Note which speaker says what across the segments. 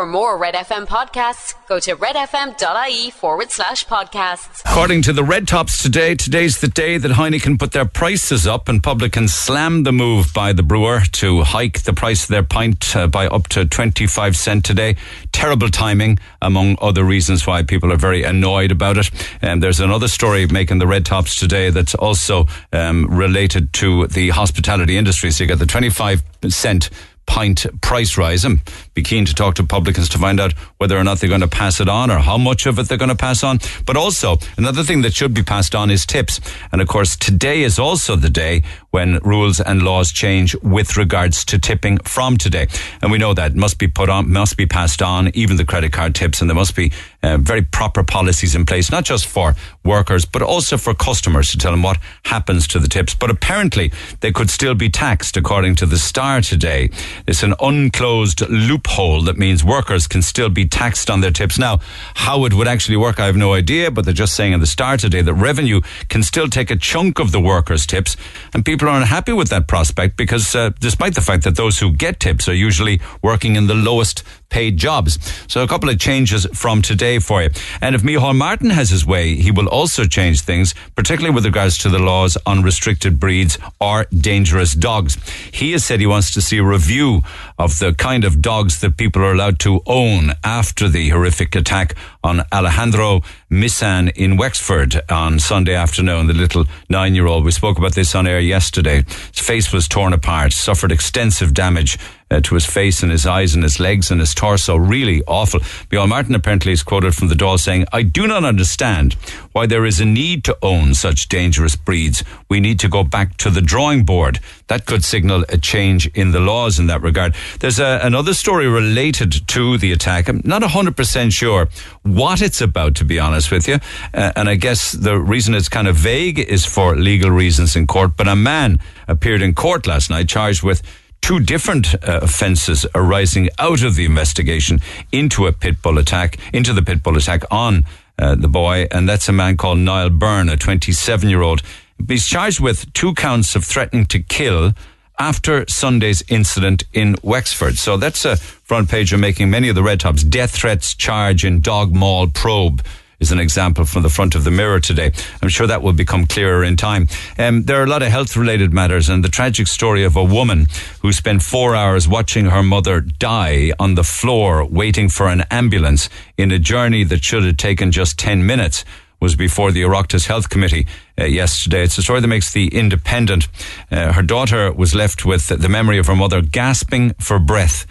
Speaker 1: For more Red FM podcasts, go to redfm.ie forward slash podcasts.
Speaker 2: According to the Red Tops today, today's the day that Heineken put their prices up and publicans slammed the move by the brewer to hike the price of their pint uh, by up to 25 cent today. Terrible timing, among other reasons why people are very annoyed about it. And there's another story making the Red Tops today that's also um, related to the hospitality industry. So you get the 25 cent pint price rise and be keen to talk to publicans to find out whether or not they're going to pass it on or how much of it they're going to pass on. But also, another thing that should be passed on is tips. And of course, today is also the day when rules and laws change with regards to tipping from today. And we know that must be put on, must be passed on, even the credit card tips, and there must be uh, very proper policies in place, not just for workers, but also for customers to tell them what happens to the tips. But apparently, they could still be taxed, according to the Star today. It's an unclosed loophole that means workers can still be taxed on their tips. Now, how it would actually work, I have no idea, but they're just saying in the Star today that revenue can still take a chunk of the workers' tips, and people are unhappy with that prospect because, uh, despite the fact that those who get tips are usually working in the lowest paid jobs. So a couple of changes from today for you. And if Micheál Martin has his way, he will also change things, particularly with regards to the laws on restricted breeds or dangerous dogs. He has said he wants to see a review of the kind of dogs that people are allowed to own after the horrific attack on Alejandro Mizsan in Wexford on Sunday afternoon, the little nine year old. We spoke about this on air yesterday. His face was torn apart, suffered extensive damage uh, to his face and his eyes and his legs and his torso. Really awful. Micheál Martin apparently is quoted from the Dáil saying, I do not understand why there is a need to own such dangerous breeds. We need to go back to the drawing board. That could signal a change in the laws in that regard. There's a, another story related to the attack. I'm not 100% sure what it's about, to be honest with you. Uh, and I guess the reason it's kind of vague is for legal reasons in court. But a man appeared in court last night charged with two different uh, offences arising out of the investigation into a pit bull attack, into the pit bull attack on uh, the boy, and that's a man called Niall Byrne, a 27 year old. He's charged with two counts of threatening to kill after Sunday's incident in Wexford. So that's a front page of making many of the red tops. Death threats charge in dog maul probe is an example from the front of the mirror today. I'm sure that will become clearer in time. Um, there are a lot of health related matters and the tragic story of a woman who spent four hours watching her mother die on the floor waiting for an ambulance in a journey that should have taken just 10 minutes was before the Oireachtas Health Committee uh, yesterday. It's a story that makes the independent. Uh, her daughter was left with the memory of her mother gasping for breath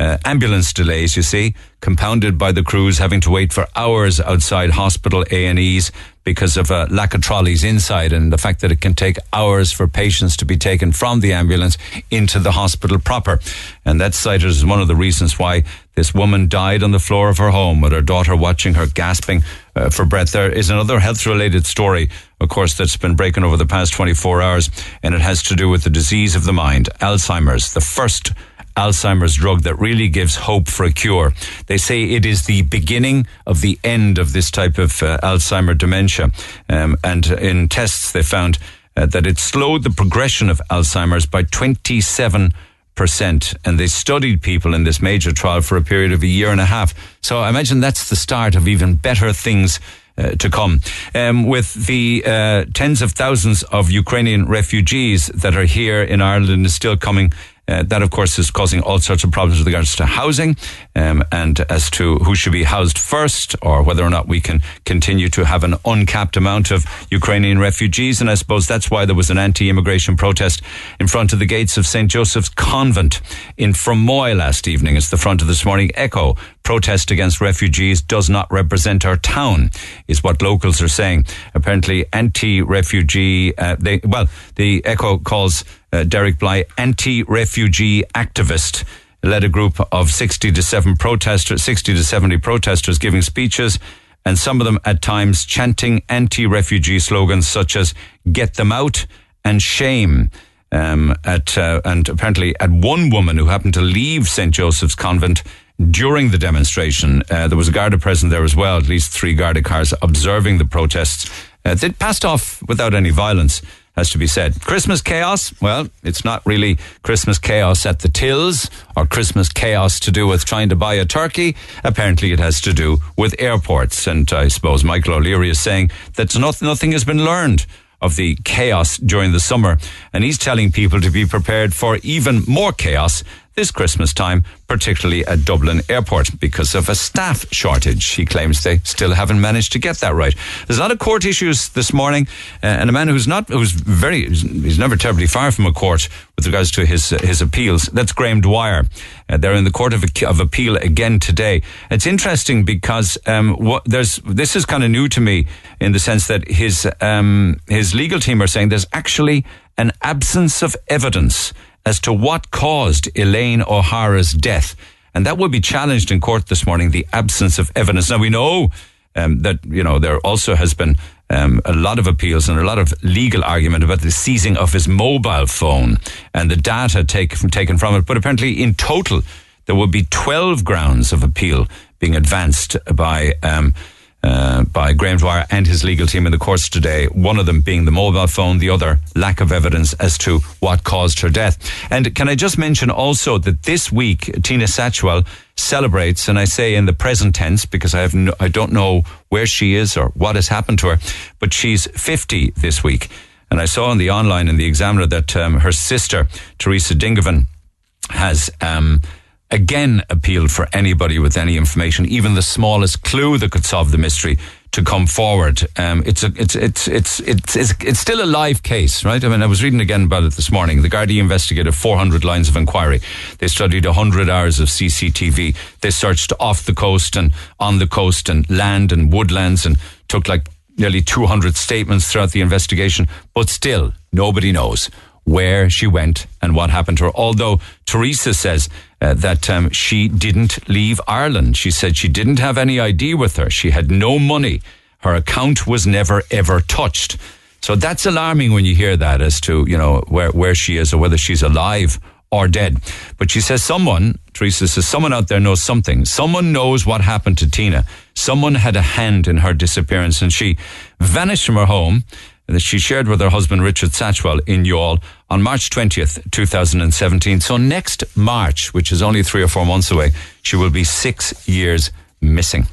Speaker 2: uh, ambulance delays, you see, compounded by the crews having to wait for hours outside hospital A&Es because of a lack of trolleys inside and the fact that it can take hours for patients to be taken from the ambulance into the hospital proper. And that's cited as one of the reasons why this woman died on the floor of her home with her daughter watching her gasping uh, for breath. There is another health related story, of course, that's been breaking over the past 24 hours, and it has to do with the disease of the mind, Alzheimer's, the first Alzheimer's drug that really gives hope for a cure. They say it is the beginning of the end of this type of uh, Alzheimer dementia. Um, and in tests, they found uh, that it slowed the progression of Alzheimer's by 27 percent and they studied people in this major trial for a period of a year and a half so i imagine that's the start of even better things uh, to come. Um, with the uh, tens of thousands of Ukrainian refugees that are here in Ireland and is still coming uh, that, of course, is causing all sorts of problems with regards to housing um, and as to who should be housed first or whether or not we can continue to have an uncapped amount of Ukrainian refugees. And I suppose that's why there was an anti immigration protest in front of the gates of St. Joseph's Convent in Fermoy last evening. It's the front of this morning Echo. Protest against refugees does not represent our town, is what locals are saying. Apparently, anti refugee, uh, well, the Echo calls uh, Derek Blighe, anti-refugee activist, led a group of 60 to 7 protesters, 60 to 70 protesters giving speeches and some of them at times chanting anti-refugee slogans such as "Get them out" and "Shame." Um, at uh, and apparently at one woman who happened to leave St Joseph's Convent during the demonstration. Uh, there was a Garda present there as well, at least three Garda cars observing the protests. Uh, they passed off without any violence. Has to be said. Christmas chaos? Well, it's not really Christmas chaos at the tills or Christmas chaos to do with trying to buy a turkey. Apparently, it has to do with airports. And I suppose Michael O'Leary is saying that nothing has been learned of the chaos during the summer. And he's telling people to be prepared for even more chaos this Christmas time, particularly at Dublin Airport, because of a staff shortage. He claims they still haven't managed to get that right. There's a lot of court issues this morning, uh, and a man who's not, who's very, he's never terribly far from a court with regards to his uh, his appeals. That's Graham Dwyer. Uh, they're in the Court of, of Appeal again today. It's interesting because um, what, there's this is kind of new to me in the sense that his um, his legal team are saying there's actually an absence of evidence as to what caused Elaine O'Hara's death. And that will be challenged in court this morning, the absence of evidence. Now, we know um, that, you know, there also has been um, a lot of appeals and a lot of legal argument about the seizing of his mobile phone and the data take, taken from it. But apparently, in total, there will be 12 grounds of appeal being advanced by. Um, uh, by Graham Dwyer and his legal team in the courts today. One of them being the mobile phone, the other lack of evidence as to what caused her death. And can I just mention also that this week Tina Satchwell celebrates, and I say in the present tense because I have no, I don't know where she is or what has happened to her, but she's 50 this week. And I saw on the online in the Examiner that um, her sister Teresa Dingivan has. Um, again appealed for anybody with any information, even the smallest clue that could solve the mystery, to come forward. Um, it's, a, it's, it's, it's, it's, it's, it's still a live case, right? I mean, I was reading again about it this morning. The Gardaí investigated 400 lines of inquiry. They studied 100 hours of CCTV. They searched off the coast and on the coast and land and woodlands and took like nearly 200 statements throughout the investigation. But still, nobody knows where she went and what happened to her. Although Teresa says uh, that um, she didn't leave Ireland. She said she didn't have any ID with her. She had no money. Her account was never ever touched. So that's alarming when you hear that as to, you know, where, where she is or whether she's alive or dead. But she says someone, Teresa says, someone out there knows something. Someone knows what happened to Tina. Someone had a hand in her disappearance and she vanished from her home that she shared with her husband Richard Satchwell in Youghal on March 20th, 2017. So next March, which is only three or four months away, she will be six years missing.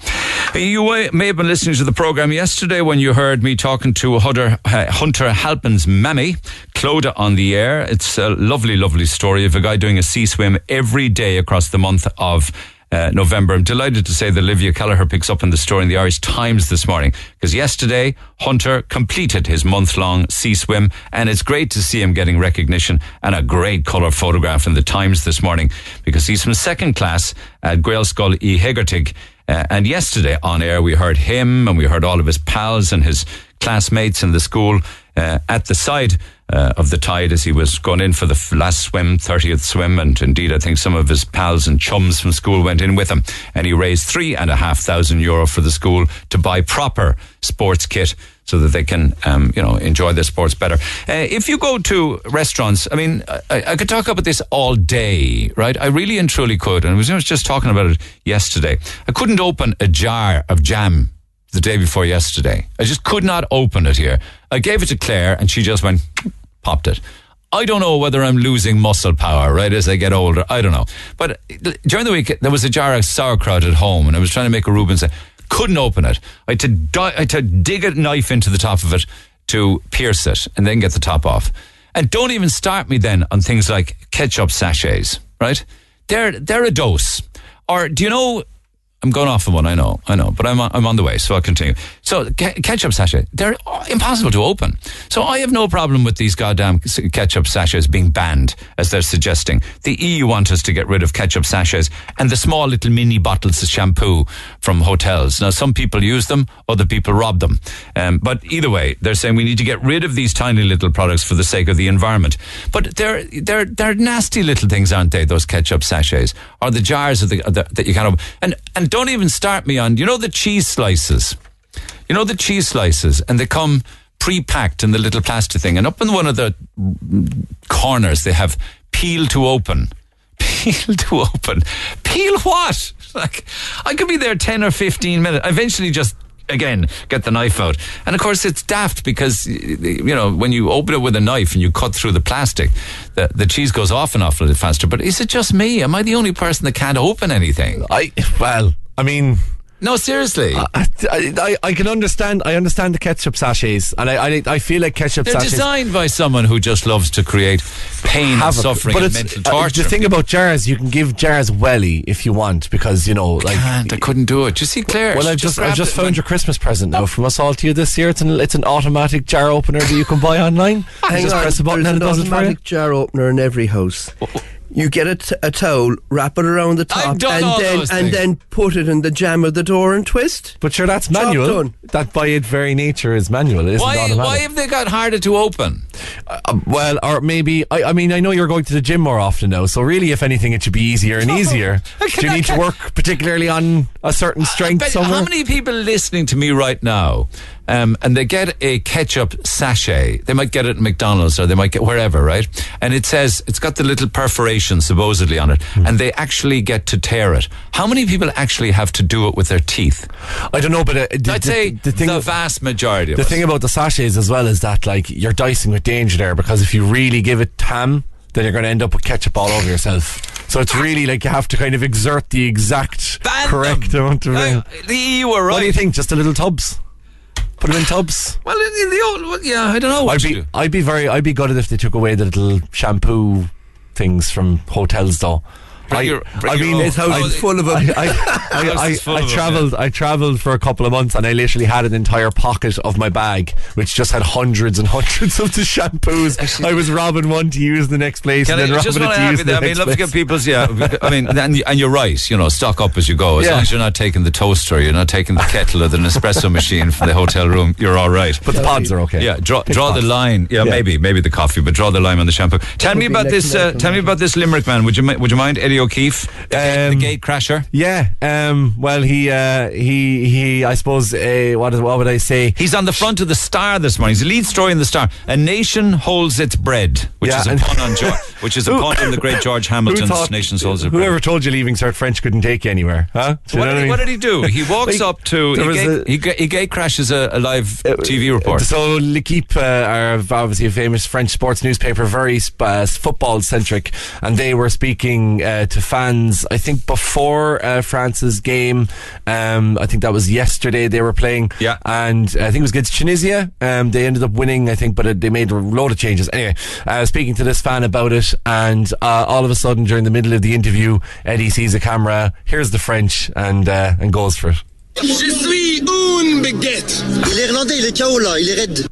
Speaker 2: You may have been listening to the program yesterday when you heard me talking to Hunter, uh, Hunter Halpin's mammy, Clodagh, on the air. It's a lovely, lovely story of a guy doing a sea swim every day across the month of uh, November. I'm delighted to say that Olivia Kelleher picks up in the story in the Irish Times this morning because yesterday Hunter completed his month long sea swim and it's great to see him getting recognition and a great colour photograph in the Times this morning because he's from second class at Gaelscoil E. Hegartig. Uh, and yesterday on air, we heard him and we heard all of his pals and his classmates in the school uh, at the side uh, of the tide as he was going in for the last swim, 30th swim. And indeed, I think some of his pals and chums from school went in with him. And he raised three and a half thousand euro for the school to buy proper sports kit so that they can, um, you know, enjoy their sports better. Uh, if you go to restaurants, I mean, I, I, could talk about this all day, right? I really and truly could. And I was just talking about it yesterday. I couldn't open a jar of jam the day before yesterday. I just could not open it here. I gave it to Claire and she just went, popped it. I don't know whether I'm losing muscle power, right, as I get older. I don't know. But uh, during the week, there was a jar of sauerkraut at home and I was trying to make a Reuben say, couldn't open it. I had, to di- I had to dig a knife into the top of it to pierce it and then get the top off. And don't even start me then on things like ketchup sachets, right? They're, they're a dose. Or do you know I'm going off on one. I know, I know, but I'm on, I'm on the way, so I'll continue. So ketchup sachet, they're impossible to open. So I have no problem with these goddamn ketchup sachets being banned, as they're suggesting. The EU want us to get rid of ketchup sachets and the small little mini bottles of shampoo from hotels. Now, some people use them, other people rob them. Um, but either way, they're saying we need to get rid of these tiny little products for the sake of the environment. But they're they're they're nasty little things, aren't they? Those ketchup sachets or the jars of the, the that you kind of and and don't even start me on, you know, the cheese slices. You know, the cheese slices, and they come pre packed in the little plastic thing. And up in one of the corners, they have peel to open. Peel to open. Peel what? Like, I could be there 10 or 15 minutes. I eventually just again, get the knife out. And of course, it's daft because, you know, when you open it with a knife and you cut through the plastic, the, the cheese goes off and off a little faster. But is it just me? Am I the only person that can't open anything?
Speaker 3: I well, I mean,
Speaker 2: No, seriously.
Speaker 3: I, I, I can understand. I understand the ketchup sachets, and I, I, I feel like ketchup
Speaker 2: They're
Speaker 3: sachets.
Speaker 2: designed by someone who just loves to create pain and
Speaker 3: a-
Speaker 2: suffering
Speaker 3: but
Speaker 2: and
Speaker 3: it's-
Speaker 2: mental
Speaker 3: uh,
Speaker 2: torture.
Speaker 3: the thing about jars, you can give jars welly if you want, because you know, like.
Speaker 2: can't. I couldn't do it. You see, Claire.
Speaker 3: Well, I've just, I've just
Speaker 2: it
Speaker 3: found
Speaker 2: when-
Speaker 3: your Christmas present now from us all to you this year. It's an, it's an automatic jar opener that you can buy online. you
Speaker 4: Hang
Speaker 3: just
Speaker 4: on,
Speaker 3: press a button and it
Speaker 4: an
Speaker 3: does it for you.
Speaker 4: automatic jar opener in every house. You get a, t- a towel, wrap it around the
Speaker 2: I've
Speaker 4: top,
Speaker 2: done
Speaker 4: and
Speaker 2: all
Speaker 4: then
Speaker 2: those
Speaker 4: and
Speaker 2: things.
Speaker 4: then put it in the jam of the door and twist.
Speaker 3: But sure, that's manual.
Speaker 4: done.
Speaker 3: That by its very nature is manual. It isn't
Speaker 2: Why,
Speaker 3: automatic.
Speaker 2: why have they got harder to open?
Speaker 3: Uh, well, or maybe I, I mean I know you're going to the gym more often now, so really, if anything, it should be easier and easier.
Speaker 2: I
Speaker 3: Do you need to work particularly on a certain strength
Speaker 2: But
Speaker 3: somewhere?
Speaker 2: How many people listening to me right now, um, and they get a ketchup sachet? They might get it at McDonald's or they might get wherever, right? And it says it's got the little perforation supposedly on it,
Speaker 3: Hmm.
Speaker 2: and they actually get to tear it. How many people actually have to do it with their teeth?
Speaker 3: I don't know, but uh, the,
Speaker 2: I'd
Speaker 3: the-
Speaker 2: say
Speaker 3: the thing
Speaker 2: the vast majority of
Speaker 3: the
Speaker 2: us.
Speaker 3: thing about the sachets as well is that like you're dicing with danger there because if you really give it tam, then you're going to end up with ketchup all over yourself. So it's really like you have to kind of exert the exact
Speaker 2: Ban
Speaker 3: correct
Speaker 2: them.
Speaker 3: amount of.
Speaker 2: Uh, the EU were right.
Speaker 3: What do you think? Just a little tubs. Put them in tubs.
Speaker 2: Well, in, in the old, yeah, I don't know
Speaker 3: I'd be. I'd be very, I'd be gutted if they took away the little shampoo things from hotels, though.
Speaker 2: Bring
Speaker 3: I,
Speaker 2: your- bring
Speaker 3: I mean,
Speaker 2: own.
Speaker 4: His house
Speaker 2: I-
Speaker 4: is full of them.
Speaker 3: I, I, I,
Speaker 2: House
Speaker 3: I,
Speaker 2: is
Speaker 3: I
Speaker 2: of them,
Speaker 3: traveled. I traveled for a couple of months, and I literally had an entire pocket of my bag, which just had hundreds and hundreds of the shampoos. I was robbing one to use in the next place,
Speaker 2: Can
Speaker 3: and then
Speaker 2: just
Speaker 3: robbing it
Speaker 2: to
Speaker 3: to use
Speaker 2: you
Speaker 3: the
Speaker 2: there? I mean,
Speaker 3: next
Speaker 2: love to get people's, yeah. I mean, and, and you're right, you know, stock up as you go. As
Speaker 3: Yeah.
Speaker 2: long as you're not taking the toaster, you're not taking the kettle or the Nespresso machine from the hotel room, you're all right.
Speaker 3: But the pods are okay.
Speaker 2: Yeah, draw,
Speaker 3: Pick
Speaker 2: draw the line. Yeah,
Speaker 3: Yeah.
Speaker 2: maybe, maybe the coffee, but draw the line on the shampoo. Tell me about this. Uh, tell me about this Limerick man. Would you would you mind Eddie O'Keefe, the, gate, the
Speaker 3: Um,
Speaker 2: gate crasher?
Speaker 3: Yeah. Um. Well, he. Uh. He. He. I suppose. Uh, what? is- What would I say?
Speaker 2: He's on the front of the Star this morning. He's the lead story in the Star. A nation holds its bread, which
Speaker 3: Yeah,
Speaker 2: is a pun on George, which is a pun on the great George Hamilton's
Speaker 3: thought-
Speaker 2: nation holds its bread.
Speaker 3: Whoever told you leaving cert French couldn't take you anywhere? Huh? You
Speaker 2: What did, what did he do? He walks
Speaker 3: Like,
Speaker 2: up to he gate,
Speaker 3: a-
Speaker 2: he, he gate crashes a, a live
Speaker 3: Uh,
Speaker 2: TV report.
Speaker 3: So L'Equipe uh, are obviously a famous French sports newspaper, very uh, football centric, and they were speaking uh, to fans. I think before uh, France's game, um, I think that was yesterday. They were playing,
Speaker 2: Yeah.
Speaker 3: and I think it was against Tunisia. Um, they ended up winning, I think, but uh, they made a load of changes. Anyway, uh, speaking to this fan about it, and uh, all of a sudden during the middle of the interview, Eddie sees a camera, hears the French, and uh, and goes for it.
Speaker 5: Je suis une baguette.
Speaker 6: Il est irlandais, il est KO là, il est raide.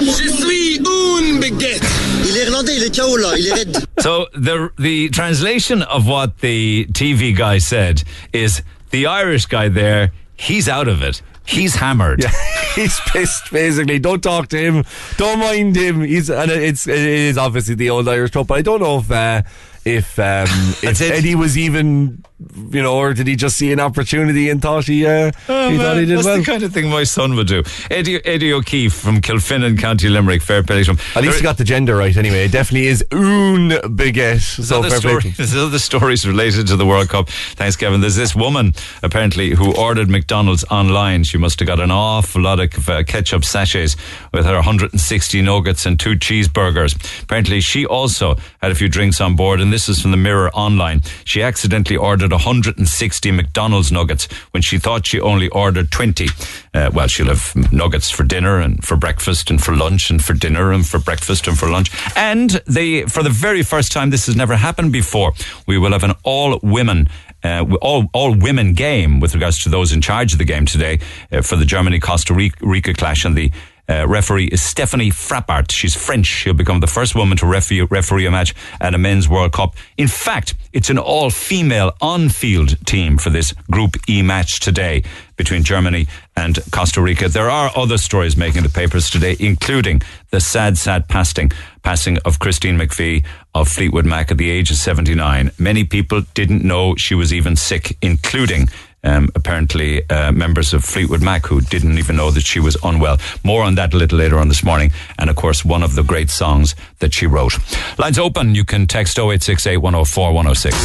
Speaker 5: Je suis une baguette.
Speaker 6: Il est irlandais, il est KO là, il est raide.
Speaker 2: So the the translation of what the TV guy said is the Irish guy there. He's out of it. He's hammered.
Speaker 3: Yeah, he's pissed. Basically, don't talk to him. Don't mind him. He's and it's it is obviously the old Irish trope. but I don't know if uh, if um, if Eddie was even you know, or did he just see an opportunity and thought he uh, he thought he did
Speaker 2: Oh, That's
Speaker 3: well?
Speaker 2: the kind of thing my son would do. Eddie, Eddie O'Keefe from Kilfinane, County Limerick. Fair play to him.
Speaker 3: At least he got the gender right anyway. It definitely is un baguette. So fair play.
Speaker 2: story, there's other stories related to the World Cup. Thanks, Kevin. There's this woman apparently who ordered McDonald's online. She must have got an awful lot of uh, ketchup sachets with her 160 nuggets and two cheeseburgers. Apparently, she also had a few drinks on board, and this is from the Mirror Online. She accidentally ordered 160 McDonald's nuggets when she thought she only ordered 20. Uh, well, she'll have nuggets for dinner and for breakfast and for lunch and for dinner and for breakfast and for lunch. And they, for the very first time, this has never happened before. We will have an all women uh, all all women game with regards to those in charge of the game today uh, for the Germany Costa Rica clash, and the uh, referee is Stephanie Frappart. She's French. She'll become the first woman to referee, referee a match at a men's World Cup. In fact, it's an all female on field team for this Group E match today between Germany and Costa Rica. There are other stories making the papers today, including the sad, sad passing, passing of Christine McVie of Fleetwood Mac at the age of 79. Many people didn't know she was even sick, including um, apparently uh, members of Fleetwood Mac who didn't even know that she was unwell. More on that a little later on this morning. And of course, one of the great songs that she wrote. Lines open. You can text 0868 104 106.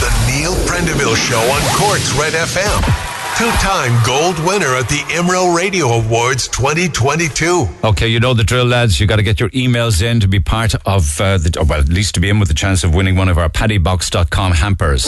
Speaker 7: The Neil Prendeville Show on Cork's Red FM. Two-time gold winner at the Imro Radio Awards 2022.
Speaker 2: Okay, you know the drill, lads. You got to get your emails in to be part of uh, the, or well, at least to be in with the chance of winning one of our paddybox.com hampers.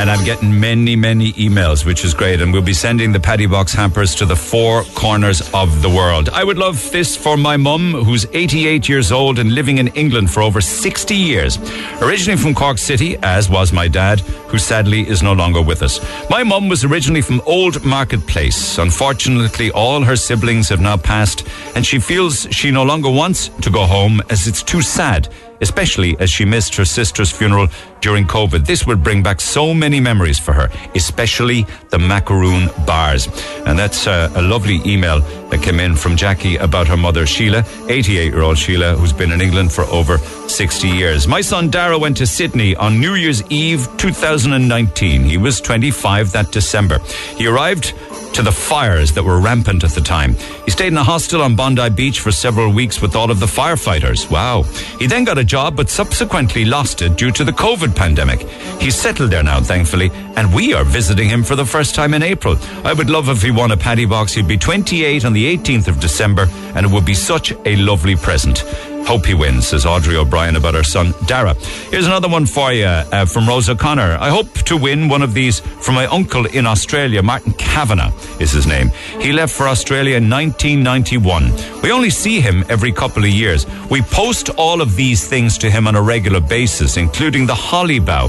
Speaker 2: And I'm getting many, many emails, which is great. And we'll be sending the Paddy Box hampers to the four corners of the world. I would love this for my mum, who's 88 years old and living in England for over 60 years. Originally from Cork City, as was my dad, who sadly is no longer with us. My mum was originally from Old Marketplace. Unfortunately, all her siblings have now passed, and she feels she no longer wants to go home as it's too sad especially as she missed her sister's funeral during COVID. This will bring back so many memories for her, especially the macaroon bars. And that's uh, a lovely email that came in from Jackie about her mother, Sheila, 88 year old Sheila, who's been in England for over 60 years. My son Dara went to Sydney on New Year's Eve 2019. He was 25 that December. He arrived to the fires that were rampant at the time. He stayed in a hostel on Bondi Beach for several weeks with all of the firefighters. Wow. He then got a job, but subsequently lost it due to the COVID pandemic. He's settled there now, thankfully, and we are visiting him for the first time in April. I would love if he won a paddy box. He'd be 28 on the 18th of December, and it would be such a lovely present. Hope he wins, says Audrey O'Brien about her son, Dara. Here's another one for you uh, from Rose O'Connor. I hope to win one of these from my uncle in Australia, Martin Kavanagh is his name. He left for Australia in 1991. We only see him every couple of years. We post all of these things to him on a regular basis, including the holly bough.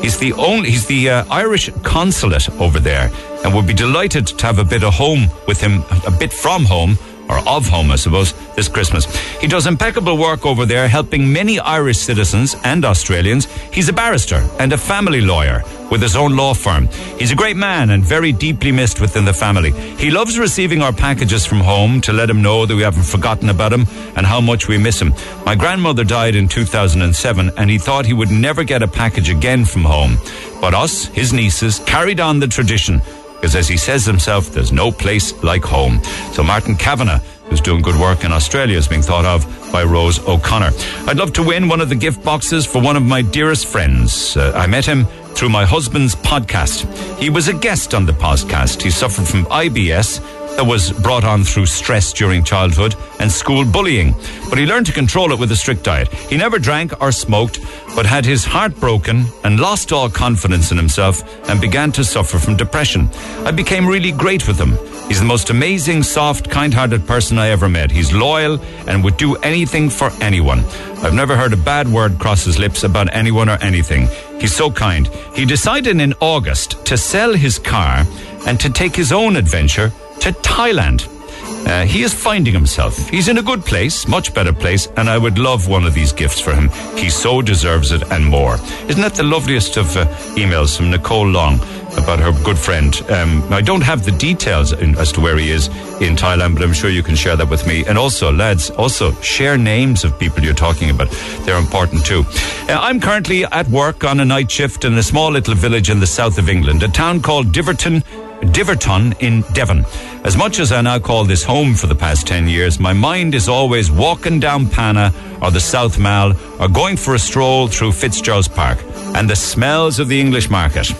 Speaker 2: He's the only, he's the uh, Irish consulate over there and would be delighted to have a bit of home with him, a bit from home or of home, I suppose, this Christmas. He does impeccable work over there, helping many Irish citizens and Australians. He's a barrister and a family lawyer with his own law firm. He's a great man and very deeply missed within the family. He loves receiving our packages from home to let him know that we haven't forgotten about him and how much we miss him. My grandmother died in 2007 and he thought he would never get a package again from home. But us, his nieces, carried on the tradition because as he says himself, there's no place like home. So Martin Kavanagh, who's doing good work in Australia, is being thought of by Rose O'Connor. I'd love to win one of the gift boxes for one of my dearest friends. Uh, I met him through my husband's podcast. He was a guest on the podcast. He suffered from IBS that was brought on through stress during childhood and school bullying. But he learned to control it with a strict diet. He never drank or smoked, but had his heart broken and lost all confidence in himself and began to suffer from depression. I became really great with him. He's the most amazing, soft, kind hearted person I ever met. He's loyal and would do anything for anyone. I've never heard a bad word cross his lips about anyone or anything. He's so kind. He decided in August to sell his car and to take his own adventure to Thailand. Uh, he is finding himself. He's in a good place, much better place, and I would love one of these gifts for him. He so deserves it and more. Isn't that the loveliest of uh, emails from Nicole Long about her good friend? Um, I don't have the details in, as to where he is in Thailand, but I'm sure you can share that with me. And also, lads, also share names of people you're talking about. They're important too. Uh, I'm currently at work on a night shift in a small little village in the south of England, a town called Tiverton. Tiverton in Devon. As much as I now call this home for the past 10 years, my mind is always walking down Pana or the South Mall or going for a stroll through Fitzgerald's Park and the smells of the English market.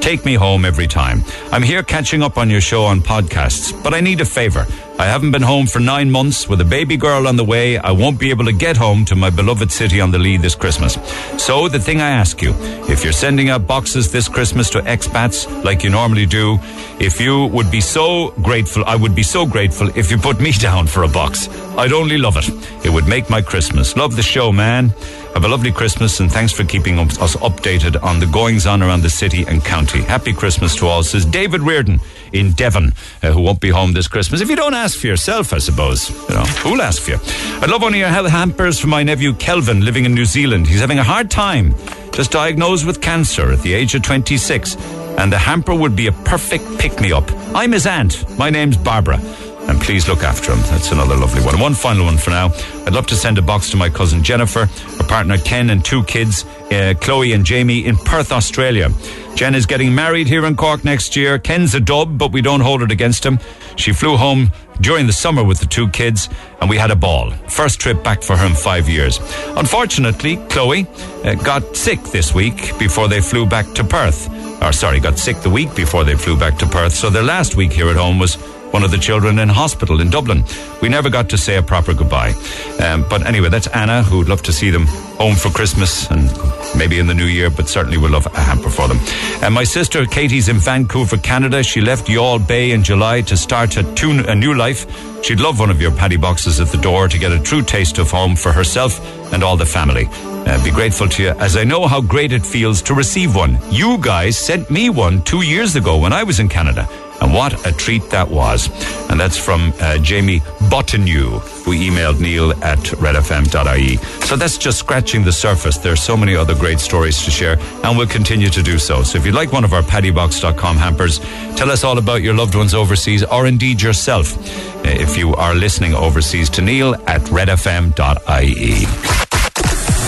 Speaker 2: Take me home every time. I'm here catching up on your show on podcasts, but I need a favor. I haven't been home for nine months with a baby girl on the way. I won't be able to get home to my beloved city on the Lee this Christmas. So the thing I ask you, if you're sending out boxes this Christmas to expats like you normally do, if you would be so grateful, I would be so grateful if you put me down for a box. I'd only love it. It would make my Christmas. Love the show, man. Have a lovely Christmas and thanks for keeping us updated on the goings on around the city and county. Happy Christmas to all, says David Reardon in Devon, uh, who won't be home this Christmas. If you don't ask for yourself, I suppose, you know, who'll ask for you? I'd love one of your hampers for my nephew Kelvin living in New Zealand. He's having a hard time, just diagnosed with cancer at the age of 26, and the hamper would be a perfect pick me up. I'm his aunt. My name's Barbara and please look after him. That's another lovely one. One final one for now. I'd love to send a box to my cousin Jennifer, her partner Ken, and two kids, uh, Chloe and Jamie, in Perth, Australia. Jen is getting married here in Cork next year. Ken's a dub, but we don't hold it against him. She flew home during the summer with the two kids, and we had a ball. First trip back for her in five years. Unfortunately, Chloe uh, got sick this week before they flew back to Perth. Or sorry, got sick the week before they flew back to Perth. So their last week here at home was one of the children in hospital in Dublin. We never got to say a proper goodbye. Um, but anyway, that's Anna, who would love to see them home for Christmas and maybe in the new year, but certainly would love a hamper for them. And my sister Katie's in Vancouver, Canada. She left Youghal Bay in July to start a, tune, a new life. She'd love one of your paddy boxes at the door to get a true taste of home for herself and all the family. Uh, be grateful to you as I know how great it feels to receive one. You guys sent me one two years ago when I was in Canada. And what a treat that was. And that's from uh, Jamie Bottineau, who emailed neil at redfm.ie. So that's just scratching the surface. There are so many other great stories to share, and we'll continue to do so. So if you'd like one of our paddybox.com hampers, tell us all about your loved ones overseas, or indeed yourself, uh, if you are listening overseas to neil at redfm.ie.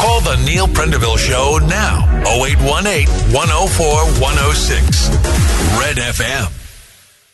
Speaker 7: Call the Neil Prendeville Show now. 0818 104 106. Red FM.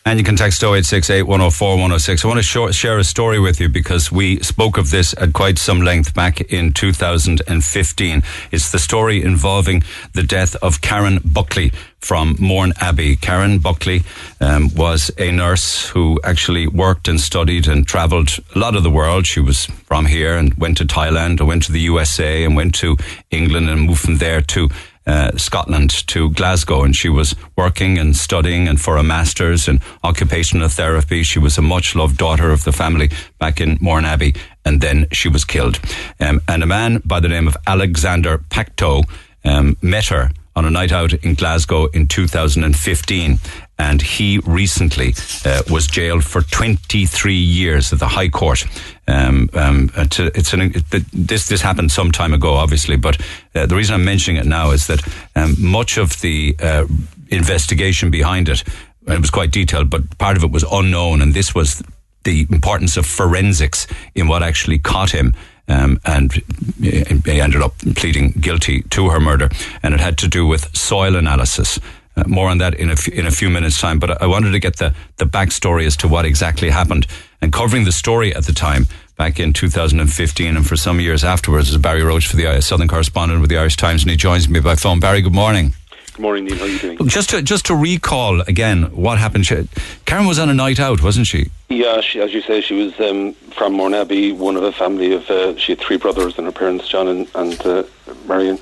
Speaker 2: And you can text 0868 I want to show, share a story with you because we spoke of this at quite some length back in 2015. It's the story involving the death of Karen Buckley from Mourne Abbey. Karen Buckley um, was a nurse who actually worked and studied and travelled a lot of the world. She was from here and went to Thailand and went to the USA and went to England and moved from there to uh, Scotland to Glasgow, and she was working and studying and for a master's in occupational therapy. She was a much loved daughter of the family back in Mourne Abbey, and then she was killed. Um, and a man by the name of Alexander Pacteau um, met her on a night out in Glasgow in 2015. And he recently uh, was jailed for 23 years at the High Court. Um, um, it's an, this this happened some time ago, obviously, but uh, the reason I'm mentioning it now is that um, much of the uh, investigation behind it, it was quite detailed, but part of it was unknown, and this was the importance of forensics in what actually caught him um, and he ended up pleading guilty to her murder, and it had to do with soil analysis. Uh, more on that in a, f- in a few minutes' time, but I wanted to get the, the backstory as to what exactly happened. And covering the story at the time, back in 2015, and for some years afterwards, is Barry Roche for the Southern correspondent with the Irish Times, and he joins me by phone. Barry, good morning.
Speaker 8: Good morning, Neil. How are you doing?
Speaker 2: Just to just to recall again what happened. She, Karen was on a night out, wasn't she?
Speaker 8: Yeah, she, as you say, she was um, from Mourne Abbey, one of a family of. Uh, she had three brothers and her parents, John and, and uh, Marion.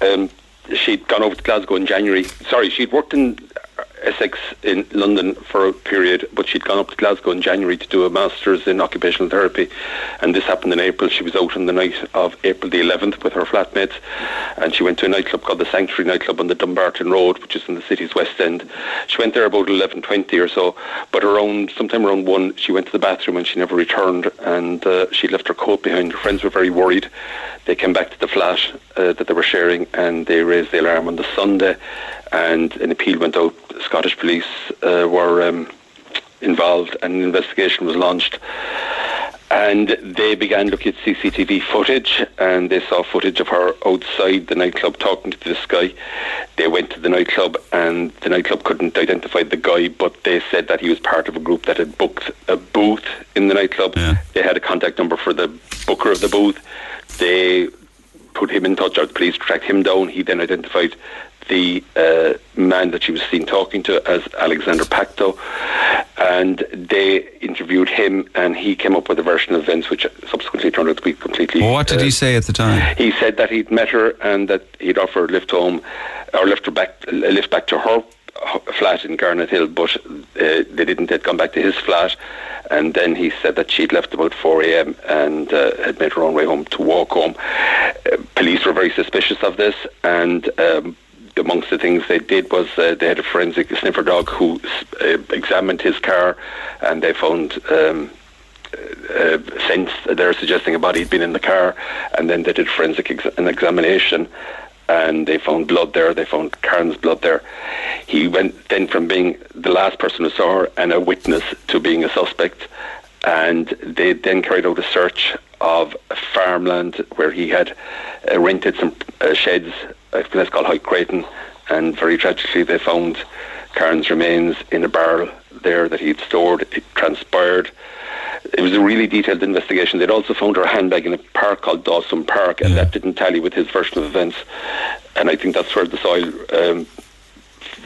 Speaker 8: Um, she'd gone over to Glasgow in January. Sorry, she'd worked in Essex in London for a period, but she'd gone up to Glasgow in January to do a master's in occupational therapy, and this happened in April. She was out on the night of April the 11th with her flatmates, and she went to a nightclub called the Sanctuary nightclub on the Dumbarton Road, which is in the city's west end. She went there about 11:20 or so, but around sometime around one, she went to the bathroom and she never returned, and uh, she left her coat behind. Her friends were very worried. They came back to the flat uh, that they were sharing, and they raised the alarm on the Sunday, and an appeal went out. Scottish police uh, were um, involved, and an investigation was launched. And they began looking at CCTV footage, and they saw footage of her outside the nightclub talking to this guy. They went to the nightclub, and the nightclub couldn't identify the guy, but they said that he was part of a group that had booked a booth in the nightclub.
Speaker 2: Yeah.
Speaker 8: They had a contact number for the booker of the booth. They put him in touch, or the police tracked him down. He then identified the uh, man that she was seen talking to as Alexander Pacteau, and they interviewed him, and he came up with a version of events which subsequently turned out to be completely.
Speaker 2: What did
Speaker 8: uh,
Speaker 2: he say at the time?
Speaker 8: He said that he'd met her and that he'd offered a lift home, or lift her back, a lift back to her flat in Garnet Hill, but uh, they didn't. They'd come back to his flat, and then he said that she'd left about 4 a.m. and uh, had made her own way home to walk home. Uh, police were very suspicious of this, and. Um, amongst the things they did was uh, they had a forensic sniffer dog who uh, examined his car, and they found um, uh, scents they're suggesting a body had been in the car, and then they did forensic ex- an examination, and they found blood there. They found Karen's blood there. He went then from being the last person who saw her and a witness to being a suspect, and they then carried out a search of farmland where he had uh, rented some uh, sheds, a place called High Craigton, and very tragically they found Karen's remains in a barrel there that he'd stored. It transpired. It was a really detailed investigation. They'd also found her handbag in a park called Dawson Park, and that didn't tally with his version of events. And I think that's where the soil um,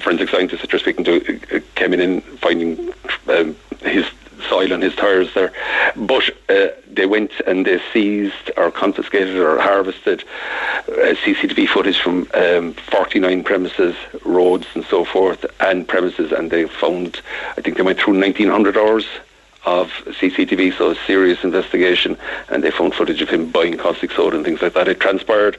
Speaker 8: forensic scientists that you're speaking to uh, came in and finding um, his soil on his tyres there. But uh, they went and they seized or confiscated or harvested uh, CCTV footage from um, 49 premises, roads and so forth, and premises, and they found, I think they went through 1900 hours of CCTV, so a serious investigation, and they found footage of him buying caustic soda and things like that. It transpired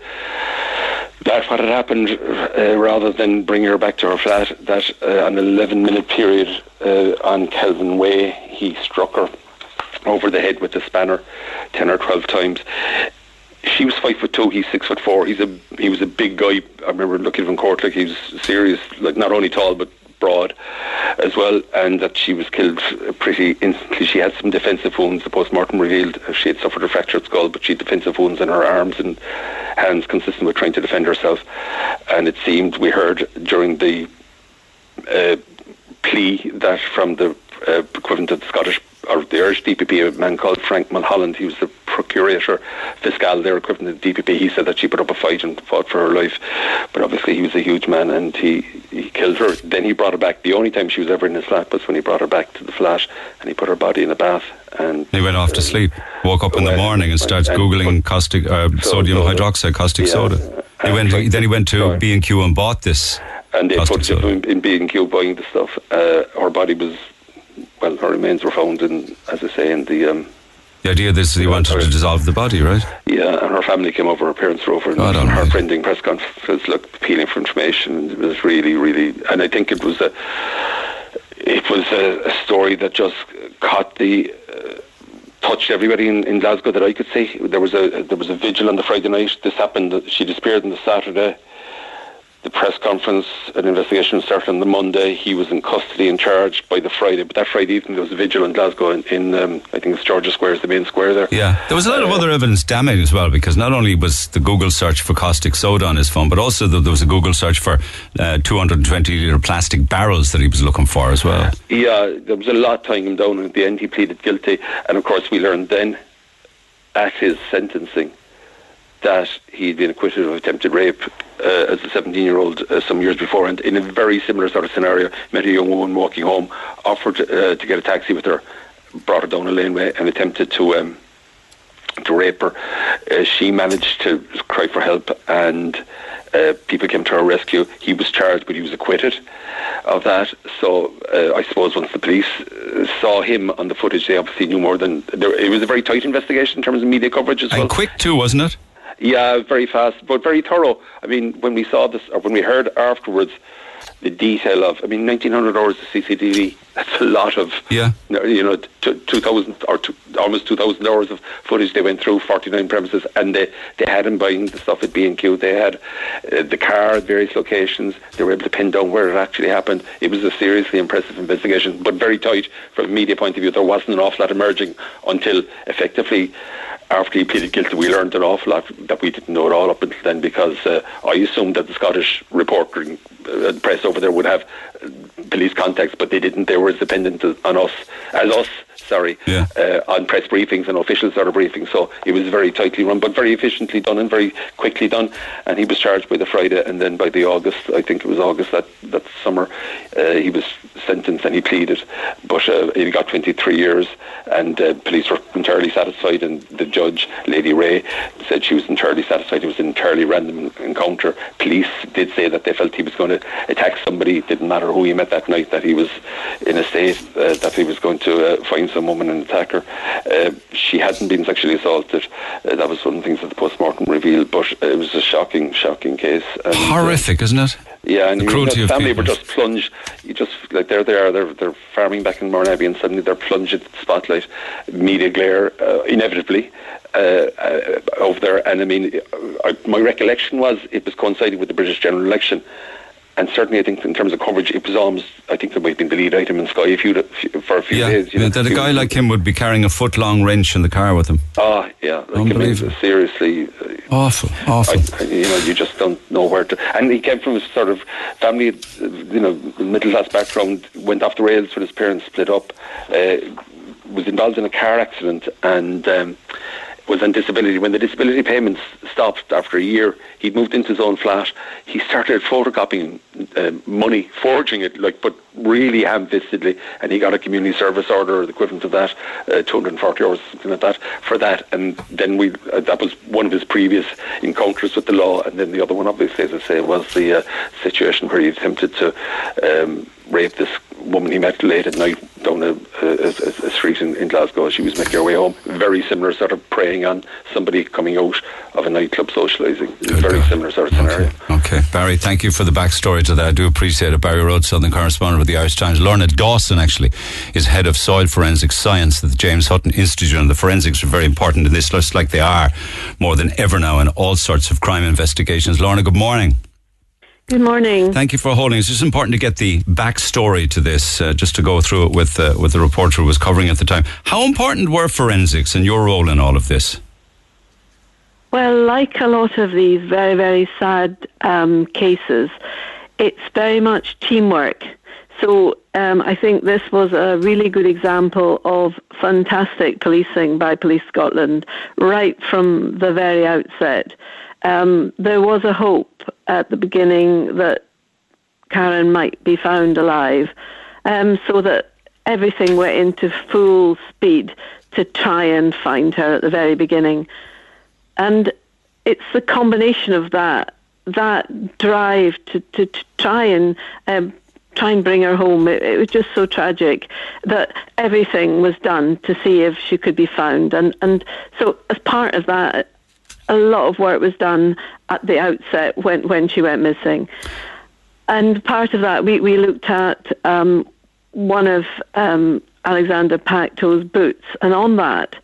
Speaker 8: that what had happened, uh, rather than bring her back to her flat, that uh, an 11 minute period uh, on Kelvin Way, he struck her over the head with the spanner 10 or 12 times. She was five foot two. He's six foot four. He's a he was a big guy. I remember looking at him in court like he was serious, like not only tall but broad as well, and that she was killed pretty instantly. She had some defensive wounds. The post-mortem revealed she had suffered a fractured skull, but she had defensive wounds in her arms and hands, consistent with trying to defend herself. And it seemed we heard during the uh, plea that from the uh, equivalent of the Scottish or the Irish DPP, a man called Frank Mulholland, he was the procurator fiscal, there, equivalent of the DPP. He said that she put up a fight and fought for her life, but obviously he was a huge man and he, he killed her. Then he brought her back. The only time she was ever in his flat was when he brought her back to the flat and he put her body in a bath. And
Speaker 2: He went off to sleep, woke up in the morning and starts googling caustic uh, sodium hydroxide caustic
Speaker 8: Yeah.
Speaker 2: soda. He went. Then he went to B and Q and bought this.
Speaker 8: and they put it in, in B and Q buying the stuff. Uh, her body was, well, her remains were found in, as I say, in the. Um,
Speaker 2: The idea is he wanted to dissolve the body, right?
Speaker 8: Yeah, and her family came over, her parents were over, and
Speaker 2: God
Speaker 8: her
Speaker 2: almighty.
Speaker 8: friending press conference, look, appealing for information. It was really, really, and I think it was a, it was a, a story that just caught the, uh, touched everybody in, in Glasgow that I could see. There was a there was a vigil on the Friday night. This happened. She disappeared on the Saturday. The press conference, an investigation started on the Monday. He was in custody and charged by the Friday. But that Friday evening, there was a vigil in Glasgow in, in um, I think it's George Square, is the main square there.
Speaker 2: Yeah, there was a lot of other evidence damning as well because not only was the Google search for caustic soda on his phone, but also th- there was a Google search for uh, 220 litre plastic barrels that he was looking for as well.
Speaker 8: Yeah, there was a lot tying him down. and At the end, he pleaded guilty. And of course, we learned then at his sentencing that he'd been acquitted of attempted rape uh, as a 17 year old uh, some years before. And in a very similar sort of scenario, met a young woman walking home, offered uh, to get a taxi with her, brought her down a laneway, and attempted to. Um, to rape her. Uh, she managed to cry for help and uh, people came to her rescue. He was charged, but he was acquitted of that. So uh, I suppose once the police saw him on the footage, they obviously knew more than. There, it was a very tight investigation in terms of media coverage as well.
Speaker 2: And quick too, wasn't it?
Speaker 8: Yeah, very fast, but very thorough. I mean, when we saw this, or when we heard afterwards, the detail of, I mean, 1900 hours of CCTV, that's a lot of,
Speaker 2: Yeah.
Speaker 8: you know, t- 2000 or two, almost 2000 hours of footage they went through, 49 premises, and they, they had him buying the stuff at B&Q. They had uh, the car at various locations. They were able to pin down where it actually happened. It was a seriously impressive investigation, but very tight from a media point of view. There wasn't an awful lot emerging until effectively after he pleaded guilty, we learned an awful lot that we didn't know at all up until then because uh, I assumed that the Scottish reporting uh, press over there would have uh, police contacts, but they didn't. They were as dependent on us, as us, sorry,
Speaker 2: Yeah.
Speaker 8: uh, on press briefings and official sort of briefings. So it was very tightly run, but very efficiently done and very quickly done. And he was charged by the Friday, and then by the August, I think it was August that, that summer, uh, he was sentenced and he pleaded. But uh, he got 23 years, and uh, police were entirely satisfied. And the judge, Lady Rae, said she was entirely satisfied. It was an entirely random encounter. Police did say that they felt he was going to attack somebody. It didn't matter who he met that night, that he was in a state uh, that he was going to uh, find some woman and attack her. Uh, she hadn't been sexually assaulted. Uh, that was one of the things that the post-mortem revealed, but it was a shocking, shocking case. And, uh,
Speaker 2: Horrific, isn't it?
Speaker 8: yeah, and
Speaker 2: The
Speaker 8: you know,
Speaker 2: cruelty
Speaker 8: the
Speaker 2: of
Speaker 8: family
Speaker 2: people.
Speaker 8: were just plunged. You just like there they are. They're they're farming back in Mourne Abbey, and suddenly they're plunged into the spotlight, media glare, uh, inevitably. Uh, uh, over there, and I mean, uh, my recollection was it was coinciding with the British general election, and certainly I think in terms of coverage, it was almost. I think there might have been the lead item in Sky a few, for a few
Speaker 2: Yeah,
Speaker 8: days. You
Speaker 2: yeah,
Speaker 8: know,
Speaker 2: that a guy like him would be carrying a foot long wrench in the car with him.
Speaker 8: Ah, yeah, like, I mean,
Speaker 2: Unbelievable.
Speaker 8: seriously, uh,
Speaker 2: Awful, awful.
Speaker 8: I, you know, you just don't know where to. And he came from a sort of family, you know, middle class background. Went off the rails when his parents split up. Uh, was involved in a car accident, and um, was on disability. When the disability payments stopped after a year, he'd moved into his own flat. He started photocopying uh, money, forging it, like but really ham-fistedly, and he got a community service order, or the equivalent of that, uh, 240 hours, something like that, for that. And then we uh, that was one of his previous encounters with the law, and then the other one, obviously, as I say, was the uh, situation where he attempted to um, rape this woman he met late at night down a, a, a, a street in, in Glasgow as she was making her way home. Very similar sort of preying on somebody coming out of a nightclub socialising. Very uh, similar sort of scenario.
Speaker 2: Okay, Barry, thank you for the backstory to that. I do appreciate it. Barry Rhodes, Southern correspondent with the Irish Times. Lorna Dawson, actually, is head of soil forensic science at the James Hutton Institute, and the forensics are very important in this, just like they are more than ever now in all sorts of crime investigations. Lorna, good morning.
Speaker 9: Good morning.
Speaker 2: Thank you for holding. It's just important to get the backstory to this, uh, just to go through it with uh, with the reporter who was covering at the time. How important were forensics and your role in all of this?
Speaker 9: Well, like a lot of these very, very sad um, cases, it's very much teamwork. So um, I think this was a really good example of fantastic policing by Police Scotland right from the very outset. Um, there was a hope at the beginning that Karen might be found alive, um, so that everything went into full speed to try and find her at the very beginning. And it's the combination of that, that drive to, to, to try and um, try and bring her home. It, it, was just so tragic that everything was done to see if she could be found. And, and so, as part of that, a lot of work was done at the outset when, when she went missing. And part of that, we, we looked at um, one of um, Alexander Pacteau's boots, and on that,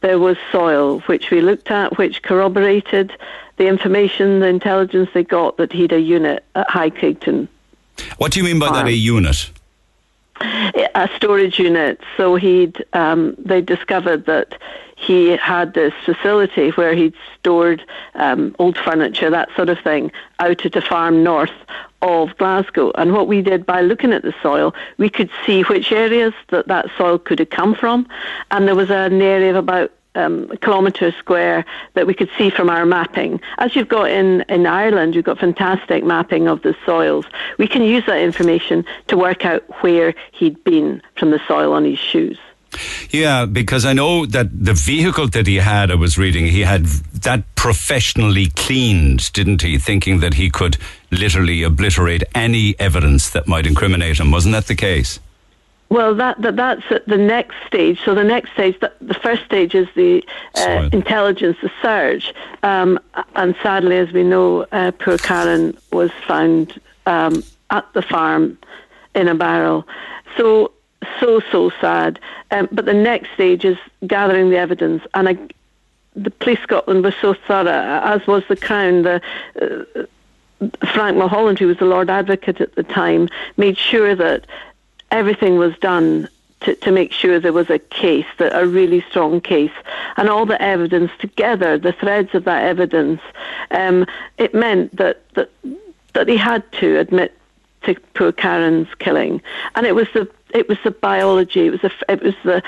Speaker 9: there was soil, which we looked at, which corroborated the information, the intelligence they got that he'd a unit at High Craigton.
Speaker 2: What do you mean by that, a unit?
Speaker 9: A storage unit. So he'd, um, they discovered that he had this facility where he'd stored um, old furniture, that sort of thing, out at a farm north of Glasgow. And what we did by looking at the soil, we could see which areas that that soil could have come from. And there was an area of about um, a kilometre square that we could see from our mapping. As you've got in, in Ireland, you've got fantastic mapping of the soils. We can use that information to work out where he'd been from the soil on his shoes.
Speaker 2: Yeah, because I know that the vehicle that he had, I was reading, he had that professionally cleaned, didn't he? Thinking that he could literally obliterate any evidence that might incriminate him. Wasn't that the case?
Speaker 9: Well, that, that that's at the next stage. So the next stage, the, the first stage is the uh, intelligence, the search, um, and sadly, as we know, uh, poor Karen was found um, at the farm in a barrel. So so so sad. Um, but the next stage is gathering the evidence, and I, the police Scotland was so thorough, as was the Crown. The uh, Frank Mulholland, who was the Lord Advocate at the time, made sure that everything was done to, to make sure there was a case, that a really strong case, and all the evidence together, the threads of that evidence, um, it meant that, that that he had to admit to poor Karen's killing, and it was the it was the biology. It was the it was the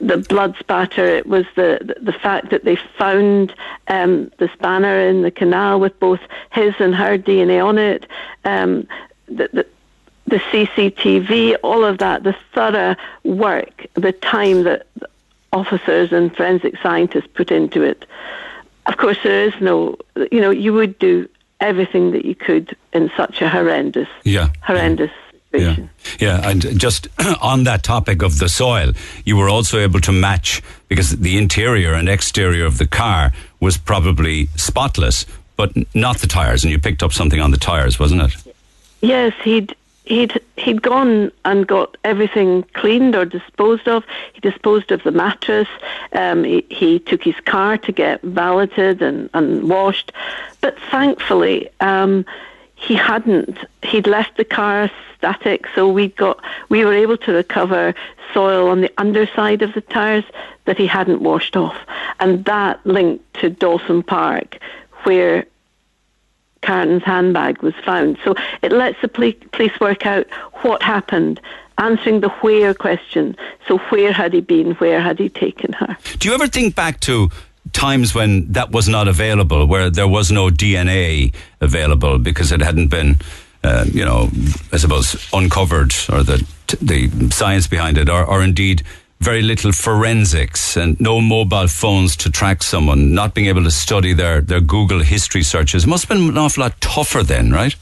Speaker 9: the blood spatter. It was the the fact that they found um, the spanner in the canal with both his and her DNA on it. Um, the, the, the CCTV, all of that, the thorough work, the time that officers and forensic scientists put into it. Of course, there is no, you know, you would do everything that you could in such a horrendous,
Speaker 2: yeah,
Speaker 9: horrendous.
Speaker 2: Yeah. Yeah. yeah, and just on that topic of the soil, you were also able to match because the interior and exterior of the car was probably spotless, but not the tires, and you picked up something on the tires, wasn't it?
Speaker 9: Yes, he'd he'd he'd gone and got everything cleaned or disposed of. He disposed of the mattress. Um, he, he took his car to get valeted and, and washed, but thankfully. Um, he hadn't. He'd left the car static, so we got we were able to recover soil on the underside of the tires that he hadn't washed off, and that linked to Dawsholm Park, where Karen's handbag was found. So it lets the police work out what happened, answering the where question. So where had he been? Where had he taken her?
Speaker 2: Do you ever think back to times when that was not available, where there was no DNA available because it hadn't been, uh, you know, I suppose uncovered or the the science behind it, or, or indeed very little forensics and no mobile phones to track someone, not being able to study their, their Google history searches. Must have been an awful lot tougher then, right?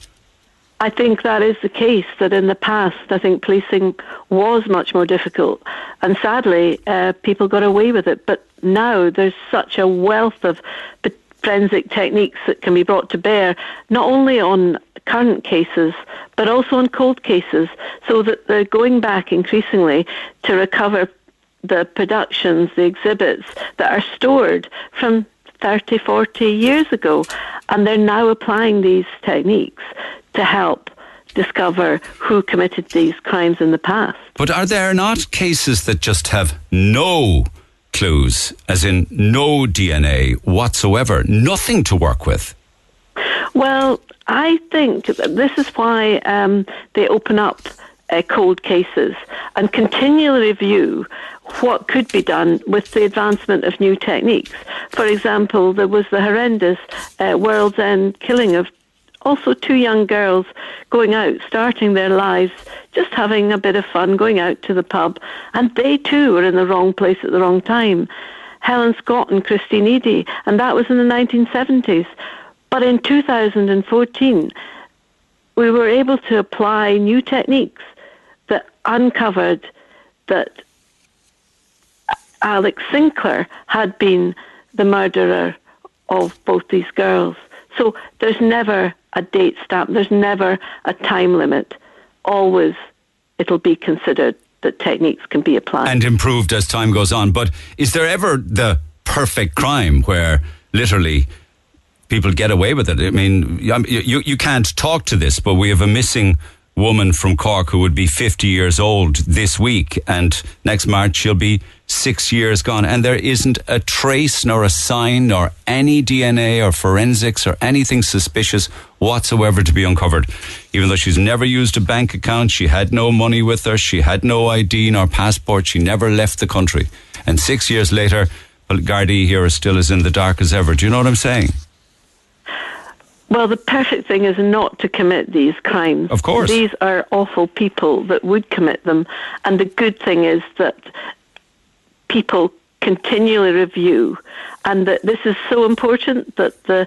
Speaker 9: I think that is the case, that in the past, I think policing was much more difficult. And sadly, uh, people got away with it. But now there's such a wealth of forensic techniques that can be brought to bear, not only on current cases, but also on cold cases, so that they're going back increasingly to recover the productions, the exhibits that are stored from 30, 40 years ago. And they're now applying these techniques to help discover who committed these crimes in the past.
Speaker 2: But are there not cases that just have no clues, as in no DNA whatsoever, nothing to work with?
Speaker 9: Well, I think this is why um, they open up uh, cold cases and continually review what could be done with the advancement of new techniques. For example, there was the horrendous uh, World's End killing of also two young girls going out, starting their lives, just having a bit of fun, going out to the pub, and they too were in the wrong place at the wrong time. Helen Scott and Christine Eadie, and that was in the 1970s. But in 2014, we were able to apply new techniques that uncovered that Alex Sinclair had been the murderer of both these girls. So there's never a date stamp. There's never a time limit. Always it'll be considered that techniques can be applied.
Speaker 2: And improved as time goes on. But is there ever the perfect crime where literally people get away with it? I mean, you, you can't talk to this, but we have a missing woman from Cork who would be 50 years old this week, and next March she'll be six years gone, and there isn't a trace, nor a sign, nor any DNA or forensics or anything suspicious whatsoever to be uncovered. Even though she's never used a bank account, she had no money with her, she had no ID nor passport, she never left the country. And six years later, Gardaí here is still as in the dark as ever. Do you know what I'm saying?
Speaker 9: Well, the perfect thing is not to commit these crimes.
Speaker 2: Of course.
Speaker 9: These are awful people that would commit them. And the good thing is that people continually review and that this is so important that the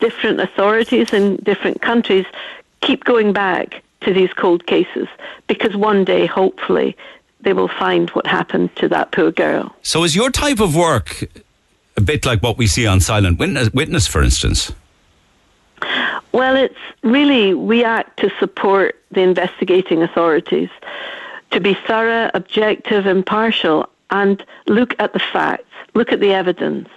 Speaker 9: different authorities in different countries keep going back to these cold cases because one day, hopefully, they will find what happened to that poor girl.
Speaker 2: So, is your type of work a bit like what we see on Silent Witness, Witness for instance?
Speaker 9: Well, it's really, we act to support the investigating authorities to be thorough, objective, impartial, and look at the facts, look at the evidence.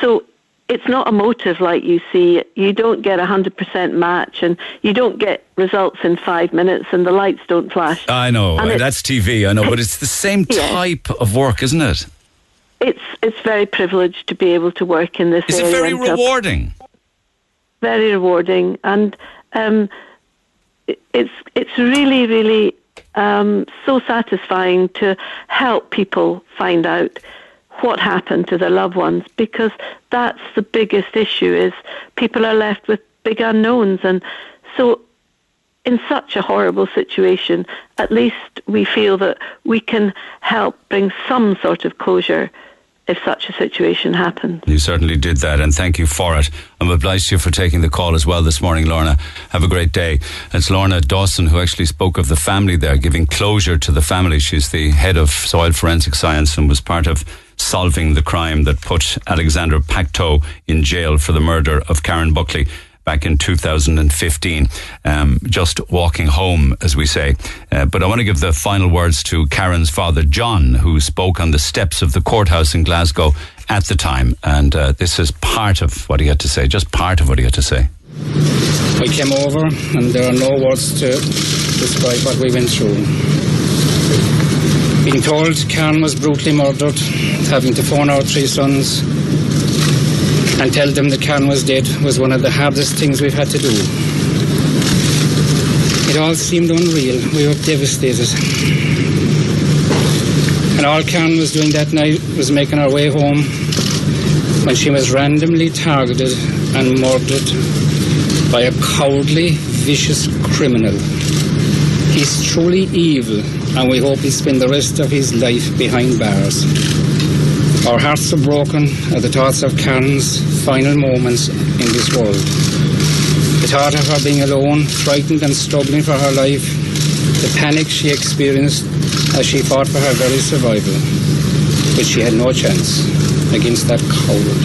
Speaker 9: So it's not a motive like you see. You don't get a 100% match and you don't get results in five minutes and the lights don't flash.
Speaker 2: I know. That's TV, I know. But it's the same type yeah. of work, isn't it?
Speaker 9: It's, it's very privileged to be able to work in this.
Speaker 2: Is it very rewarding?
Speaker 9: very rewarding, and um, it's it's really really um, so satisfying to help people find out what happened to their loved ones because that's the biggest issue is people are left with big unknowns. And so in such a horrible situation at least we feel that we can help bring some sort of closure if such a situation happens.
Speaker 2: You certainly did that, and thank you for it. I'm obliged to you for taking the call as well this morning, Lorna. Have a great day. It's Lorna Dawson who actually spoke of the family there, giving closure to the family. She's the head of soil forensic science and was part of solving the crime that put Alexander Pacteau in jail for the murder of Karen Buckley back in 2015, um, just walking home, as we say. Uh, but I want to give the final words to Karen's father, John, who spoke on the steps of the courthouse in Glasgow at the time. And uh, this is part of what he had to say, just part of what he had to say.
Speaker 10: We came over, and there are no words to describe what we went through. Being told Karen was brutally murdered, having to phone our three sons, and tell them that Karen was dead was one of the hardest things we've had to do. It all seemed unreal. We were devastated. And all Karen was doing that night was making our way home when she was randomly targeted and murdered by a cowardly, vicious criminal. He's truly evil, and we hope he spends the rest of his life behind bars. Our hearts are broken at the thoughts of Karen's final moments in this world. The thought of her being alone, frightened and struggling for her life, the panic she experienced as she fought for her very survival, but she had no chance against that coward.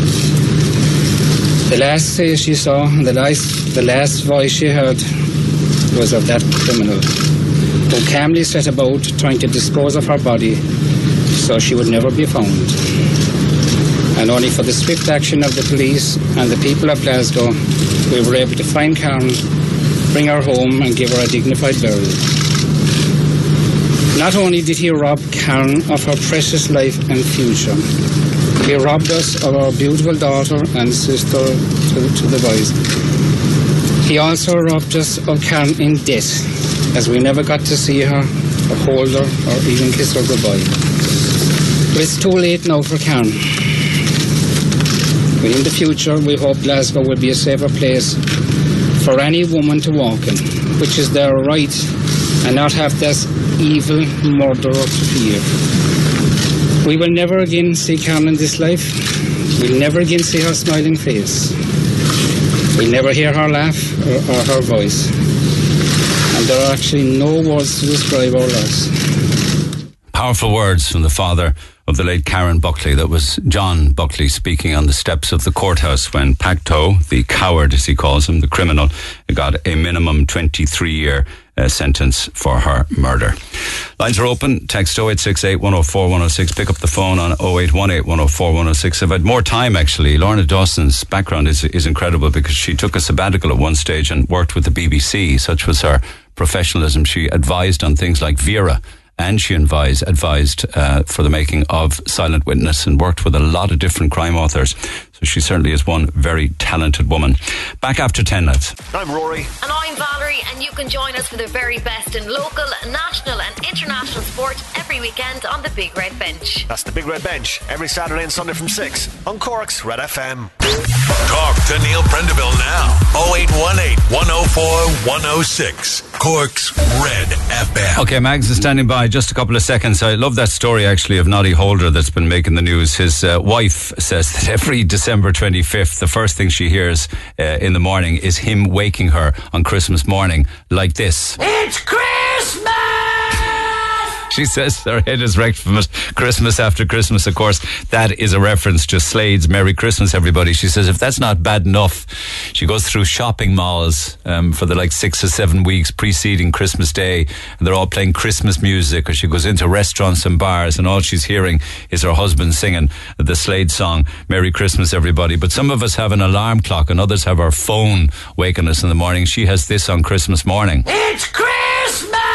Speaker 10: The last face she saw, the last, the last voice she heard, was of that criminal who calmly set about trying to dispose of her body so she would never be found. And only for the swift action of the police and the people of Glasgow, we were able to find Karen, bring her home, and give her a dignified burial. Not only did he rob Karen of her precious life and future, he robbed us of our beautiful daughter and sister to, to the boys. He also robbed us of Karen in death, as we never got to see her, or hold her, or even kiss her goodbye. But it's too late now for Karen. In the future, we hope Glasgow will be a safer place for any woman to walk in, which is their right, and not have this evil murderer to fear. We will never again see Karen in this life. We'll never again see her smiling face. We'll never hear her laugh or, or her voice. And there are actually no words to describe our loss.
Speaker 2: Powerful words from the father of the late Karen Buckley. That was John Buckley speaking on the steps of the courthouse when Pacteau, the coward as he calls him, the criminal, got a minimum 23 year uh, sentence for her murder. Lines are open. Text 0868 104 106. Pick up the phone on 0818 104 106. I've had more time actually. Lorna Dawson's background is, is incredible because she took a sabbatical at one stage and worked with the BBC. Such was her professionalism. She advised on things like Vera and she advised, advised uh, for the making of Silent Witness and worked with a lot of different crime authors. So she certainly is one very talented woman. Back after 10 lads.
Speaker 11: I'm Rory.
Speaker 12: And I'm Valerie, and you can join us for the very best in local, national, and international sport every weekend on the Big Red Bench.
Speaker 11: That's the Big Red Bench, every Saturday and Sunday from 6 on Cork's Red FM.
Speaker 7: Talk to Neil Prendeville now. 0818 104 106. Cork's Red FM.
Speaker 2: Okay, Mags is standing by. Just a couple of seconds. I love that story actually of Noddy Holder that's been making the news. His uh, wife says that every December 25th, the first thing she hears uh, in the morning is him waking her on Christmas morning like this.
Speaker 13: It's Christmas!
Speaker 2: She says her head is wrecked from it. Christmas after Christmas, of course, that is a reference to Slade's Merry Christmas, everybody. She says if that's not bad enough, she goes through shopping malls um, for the like six or seven weeks preceding Christmas Day, and they're all playing Christmas music, or she goes into restaurants and bars, and all she's hearing is her husband singing the Slade song, Merry Christmas, everybody. But some of us have an alarm clock, and others have our phone waking us in the morning. She has this on Christmas morning.
Speaker 13: It's Christmas!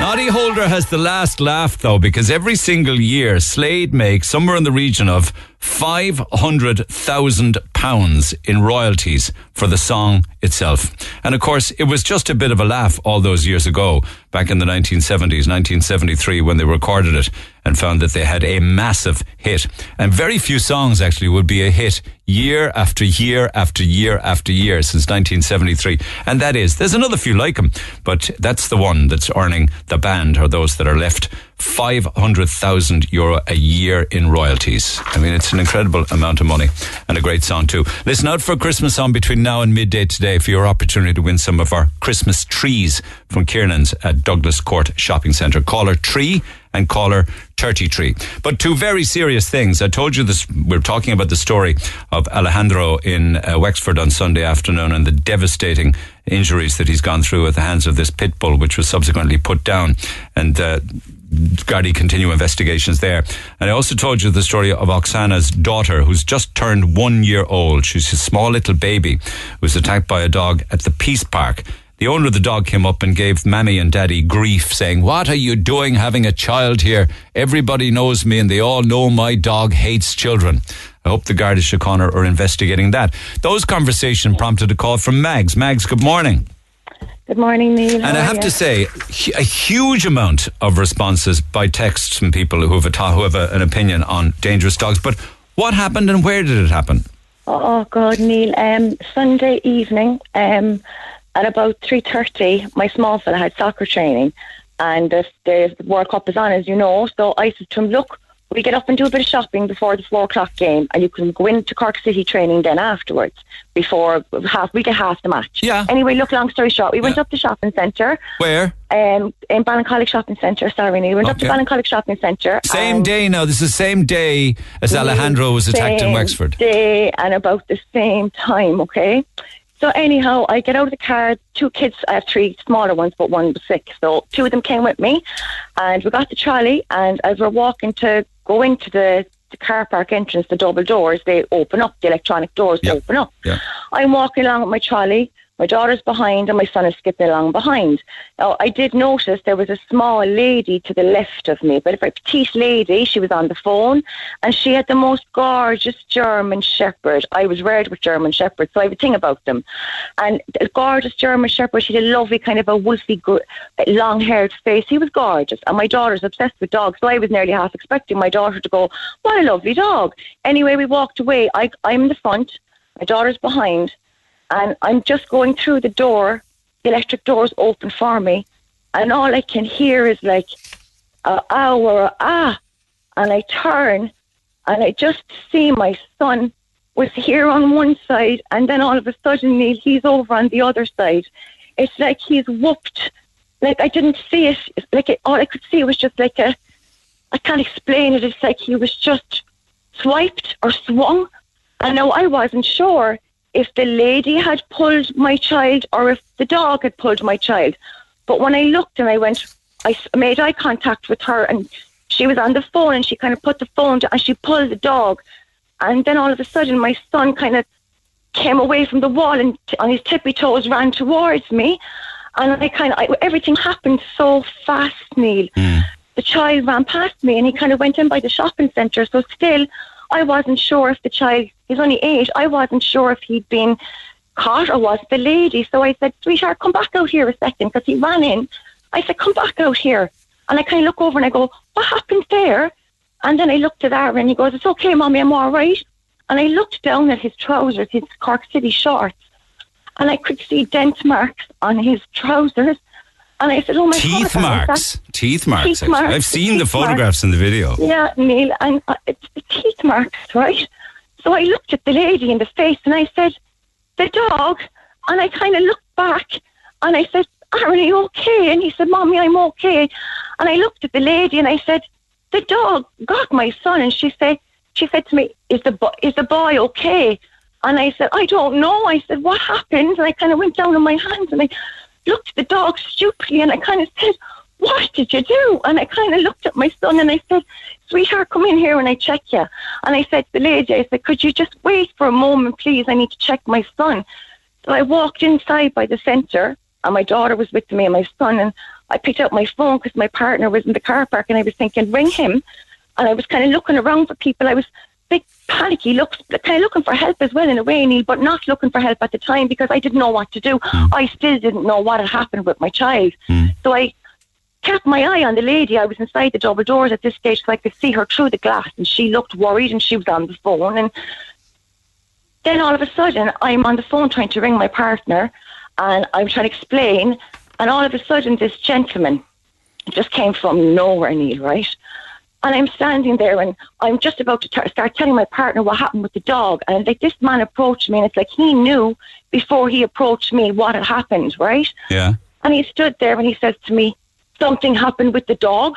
Speaker 2: Noddy Holder has the last laugh though, because every single year Slade makes somewhere in the region of five hundred thousand pounds in royalties for the song itself. And of course, it was just a bit of a laugh all those years ago, back in the 1970s, 1973, when they recorded it and found that they had a massive hit. And very few songs actually would be a hit year after year after year after year since 1973. And that is, there's another few like them, but that's the one that's earning the band or those that are left 500,000 euro a year in royalties. I mean, it's an incredible amount of money and a great song too. Listen out for a Christmas song between now and midday today for your opportunity to win some of our Christmas trees from Kiernan's at Douglas Court Shopping Centre. Caller tree and caller 33. But two very serious things. I told you this, we're talking about the story of Alejandro in uh, Wexford on Sunday afternoon and the devastating injuries that he's gone through at the hands of this pit bull, which was subsequently put down. And, uh, Gardaí continue investigations there. And I also told you the story of Oksana's daughter, who's just turned one year old. She's a small little baby who was attacked by a dog at the Peace Park. The owner of the dog came up and gave Mammy and Daddy grief, saying, What are you doing having a child here? Everybody knows me and they all know my dog hates children. I hope the Garda Síochána are investigating that. Those conversations prompted a call from Mags. Mags, good morning.
Speaker 14: Good morning, Neil.
Speaker 2: And I have to say, a huge amount of responses by text from people who have, a, who have a, an opinion on dangerous dogs. But What happened and where did it happen?
Speaker 14: Oh God, Neil. Um, Sunday evening, um, at about three thirty, my small fella had soccer training, and the, the World Cup is on, as you know. So I said to him, "Look, we get up and do a bit of shopping before the four o'clock game, and you can go into Cork City training then afterwards. Before half, we get half the match.
Speaker 2: Yeah.
Speaker 14: Anyway, look, long story short, we went up to shopping centre.
Speaker 2: Where?
Speaker 14: Um, in Ballincollig Shopping Centre. Sorry. We went up to Ballincollig Shopping Centre.
Speaker 2: Same day now. This is the same day as Alejandro was attacked in
Speaker 14: same
Speaker 2: Wexford.
Speaker 14: Day and about the same time, okay? So anyhow, I get out of the car. Two kids, I have three smaller ones, but one was sick. So two of them came with me, and we got the trolley. And as we're walking to go into the, the car park entrance, the double doors they open up. The electronic doors open up.
Speaker 2: Yeah.
Speaker 14: I'm walking along with my trolley. My daughter's behind, and my son is skipping along behind. Now, I did notice there was a small lady to the left of me, but a very petite lady. She was on the phone, and she had the most gorgeous German Shepherd. I was reared with German Shepherds, so I have a thing about them. And the gorgeous German Shepherd, she had a lovely kind of a wolfy, long-haired face. He was gorgeous, and my daughter's obsessed with dogs, so I was nearly half expecting my daughter to go, "What a lovely dog!" Anyway, we walked away. I, I'm in the front, my daughter's behind and I'm just going through the door. The electric doors open for me, and all I can hear is like a ow or a ah, and I turn, and I just see my son was here on one side, and then all of a sudden Neil, he's over on the other side. It's like he's whooped. Like I didn't see it. Like it, all I could see was just like a. I can't explain it. It's like he was just swiped or swung, I know I wasn't sure if the lady had pulled my child or if the dog had pulled my child. But when I looked and I went, I made eye contact with her and she was on the phone and she kind of put the phone down and she pulled the dog. And then all of a sudden my son kind of came away from the wall and t- on his tippy toes ran towards me. And I kind of, I, everything happened so fast, Neil. Hmm. The child ran past me and he kind of went in by the shopping centre. So still, I wasn't sure if the child, he's only eight, I wasn't sure if he'd been caught or was the lady. So I said, sweetheart, come back out here a second because he ran in. I said, come back out here. And I kind of look over and I go, what happened there? And then I looked at Aaron and he goes, it's okay, mommy, I'm all right. And I looked down at his trousers, his Cork City shorts, and I could see dent marks on his trousers. And I said, oh my God.
Speaker 2: Teeth
Speaker 14: Aaron,
Speaker 2: marks. Teeth marks.
Speaker 14: Teeth marks,
Speaker 2: I've seen the
Speaker 14: teeth marks.
Speaker 2: photographs in the video.
Speaker 14: Yeah, Neil, and uh, it's teeth marks, right? So I looked at the lady in the face and I said, the dog. And I kind of looked back and I said, Aaron, are you okay? And he said, Mommy, I'm okay. And I looked at the lady and I said, the dog got my son. And she said, she said to me, is the, bo- is the boy okay? And I said, I don't know. I said, what happened? And I kind of went down on my hands and I looked at the dog stupidly and I kind of said, what did you do? And I kind of looked at my son and I said, sweetheart, come in here and I check you. And I said to the lady, I said, could you just wait for a moment, please? I need to check my son. So I walked inside by the centre and my daughter was with me and my son and I picked up my phone because my partner was in the car park and I was thinking, ring him. And I was kind of looking around for people. I was panicky, look, kind of looking for help as well in a way, Neil, but not looking for help at the time because I didn't know what to do. Hmm. I still didn't know what had happened with my child. Hmm. So I kept my eye on the lady. I was inside the double doors at this stage so I could see her through the glass and she looked worried and she was on the phone and then all of a sudden I'm on the phone trying to ring my partner and I'm trying to explain and all of a sudden this gentleman just came from nowhere, Neil, right? And I'm standing there and I'm just about to t- start telling my partner what happened with the dog. And like this man approached me and it's like he knew before he approached me what had happened, right?
Speaker 2: Yeah.
Speaker 14: And he stood there and he says to me, Something happened with the dog.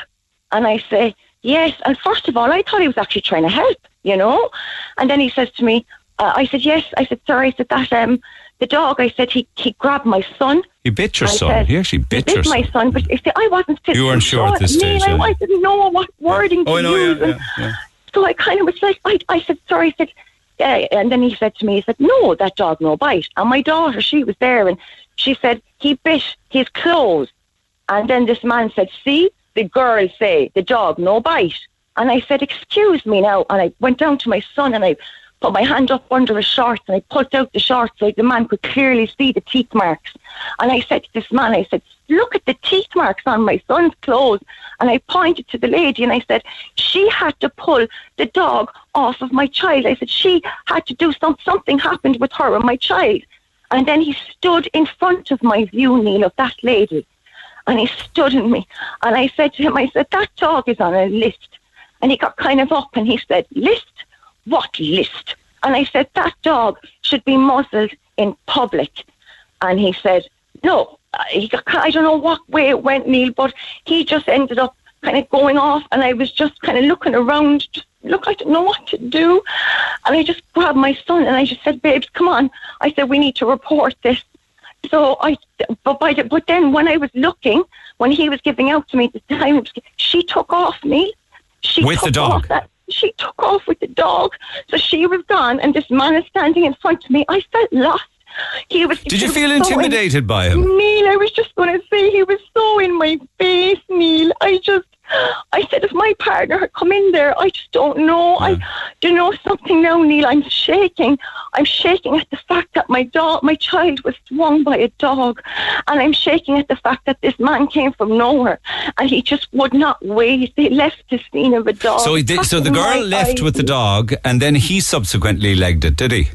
Speaker 14: And I say, Yes. And first of all, I thought he was actually trying to help, you know? And then he says to me, uh, I said, Yes. I said, Sorry. I said, That, um, the dog, I said, he, he grabbed my son.
Speaker 2: You bit your
Speaker 14: I
Speaker 2: son.
Speaker 14: said,
Speaker 2: he actually bit
Speaker 14: bit
Speaker 2: your
Speaker 14: my
Speaker 2: son.
Speaker 14: son, but if I wasn't fit.
Speaker 2: You weren't sure at this stage,
Speaker 14: I,
Speaker 2: yeah.
Speaker 14: I didn't know what wording
Speaker 2: Oh,
Speaker 14: to
Speaker 2: know,
Speaker 14: use.
Speaker 2: yeah, yeah.
Speaker 14: So I kind of was like, I, I said, sorry, I said. And then he said to me, he said, no, that dog no bite. And my daughter, she was there and she said, he bit his clothes. And then this man said, see, the girl say, the dog no bite. And I said, excuse me now. And I went down to my son and I put my hand up under his shorts and I pulled out the shorts so the man could clearly see the teeth marks. And I said to this man, I said, look at the teeth marks on my son's clothes. And I pointed to the lady and I said, she had to pull the dog off of my child. I said, she had to do some, something happened with her and my child. And then he stood in front of my view, Neil, of that lady. And he stood in me. And I said to him, I said, that dog is on a list. And he got kind of up and he said, list? What list? And I said, that dog should be muzzled in public. And he said, no, uh, he got, I don't know what way it went, Neil, but he just ended up kind of going off. And I was just kind of looking around, just look, I don't know what to do. And I just grabbed my son and I just said, babes, come on. I said, we need to report this. So I, but by the, but then when I was looking, when he was giving out to me the time, she took off me. She
Speaker 2: with
Speaker 14: took
Speaker 2: the dog.
Speaker 14: That, she took off with the dog. So she was gone, and this man is standing in front of me. I felt lost. He was.
Speaker 2: Did you feel
Speaker 14: so in-
Speaker 2: intimidated by him?
Speaker 14: Neil, I was just going to say he was so in my face, Neil. I just, I said, if my partner had come in there, I just don't know. I, do you know something now, Neil? I'm shaking. I'm shaking at the fact that my dog, my child was swung by a dog, and I'm shaking at the fact that this man came from nowhere, and he just would not wait. They left the scene of a dog.
Speaker 2: So he did, so the girl left
Speaker 14: eyes.
Speaker 2: with the dog, and then he subsequently legged it, did he?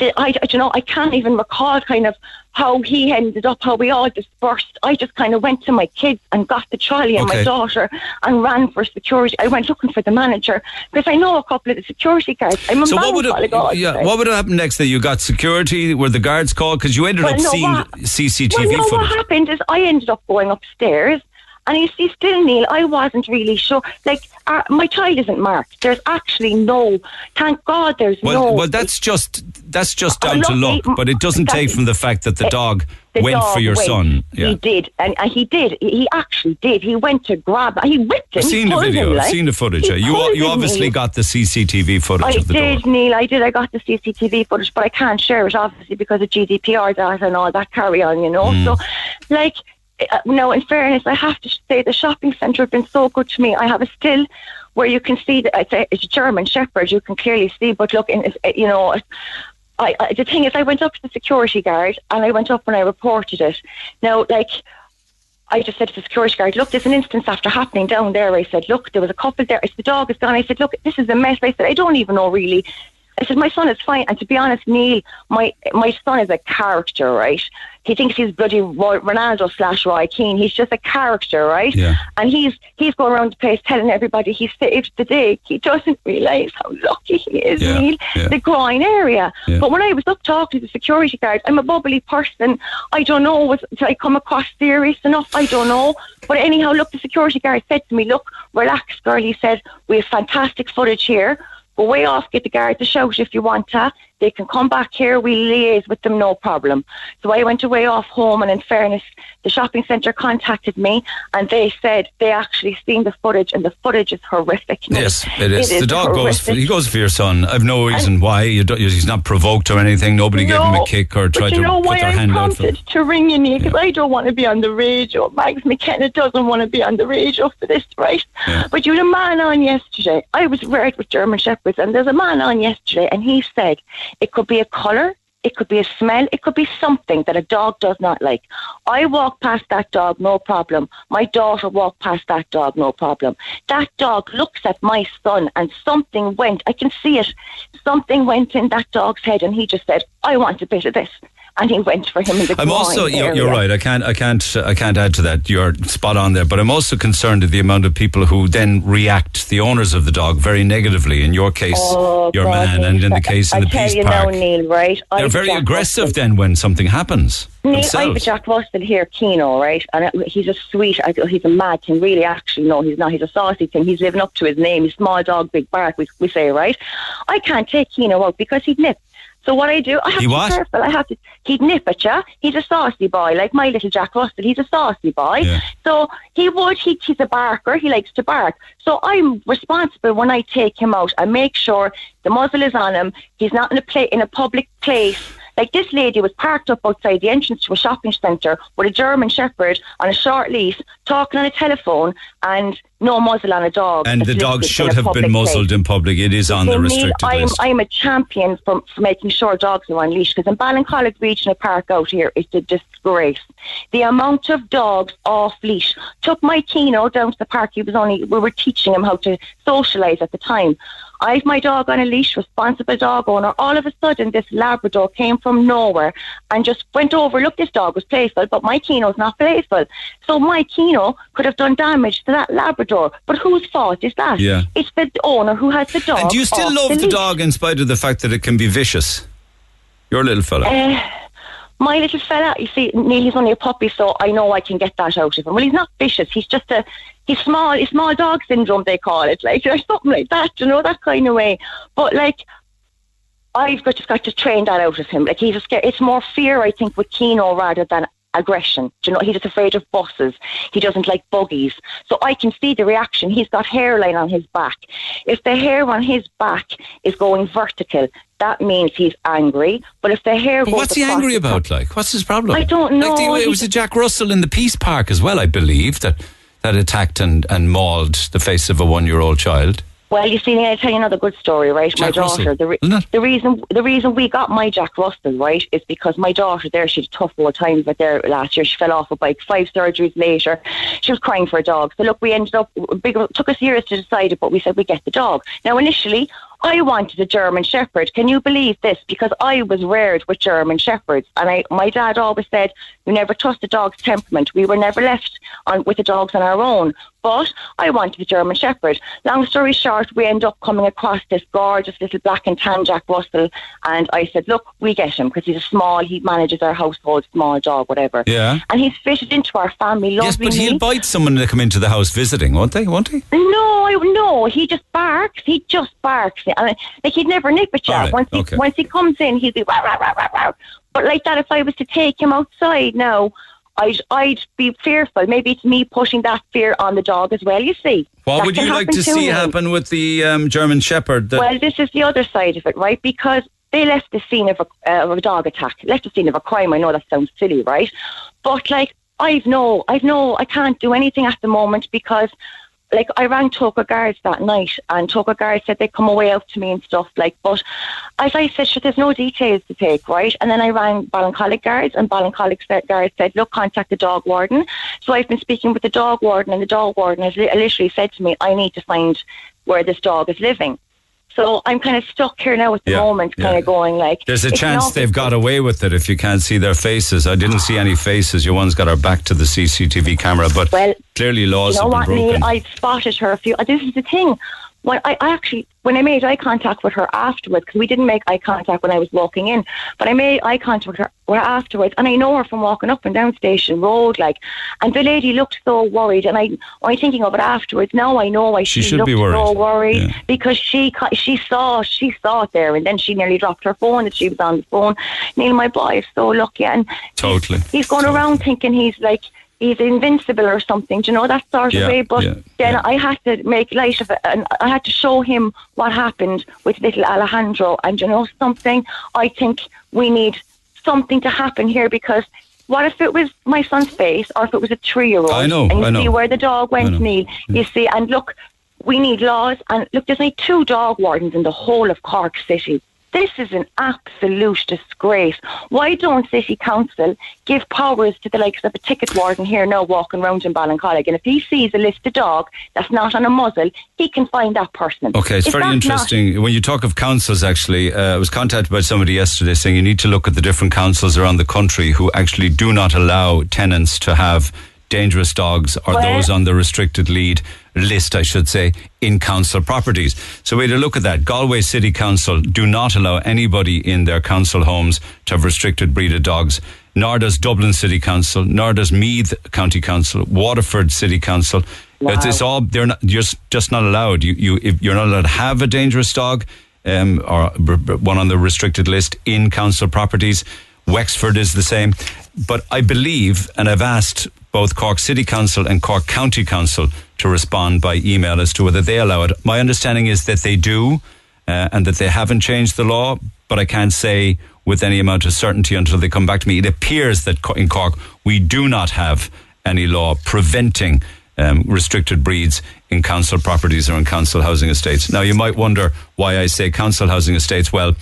Speaker 14: I, I- you know, I can't even recall kind of how he ended up, how we all dispersed. I just kind of went to my kids and got the trolley and
Speaker 2: Okay.
Speaker 14: my daughter and ran for security. I went looking for the manager because I know a couple of the security guards. I'm
Speaker 2: So what would have, yeah, what would have happened next? That you got security? Were the guards called? Because you ended
Speaker 14: Well,
Speaker 2: up
Speaker 14: no,
Speaker 2: seeing
Speaker 14: what-
Speaker 2: CCTV
Speaker 14: well, no,
Speaker 2: footage.
Speaker 14: what happened is I ended up going upstairs. And you see, still, Neil, I wasn't really sure. Like, uh, my child isn't marked. There's actually no. Thank God, there's
Speaker 2: Well,
Speaker 14: no.
Speaker 2: well, that's just that's just down to luck, but it doesn't take from the fact that the dog
Speaker 14: the
Speaker 2: went
Speaker 14: dog
Speaker 2: for your
Speaker 14: went.
Speaker 2: son. Yeah.
Speaker 14: He did, and, and he did. He actually did. He went to grab. He whipped him.
Speaker 2: I've seen the video.
Speaker 14: Him,
Speaker 2: I've seen the footage.
Speaker 14: He
Speaker 2: Uh, You you obviously
Speaker 14: Neil.
Speaker 2: got the CCTV footage
Speaker 14: I
Speaker 2: of the
Speaker 14: did,
Speaker 2: door.
Speaker 14: Neil. I did. I got the CCTV footage, but I can't share it obviously because of GDPR data and all that carry on. You know,
Speaker 2: Mm.
Speaker 14: so like. Uh, no, in fairness, I have to say the shopping centre have been so good to me. I have a still where you can see that it's a, it's a German Shepherd. You can clearly see, but look, in, you know, I, I, the thing is, I went up to the security guard and I went up and I reported it. Now, like, I just said to the security guard, look, there's an instance after happening down there. I said, look, there was a couple there. I said, the dog is gone. I said, look, this is a mess. I said, I don't even know really. I said, my son is fine. And to be honest, Neil, my my son is a character, right? He thinks he's bloody Ronaldo slash Roy Keane. He's just a character, right?
Speaker 2: Yeah.
Speaker 14: And he's he's going around the place telling everybody he saved the day. He doesn't realise how lucky he is,
Speaker 2: Yeah,
Speaker 14: Neil.
Speaker 2: yeah.
Speaker 14: The groin area.
Speaker 2: Yeah.
Speaker 14: But when I was up talking to the security guard, I'm a bubbly person. I don't know, was did I come across serious enough? I don't know. But anyhow, look, the security guard said to me, Look, relax, girl. He said, We have fantastic footage here. Go way off, get the guard to shout if you want to. They can come back here, we liaise with them, no problem. So I went away off home, and in fairness, the shopping centre contacted me and they said they actually seen the footage, and the footage is horrific.
Speaker 2: Yes, it is. the dog goes. For, he goes for your son. I've no reason why. You don't, he's not provoked or anything. Nobody gave him a kick or tried
Speaker 14: you
Speaker 2: to put their
Speaker 14: I'm
Speaker 2: hand out for him.
Speaker 14: to ring you, because I don't want to be on the radio. Mags McKenna doesn't want to be on the radio for this, right? But you had a man on yesterday. I was reared with German Shepherds, and there's a man on yesterday, and he said it could be a colour, it could be a smell, it could be something that a dog does not like. I walk past that dog, no problem. My daughter walked past that dog, no problem. That dog looks at my son, and something went. I can see it. Something went in that dog's head, and he just said, "I want a bit of this." And he went for him in the
Speaker 2: I'm also. You're, you're right. I can't. I can't. I can't add to that. You're spot on there. But I'm also concerned at the amount of people who then react. The owners of the dog very negatively. In your case,
Speaker 14: Oh,
Speaker 2: your
Speaker 14: God,
Speaker 2: man, and in the case in
Speaker 14: I
Speaker 2: the
Speaker 14: tell
Speaker 2: Peace
Speaker 14: you
Speaker 2: Park,
Speaker 14: now, Neil, right?
Speaker 2: they're
Speaker 14: I've
Speaker 2: very aggressive.
Speaker 14: Russell-
Speaker 2: Then when something happens,
Speaker 14: Neil, I have
Speaker 2: themselves.
Speaker 14: Jack Russell here, Keno, right? And he's a sweet, he's a mad thing. Really, actually, no, he's not. He's a saucy thing. He's living up to his name. He's small dog, big bark, we, we say, right? I can't take Keno out because he'd nip. So what I do, I have
Speaker 2: He
Speaker 14: to
Speaker 2: what?
Speaker 14: be careful. I have to. He'd nip at you. He's a saucy boy, like my little Jack Russell. He's a saucy boy.
Speaker 2: Yeah.
Speaker 14: So he would. He, he's a barker. He likes to bark. So I'm responsible when I take him out. I make sure the muzzle is on him. He's not in a play in a public place. Like this lady was parked up outside the entrance to a shopping centre with a German Shepherd on a short leash, talking on a telephone, and no muzzle on a dog.
Speaker 2: And the dog should have been muzzled
Speaker 14: place.
Speaker 2: in public. It is on
Speaker 14: They
Speaker 2: the
Speaker 14: need-
Speaker 2: restricted
Speaker 14: I'm,
Speaker 2: list.
Speaker 14: I'm a champion for, for making sure dogs are on leash because in Ballincollig Regional Park out here, it's a disgrace. The amount of dogs off leash. Took my Kino down to the park. He was only we were teaching him how to socialise at the time. I've my dog on a leash, responsible dog owner. All of a sudden, this Labrador came from nowhere and just went over. Look, this dog was playful, but my Kino's not playful. So my Kino could have done damage to that Labrador. But whose fault is that?
Speaker 2: Yeah.
Speaker 14: It's the owner who has the dog.
Speaker 2: and do you still love the,
Speaker 14: leash.
Speaker 2: dog in spite of the fact that it can be vicious? Your little fella.
Speaker 14: Uh, my little fella, you see, Neil, he's only a puppy, so I know I can get that out of him. Well, he's not vicious. He's just a, he's small, he's small dog syndrome, they call it, like, or something like that, you know, that kind of way. But, like, I've got, just got to train that out of him. Like, he's a scare. It's more fear, I think, with Kino rather than aggression. Do you know, he's just afraid of buses. He doesn't like buggies. So I can see the reaction. He's got hairline on his back. If the hair on his back is going vertical, that means he's angry. But if the hair
Speaker 2: But what's he angry about? Like, what's his problem?
Speaker 14: I don't know.
Speaker 2: Like the, it was a Jack Russell in the Peace Park as well, I believe, that that attacked and, and mauled the face of a one-year-old child.
Speaker 14: Well, you see, I'll tell you another good story, right? my daughter,
Speaker 2: Russell,
Speaker 14: the, re- the reason the reason we got my Jack Russell, right, is because my daughter there, she had tough old times but there last year. She fell off a bike, five surgeries later. She was crying for a dog. So look, we ended up, big, it took us years to decide it, but we said we get the dog. Now, initially, I wanted a German Shepherd. Can you believe this? Because I was reared with German Shepherds, and I, my dad always said, "You never trust a dog's temperament." We were never left on with the dogs on our own. But I wanted a German Shepherd. Long story short, we end up coming across this gorgeous little black and tan Jack Russell, and I said, "Look, we get him because he's a small. He manages our household, small dog, whatever."
Speaker 2: Yeah.
Speaker 14: And he's fitted into our family.
Speaker 2: Yes, but he'll
Speaker 14: neat.
Speaker 2: bite someone that come into the house visiting, won't they? Won't he?
Speaker 14: No, I, no, he just barks. He just barks. And, like he'd never nip at you.
Speaker 2: Right,
Speaker 14: Once he
Speaker 2: okay.
Speaker 14: once he comes in, he'd be rah, rah, rah, rah, rah. But like that, if I was to take him outside now, I'd I'd be fearful. Maybe it's me pushing that fear on the dog as well. You see.
Speaker 2: What
Speaker 14: That
Speaker 2: would you like to see
Speaker 14: him.
Speaker 2: happen with the um, German Shepherd?
Speaker 14: Well, this is the other side of it, right? Because they left the scene of a, uh, of a dog attack, left the scene of a crime. I know that sounds silly, right? But like, I've no, I've no, I can't do anything at the moment because, like, I rang Togher Guards that night, and Togher Guards said they'd come away out to me and stuff. Like, but as I said, sure, there's no details to take, right? And then I rang Ballincollig Guards, and Ballincollig sa- Guards said, look, contact the dog warden. So I've been speaking with the dog warden, and the dog warden has li- literally said to me, I need to find where this dog is living. So I'm kind of stuck here now at the
Speaker 2: Yeah,
Speaker 14: moment, kind
Speaker 2: yeah.
Speaker 14: of going like.
Speaker 2: There's a chance they've got away with it if you can't see their faces. I didn't see any faces. Your one's got her back to the CCTV camera, but
Speaker 14: Well,
Speaker 2: clearly laws
Speaker 14: You know
Speaker 2: have
Speaker 14: what,
Speaker 2: been broken.
Speaker 14: Neil? I spotted her a few. This is the thing. When I, I actually, when I made eye contact with her afterwards, because we didn't make eye contact when I was walking in, but I made eye contact with her, with her afterwards, and I know her from walking up and down Station Road, like, and the lady looked so worried, and I, I'm thinking of it afterwards. Now I know why
Speaker 2: She
Speaker 14: she,
Speaker 2: should
Speaker 14: looked
Speaker 2: be worried.
Speaker 14: so worried
Speaker 2: Yeah.
Speaker 14: because she she saw she saw it there, and then she nearly dropped her phone that she was on the phone. Neil, my boy, is so lucky, and
Speaker 2: totally.
Speaker 14: he's going around thinking he's like he's invincible or something, do you know that sort
Speaker 2: Yeah,
Speaker 14: of way. But
Speaker 2: yeah,
Speaker 14: then I had to make light of it, and I had to show him what happened with little Alejandro. And you know something, I think we need something to happen here because. What if it was my son's face, or if it was a three-year-old?
Speaker 2: I know,
Speaker 14: And you
Speaker 2: I know.
Speaker 14: see where the dog went, Neil. You see, and look, we need laws. And look, there's only two dog wardens in the whole of Cork City. This is an absolute disgrace. Why don't City Council give powers to the likes of a ticket warden here now walking around in Ballincollig? And if he sees a listed dog that's not on a muzzle, he can find that person.
Speaker 2: Okay, it's
Speaker 14: Is
Speaker 2: very
Speaker 14: that not-
Speaker 2: interesting. When you talk of councils, actually, uh, I was contacted by somebody yesterday saying you need to look at the different councils around the country who actually do not allow tenants to have dangerous dogs or
Speaker 15: Well-
Speaker 2: those on the restricted lead list, I should say, in council properties. So we had a look at that. Galway City Council do not allow anybody in their council homes to have restricted breeded dogs. Nor does Dublin City Council, nor does Meath County Council, Waterford City Council. It's, it's all they're not just just not allowed. You you if you're not allowed to have a dangerous dog, um, or one on the restricted list in council properties. Wexford is the same, but I believe, and I've asked both Cork City Council and Cork County Council to respond by email as to whether they allow it. My understanding is that they do, uh, and that they haven't changed the law, but I can't say with any amount of certainty until they come back to me. It appears that in Cork we do not have any law preventing um, restricted breeds in council properties or in council housing estates. Now, you might wonder why I say council housing estates. Well,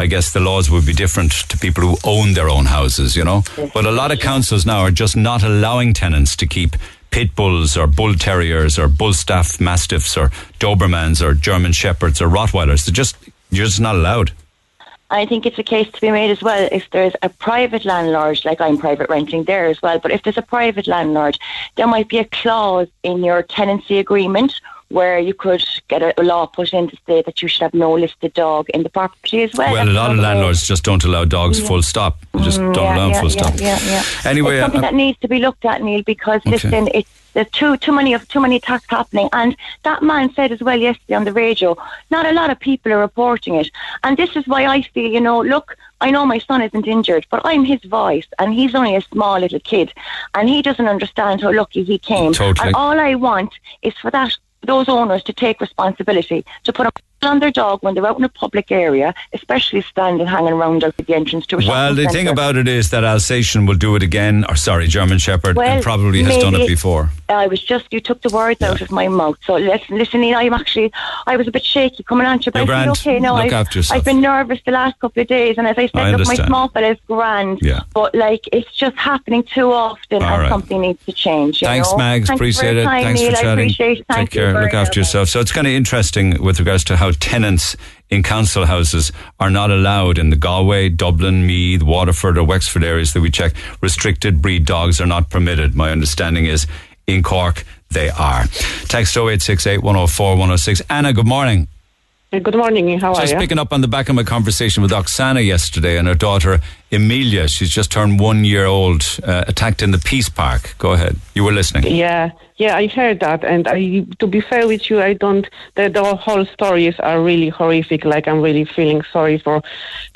Speaker 2: I guess the laws would be different to people who own their own houses, you know. But a lot of councils now are just not allowing tenants to keep pit bulls or bull terriers or bull staff mastiffs or Dobermans or German shepherds or Rottweilers. They're just you're just not allowed.
Speaker 14: I think it's a case to be made as well if there's a private landlord, like I'm private renting there as well, but if there's a private landlord, there might be a clause in your tenancy agreement where you could get a law put in to say that you should have no listed dog in the property as well.
Speaker 2: Well, a lot of landlords just don't allow dogs
Speaker 14: Yeah.
Speaker 2: full stop. They just
Speaker 14: Mm,
Speaker 2: don't
Speaker 14: yeah,
Speaker 2: allow
Speaker 14: yeah,
Speaker 2: full stop.
Speaker 14: Yeah, yeah.
Speaker 2: Anyway,
Speaker 14: it's something
Speaker 2: uh,
Speaker 14: that needs to be looked at, Neil, because
Speaker 2: Okay.
Speaker 14: listen, it's there's too too many of too many attacks happening, and that man said as well yesterday on the radio. Not a lot of people are reporting it, and this is why I feel, you know, look. I know my son isn't injured, but I'm his voice, and he's only a small little kid, and he doesn't understand how lucky he came.
Speaker 2: Totally.
Speaker 14: And all I want is for that those owners to take responsibility to put a on their dog when they're out in a public area, especially standing hanging around out at the entrance to a
Speaker 2: well, the thing about it is that Alsatian will do it again, or sorry, German Shepherd,
Speaker 14: Well,
Speaker 2: and probably has done it before.
Speaker 14: I was just you took the words out of my mouth. So listen, listen, Ian, I'm actually I was a bit shaky coming on to you, but I okay now.
Speaker 2: Look
Speaker 14: I've,
Speaker 2: after yourself.
Speaker 14: I've been nervous the last couple of days, and as I said,
Speaker 2: I
Speaker 14: look, my small fella is grand,
Speaker 2: Yeah.
Speaker 14: but like it's just happening too often,
Speaker 2: All
Speaker 14: and
Speaker 2: right.
Speaker 14: something needs to change. You
Speaker 2: Thanks,
Speaker 14: know?
Speaker 2: Mags.
Speaker 14: Thanks
Speaker 2: appreciate it.
Speaker 14: Time,
Speaker 2: Thanks
Speaker 14: Neil.
Speaker 2: for chatting.
Speaker 14: appreciate it. Thank
Speaker 2: Take
Speaker 14: you
Speaker 2: care. Look after
Speaker 14: much.
Speaker 2: yourself. So it's kind of interesting with regards to how tenants in council houses are not allowed in the Galway, Dublin, Meath, Waterford, or Wexford areas that we check. Restricted breed dogs are not permitted. My understanding is in Cork they are. Text 0868 104 106. Anna, good morning.
Speaker 15: Good morning. How are you?
Speaker 2: Just picking up on the back of my conversation with Oksana yesterday and her daughter Emilia. She's just turned one year old, uh, attacked in the Peace Park. Go ahead. You were listening.
Speaker 15: Yeah, yeah, I heard that, and I, to be fair with you, I don't. The, the whole stories are really horrific. Like I'm really feeling sorry for,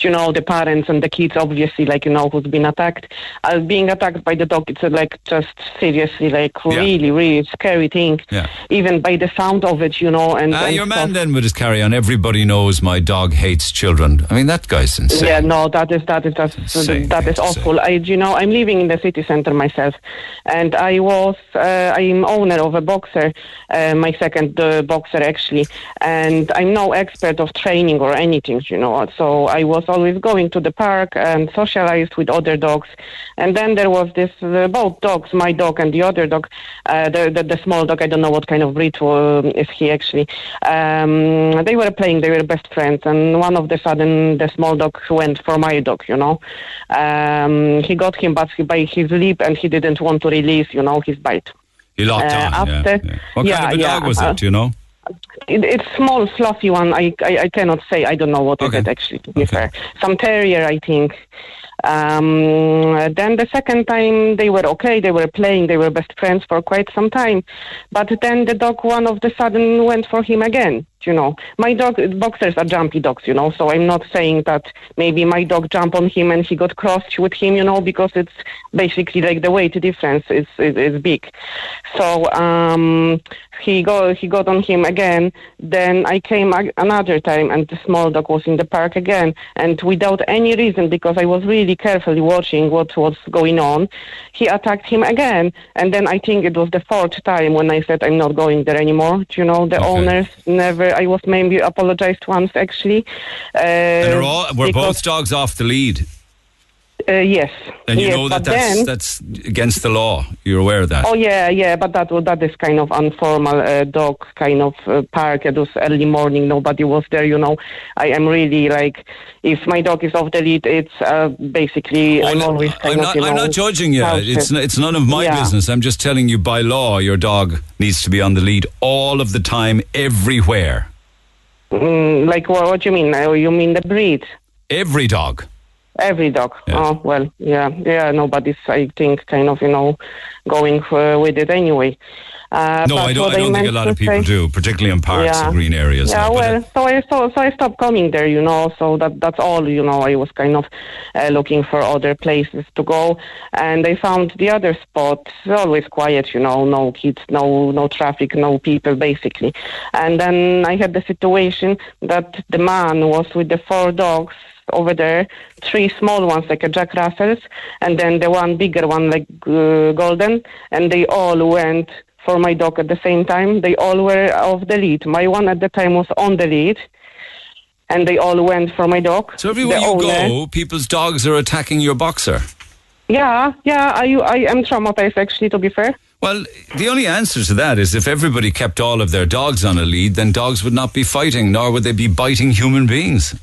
Speaker 15: you know, the parents and the kids. Obviously, like you know, who's been attacked. Uh, being attacked by the dog, it's uh, like just seriously, like really, really scary thing.
Speaker 2: Yeah.
Speaker 15: Even by the sound of it, you know, and,
Speaker 2: Ah,
Speaker 15: and
Speaker 2: your
Speaker 15: stuff.
Speaker 2: man then would just carry on. Everybody knows my dog hates children. I mean, that guy's insane.
Speaker 15: Yeah, no, that is that is that's,
Speaker 2: Insane
Speaker 15: that is awful. I, you know, I'm living in the city center myself, and I was uh, I'm owner of a boxer, uh, my second uh, boxer actually, and I'm no expert of training or anything, you know. So I was always going to the park and socialized with other dogs, and then there was this uh, both dogs, my dog and the other dog, uh, the, the the small dog. I don't know what kind of breed uh, is he actually. Um, they were playing, they were best friends, and one of the sudden the small dog went for my dog, you know. Um, he got him, but he by his lip, and he didn't want to release, you know, his bite.
Speaker 2: He locked
Speaker 15: Uh,
Speaker 2: on.
Speaker 15: after-
Speaker 2: yeah. What
Speaker 15: yeah,
Speaker 2: kind of a
Speaker 15: yeah,
Speaker 2: dog was
Speaker 15: uh,
Speaker 2: it? Do you know?
Speaker 15: It, it's small, fluffy one. I, I I cannot say. I don't know what is it actually. To be fair, some terrier, I think. Um, then the second time they were okay. They were playing. They were best friends for quite some time. But then the dog, one of the sudden, went for him again. You know, my dog boxers are jumpy dogs. You know, so I'm not saying that maybe my dog jumped on him and he got crossed with him. You know, because it's basically like the weight difference is is, is big. So um, he go he got on him again. Then I came another time, and the small dog was in the park again, and without any reason, because I was really carefully watching what was going on, he attacked him again. And then I think it was the fourth time when I said I'm not going there anymore. You know, the owners never. I was maybe apologized once actually. Uh,
Speaker 2: And they're all, were both dogs off the lead.
Speaker 15: Uh, yes.
Speaker 2: And you
Speaker 15: yes,
Speaker 2: know that
Speaker 15: but
Speaker 2: that's,
Speaker 15: then,
Speaker 2: that's against the law. You're aware of that.
Speaker 15: Oh yeah, yeah, but that that is kind of informal uh, dog kind of uh, park. It was early morning, nobody was there. You know, I am really like, if my dog is off the lead, it's uh, basically I'm always kind
Speaker 2: I'm
Speaker 15: of
Speaker 2: not,
Speaker 15: you know.
Speaker 2: I'm not judging you. It's, n- it's none of my
Speaker 15: Yeah.
Speaker 2: business. I'm just telling you by law, your dog needs to be on the lead all of the time, everywhere.
Speaker 15: Mm, like what, what do you mean? Uh, you mean the breed?
Speaker 2: Every dog.
Speaker 15: Every dog. Oh well, yeah, yeah. Nobody's, I think, kind of you know, going uh, with it anyway. Uh,
Speaker 2: no, I don't, I don't think a lot of people
Speaker 15: say-
Speaker 2: do, particularly in parks
Speaker 15: Yeah.
Speaker 2: and green areas.
Speaker 15: Yeah,
Speaker 2: uh,
Speaker 15: well, so I so, so I stopped coming there, you know. So that that's all, you know. I was kind of uh, looking for other places to go, and I found the other spot. Always quiet, you know. No kids, no no traffic, no people, basically. And then I had the situation that the man was with the four dogs over there, three small ones like a Jack Russells, and then the one bigger one like uh, Golden, and they all went for my dog at the same time. They all were off the lead. My one at the time was on the lead, and they all went for my dog.
Speaker 2: So everywhere you
Speaker 15: owner-
Speaker 2: go, people's dogs are attacking your boxer.
Speaker 15: Yeah, yeah, I, I am traumatized actually, to be fair.
Speaker 2: Well, the only answer to that is if everybody kept all of their dogs on a lead, then dogs would not be fighting, nor would they be biting human beings.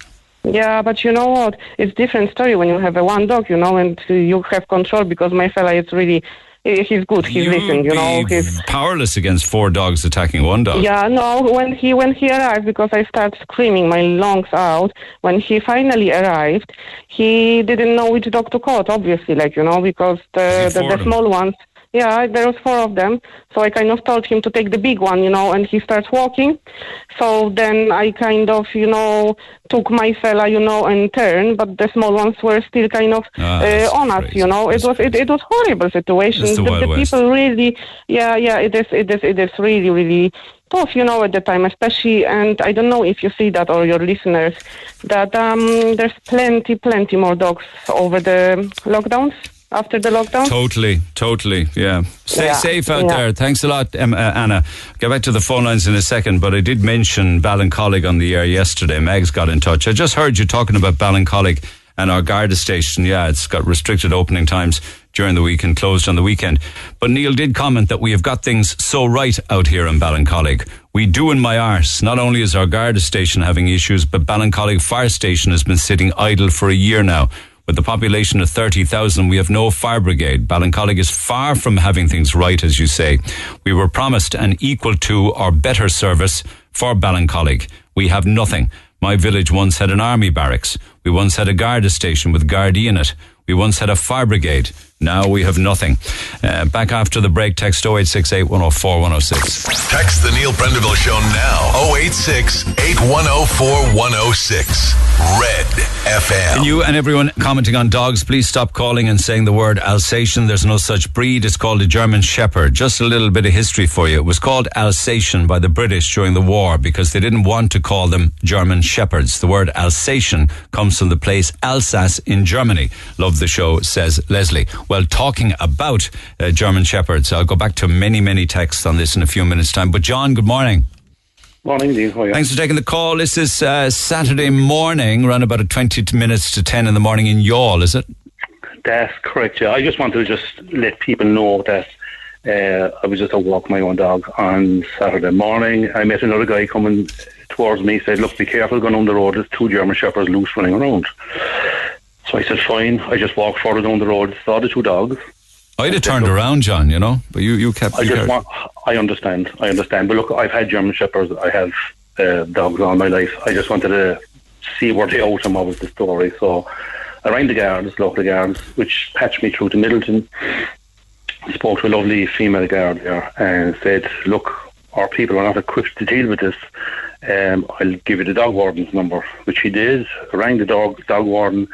Speaker 15: Yeah, but you know what? It's different story when you have a one dog, you know, and you have control because my fella is really, he's good, he's listening, you know, he's.
Speaker 2: powerless against four dogs attacking one dog.
Speaker 15: Yeah, no, when he when he arrived, because I started screaming my lungs out. When he finally arrived, he didn't know which dog to call. Obviously, like you know, because the the, the small ones. Yeah, there was four of them. So I kind of told him to take the big one, you know, and he starts walking. So then I kind of, you know, took my fella, you know, and turned, but the small ones were still kind of
Speaker 2: Ah,
Speaker 15: uh,
Speaker 2: that's
Speaker 15: on us, you know. It was it, it was horrible situation.
Speaker 2: The
Speaker 15: the, the people really, yeah, yeah, it is, it is, it is really, really tough, you know, at the time, especially, and I don't know if you see that or your listeners, that um, there's plenty, plenty more dogs over the lockdowns, after the lockdown.
Speaker 2: Totally, totally, yeah. Stay
Speaker 15: Yeah,
Speaker 2: safe out
Speaker 15: yeah.
Speaker 2: there. Thanks a lot, um, uh, Anna. Get back to the phone lines in a second, but I did mention Ballincollig on the air yesterday. Meg's got in touch. I just heard you talking about Ballincollig and our Garda station. Yeah, it's got restricted opening times during the week and closed on the weekend. But Neil did comment that we have got things so right out here in Ballincollig. We do in my arse. Not only is our Garda station having issues, but Ballincollig Fire Station has been sitting idle for a year now. With a population of 30,000, we have no fire brigade. Ballincollig is far from having things right, as you say. We were promised an equal to or better service for Ballincollig. We have nothing. My village once had an army barracks. We once had a Garda station with Gardaí in it. We once had a fire brigade. Now we have nothing. Uh, back after the break, text 0868 104 106.
Speaker 7: Text the Neil Prendeville Show now. 086 8104 106. Red FM.
Speaker 2: And you and everyone commenting on dogs, please stop calling and saying the word Alsatian. There's no such breed. It's called a German Shepherd. Just a little bit of history for you. It was called Alsatian by the British during the war because they didn't want to call them German Shepherds. The word Alsatian comes from the place Alsace in Germany. Love the show, says Leslie. Well, talking about uh, German Shepherds, I'll go back to many, many texts on this in a few minutes' time. But John, good morning.
Speaker 16: Morning, Dean. How are you?
Speaker 2: Thanks for taking the call. This is uh, Saturday morning, around about 20 minutes to 10 in the morning in Youghal, is it?
Speaker 16: That's correct, yeah. I just want to just let people know that uh, I was just out walking my own dog on Saturday morning. I met another guy coming towards me, said, Look, be careful going on the road. There's two German Shepherds loose running around. So I said, Fine. I just walked further down the road, saw the two dogs.
Speaker 2: I'd have turned around, John, you know, but you, you kept
Speaker 16: I just want, I understand, I understand. But look, I've had German Shepherds, I have uh, dogs all my life. I just wanted to see where the outcome of was the story. So I rang the guards, local guards, which patched me through to Midleton. Spoke to a lovely female guard there and said, look, our people are not equipped to deal with this. Um, I'll give you the dog warden's number, which he did. I rang the dog dog warden,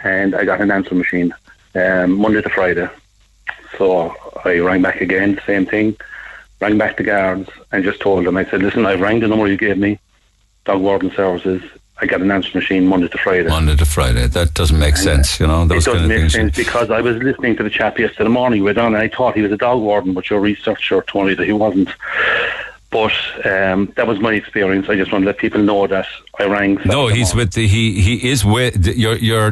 Speaker 16: and I got an answer machine um, Monday to Friday. So I rang back again, same thing. Rang back the guards and just told them, I said, listen, I rang the number you gave me, dog warden services. I got an answer machine Monday to Friday.
Speaker 2: Monday to Friday. That doesn't make sense, you know, those
Speaker 16: it doesn't
Speaker 2: of
Speaker 16: make sense because I was listening to the chap yesterday morning with on and I thought he was a dog warden, but your researcher told me that he wasn't. But um, that was my experience. I just want to let people know that I rang.
Speaker 2: No, he's with the, he he is with your your.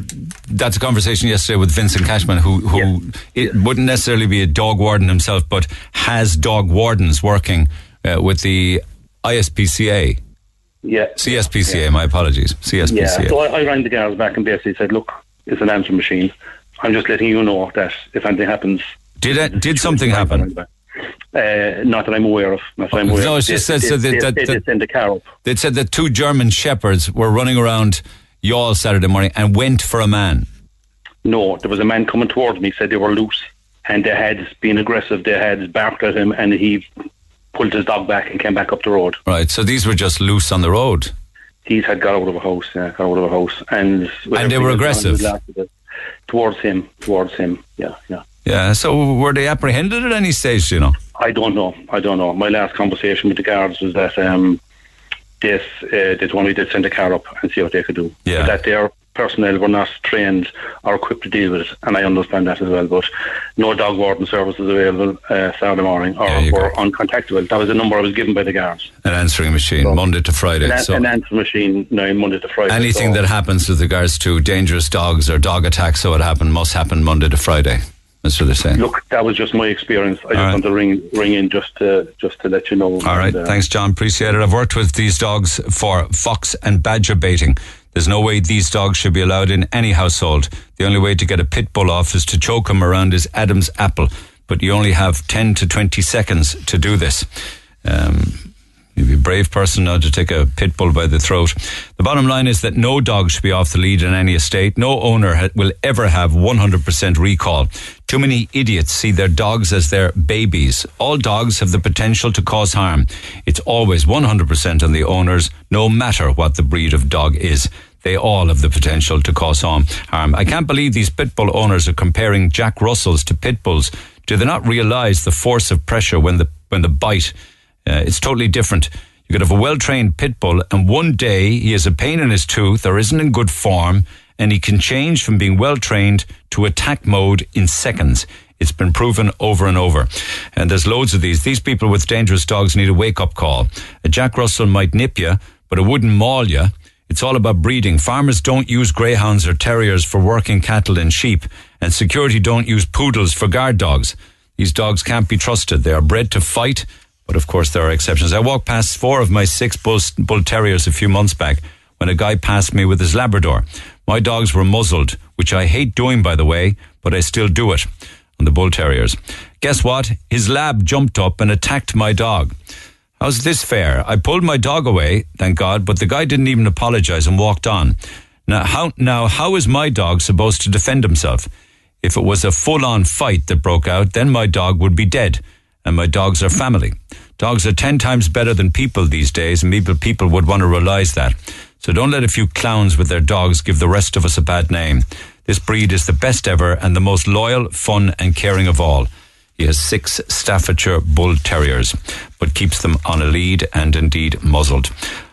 Speaker 2: That's a conversation yesterday with Vincent Cashman, who who it wouldn't necessarily be a dog warden himself, but has dog wardens working uh, with the ISPCA,
Speaker 16: Yeah.
Speaker 2: CSPCA. My apologies, CSPCA.
Speaker 16: Yeah, so I, I rang the guards back and basically said, look, it's an answer machine. I'm just letting you know that if anything happens.
Speaker 2: Did it, did something happen?
Speaker 16: Uh, not that I'm aware of. Not that I'm aware
Speaker 2: No, it's just
Speaker 16: They-
Speaker 2: that, so
Speaker 16: they-
Speaker 2: that,
Speaker 16: they-
Speaker 2: that,
Speaker 16: they
Speaker 2: that
Speaker 16: send the car up.
Speaker 2: They said that two German shepherds were running around Youghal Saturday morning and went for a man.
Speaker 16: No, there was a man coming towards me, said they were loose, and they had been aggressive. They had barked at him, and he pulled his dog back and came back up the road.
Speaker 2: Right, so these were just loose on the road.
Speaker 16: These had got out of a house, yeah, got out of a house, and
Speaker 2: And they were aggressive?
Speaker 16: towards him, towards him. Yeah, yeah.
Speaker 2: Yeah, so were they apprehended at any stage, you know?
Speaker 16: I don't know. I don't know. My last conversation with the guards was that um, this uh, they told me they'd send a car up and see what they could do.
Speaker 2: Yeah.
Speaker 16: But that they're personnel were not trained or equipped to deal with it, and I understand that as well. But no dog warden services available uh, Saturday morning or were uncontactable. That was the number I was given by the guards.
Speaker 2: An answering machine, Monday to Friday.
Speaker 16: An,
Speaker 2: so
Speaker 16: an answering machine now Monday to Friday.
Speaker 2: anything
Speaker 16: so-
Speaker 2: that happens with regards to dangerous dogs or dog attacks, so it happened, must happen Monday to Friday. That's what they're saying.
Speaker 16: Look, that was just my experience. I just
Speaker 2: right.
Speaker 16: want to ring ring in just to just to let you know.
Speaker 2: All right,
Speaker 16: And, uh,
Speaker 2: thanks, John. Appreciate it. I've worked with these dogs for fox and badger baiting. There's no way these dogs should be allowed in any household. The only way to get a pit bull off is to choke him around his Adam's apple. But you only have 10 to 20 seconds to do this. Um, You'd be a brave person now to take a pit bull by the throat. The bottom line is that no dog should be off the lead in any estate. No owner ha- will ever have 100% recall. Too many idiots see their dogs as their babies. All dogs have the potential to cause harm. It's always 100% on the owners, no matter what the breed of dog is. They all have the potential to cause harm. I can't believe these pit bull owners are comparing Jack Russells to pit bulls. Do they not realize the force of pressure when the when the bite? Uh, it's totally different. You could have a well trained pit bull, and one day he has a pain in his tooth or isn't in good form, and he can change from being well trained to attack mode in seconds. It's been proven over and over. And there's loads of these. These people with dangerous dogs need a wake up call. A Jack Russell might nip you, but it wouldn't maul you. It's all about breeding. Farmers don't use greyhounds or terriers for working cattle and sheep, and security don't use poodles for guard dogs. These dogs can't be trusted. They are bred to fight, but of course there are exceptions. I walked past four of my six bull, bull terriers a few months back when a guy passed me with his Labrador. My dogs were muzzled, which I hate doing, by the way, but I still do it on the bull terriers. Guess what? His lab jumped up and attacked my dog. How's this fair? I pulled my dog away, thank God, but the guy didn't even apologize and walked on. Now how, now, how is my dog supposed to defend himself? If it was a full on fight that broke out, then my dog would be dead. And my dogs are family. Dogs are 10 times better than people these days, and people, people would want to realize that. So don't let a few clowns with their dogs give the rest of us a bad name. This breed is the best ever and the most loyal, fun, and caring of all. He has six Staffordshire Bull Terriers, but keeps them on a lead and indeed muzzled.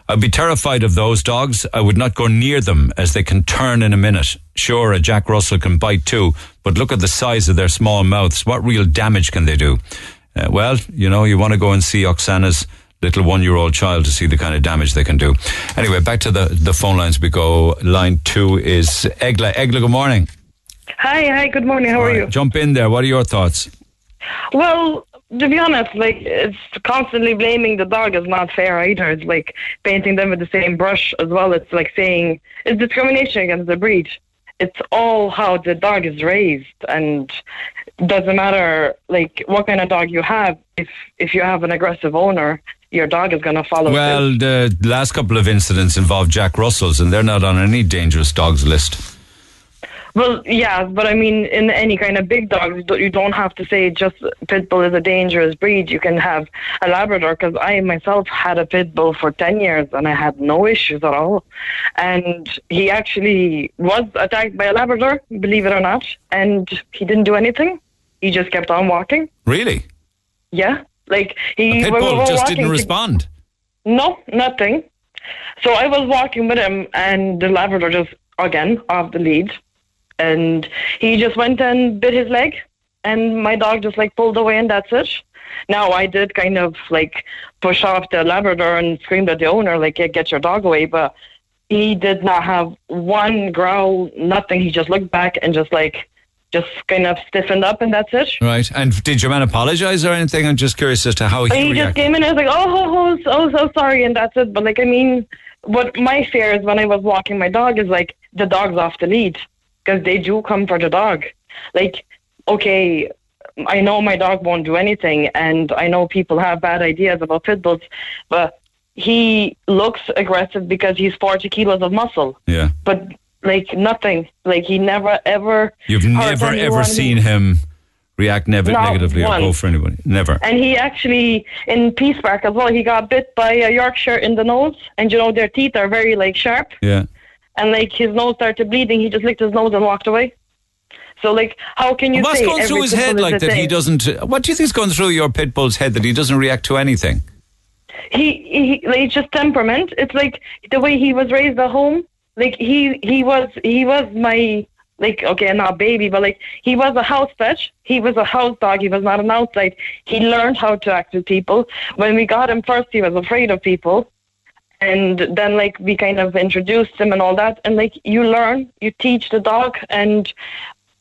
Speaker 2: I'd be terrified of those dogs. I would not go near them as they can turn in a minute. Sure, a Jack Russell can bite too, but look at the size of their small mouths. What real damage can they do? Uh, well, you know, you want to go and see Oksana's little one-year-old child to see the kind of damage they can do. Anyway, back to the, the phone lines we go. Line two is Egla. Egla, good morning.
Speaker 17: Hi, hi, good morning. How are you?
Speaker 2: Jump in there. What are your thoughts?
Speaker 17: Well, to be honest, like it's constantly blaming the dog is not fair either. It's like painting them with the same brush as well. It's like saying it's discrimination against the breed. It's all how the dog is raised, and doesn't matter like what kind of dog you have. If if you have an aggressive owner, your dog is going to follow.
Speaker 2: Well, the last couple of incidents involve Jack Russells, and they're not on any dangerous dogs list.
Speaker 17: Well, yeah, but I mean, in any kind of big dogs, you don't- you don't have to say just pit bull is a dangerous breed. You can have a Labrador because I myself had a pit bull for 10 years and I had no issues at all. And he actually was attacked by a Labrador, believe it or not, and he didn't do anything. He just kept on walking.
Speaker 2: Really?
Speaker 17: Yeah. Like, he
Speaker 2: A pit bull just didn't
Speaker 17: to-
Speaker 2: respond.
Speaker 17: no, nothing. So I was walking with him, and the Labrador just again off the lead, and he just went and bit his leg, and my dog just like pulled away, and that's it. Now I did kind of like push off the Labrador and screamed at the owner like, yeah, "Get your dog away!" But he did not have one growl, nothing. He just looked back and just like just kind of stiffened up, and that's it.
Speaker 2: Right. And did your man apologize or anything? I'm just curious as to how he,
Speaker 17: he just came in and was like, oh, oh, oh, oh, so sorry, and that's it. But like, I mean, what my fear is when I was walking my dog is like the dog's off the lead because they do come for the dog. Like, okay, I know my dog won't do anything, and I know people have bad ideas about pit bulls, but he looks aggressive because he's 40 kilos of muscle,
Speaker 2: Yeah.
Speaker 17: but like nothing. Like he never ever.
Speaker 2: You've never ever seen him react nev- negatively or go for anybody. Never.
Speaker 17: And he actually, in Peace Park as well, he got bit by a Yorkshire in the nose. And you know, their teeth are very like sharp.
Speaker 2: Yeah.
Speaker 17: And like his nose started bleeding. He just licked his nose and walked away. So like, how can you
Speaker 2: What's
Speaker 17: say
Speaker 2: going through his head like that? He doesn't. What do you think's going through your pit bull's head that he doesn't react to anything?
Speaker 17: He, he, like, it's just temperament. It's like the way he was raised at home. Like he he was he was my like okay not baby but like he was a house pet. He was a house dog. He was not an outside. He learned how to act with people. When we got him first he was afraid of people. And then like we kind of introduced him and all that. And like you learn you teach the dog. And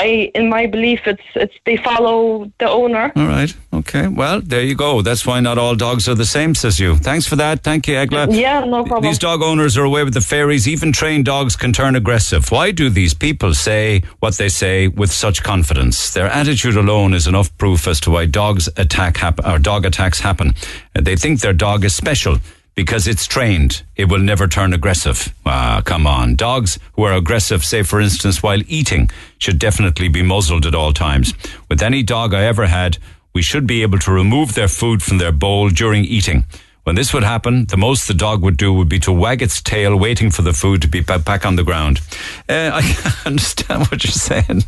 Speaker 17: I, in my belief, it's it's they follow the owner.
Speaker 2: All right. Okay. Well, there you go. That's why not all dogs are the same, says you. Thanks for that. Thank you, Egla.
Speaker 17: Yeah, no problem.
Speaker 2: These dog owners are away with the fairies. Even trained dogs can turn aggressive. Why do these people say what they say with such confidence? Their attitude alone is enough proof as to why dogs attack hap- or dog attacks happen. They think their dog is special because it's trained, it will never turn aggressive. Ah, come on. Dogs who are aggressive, say for instance, while eating, should definitely be muzzled at all times. With any dog I ever had, we should be able to remove their food from their bowl during eating. When this would happen, the most the dog would do would be to wag its tail, waiting for the food to be back on the ground. Uh, I understand what you're saying,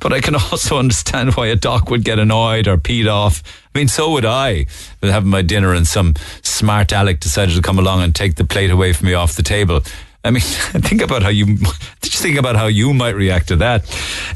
Speaker 2: but I can also understand why a dog would get annoyed or peed off. I mean, so would I. Having my dinner and some smart Alec decided to come along and take the plate away from me off the table. I mean, think about how you just think about how you might react to that.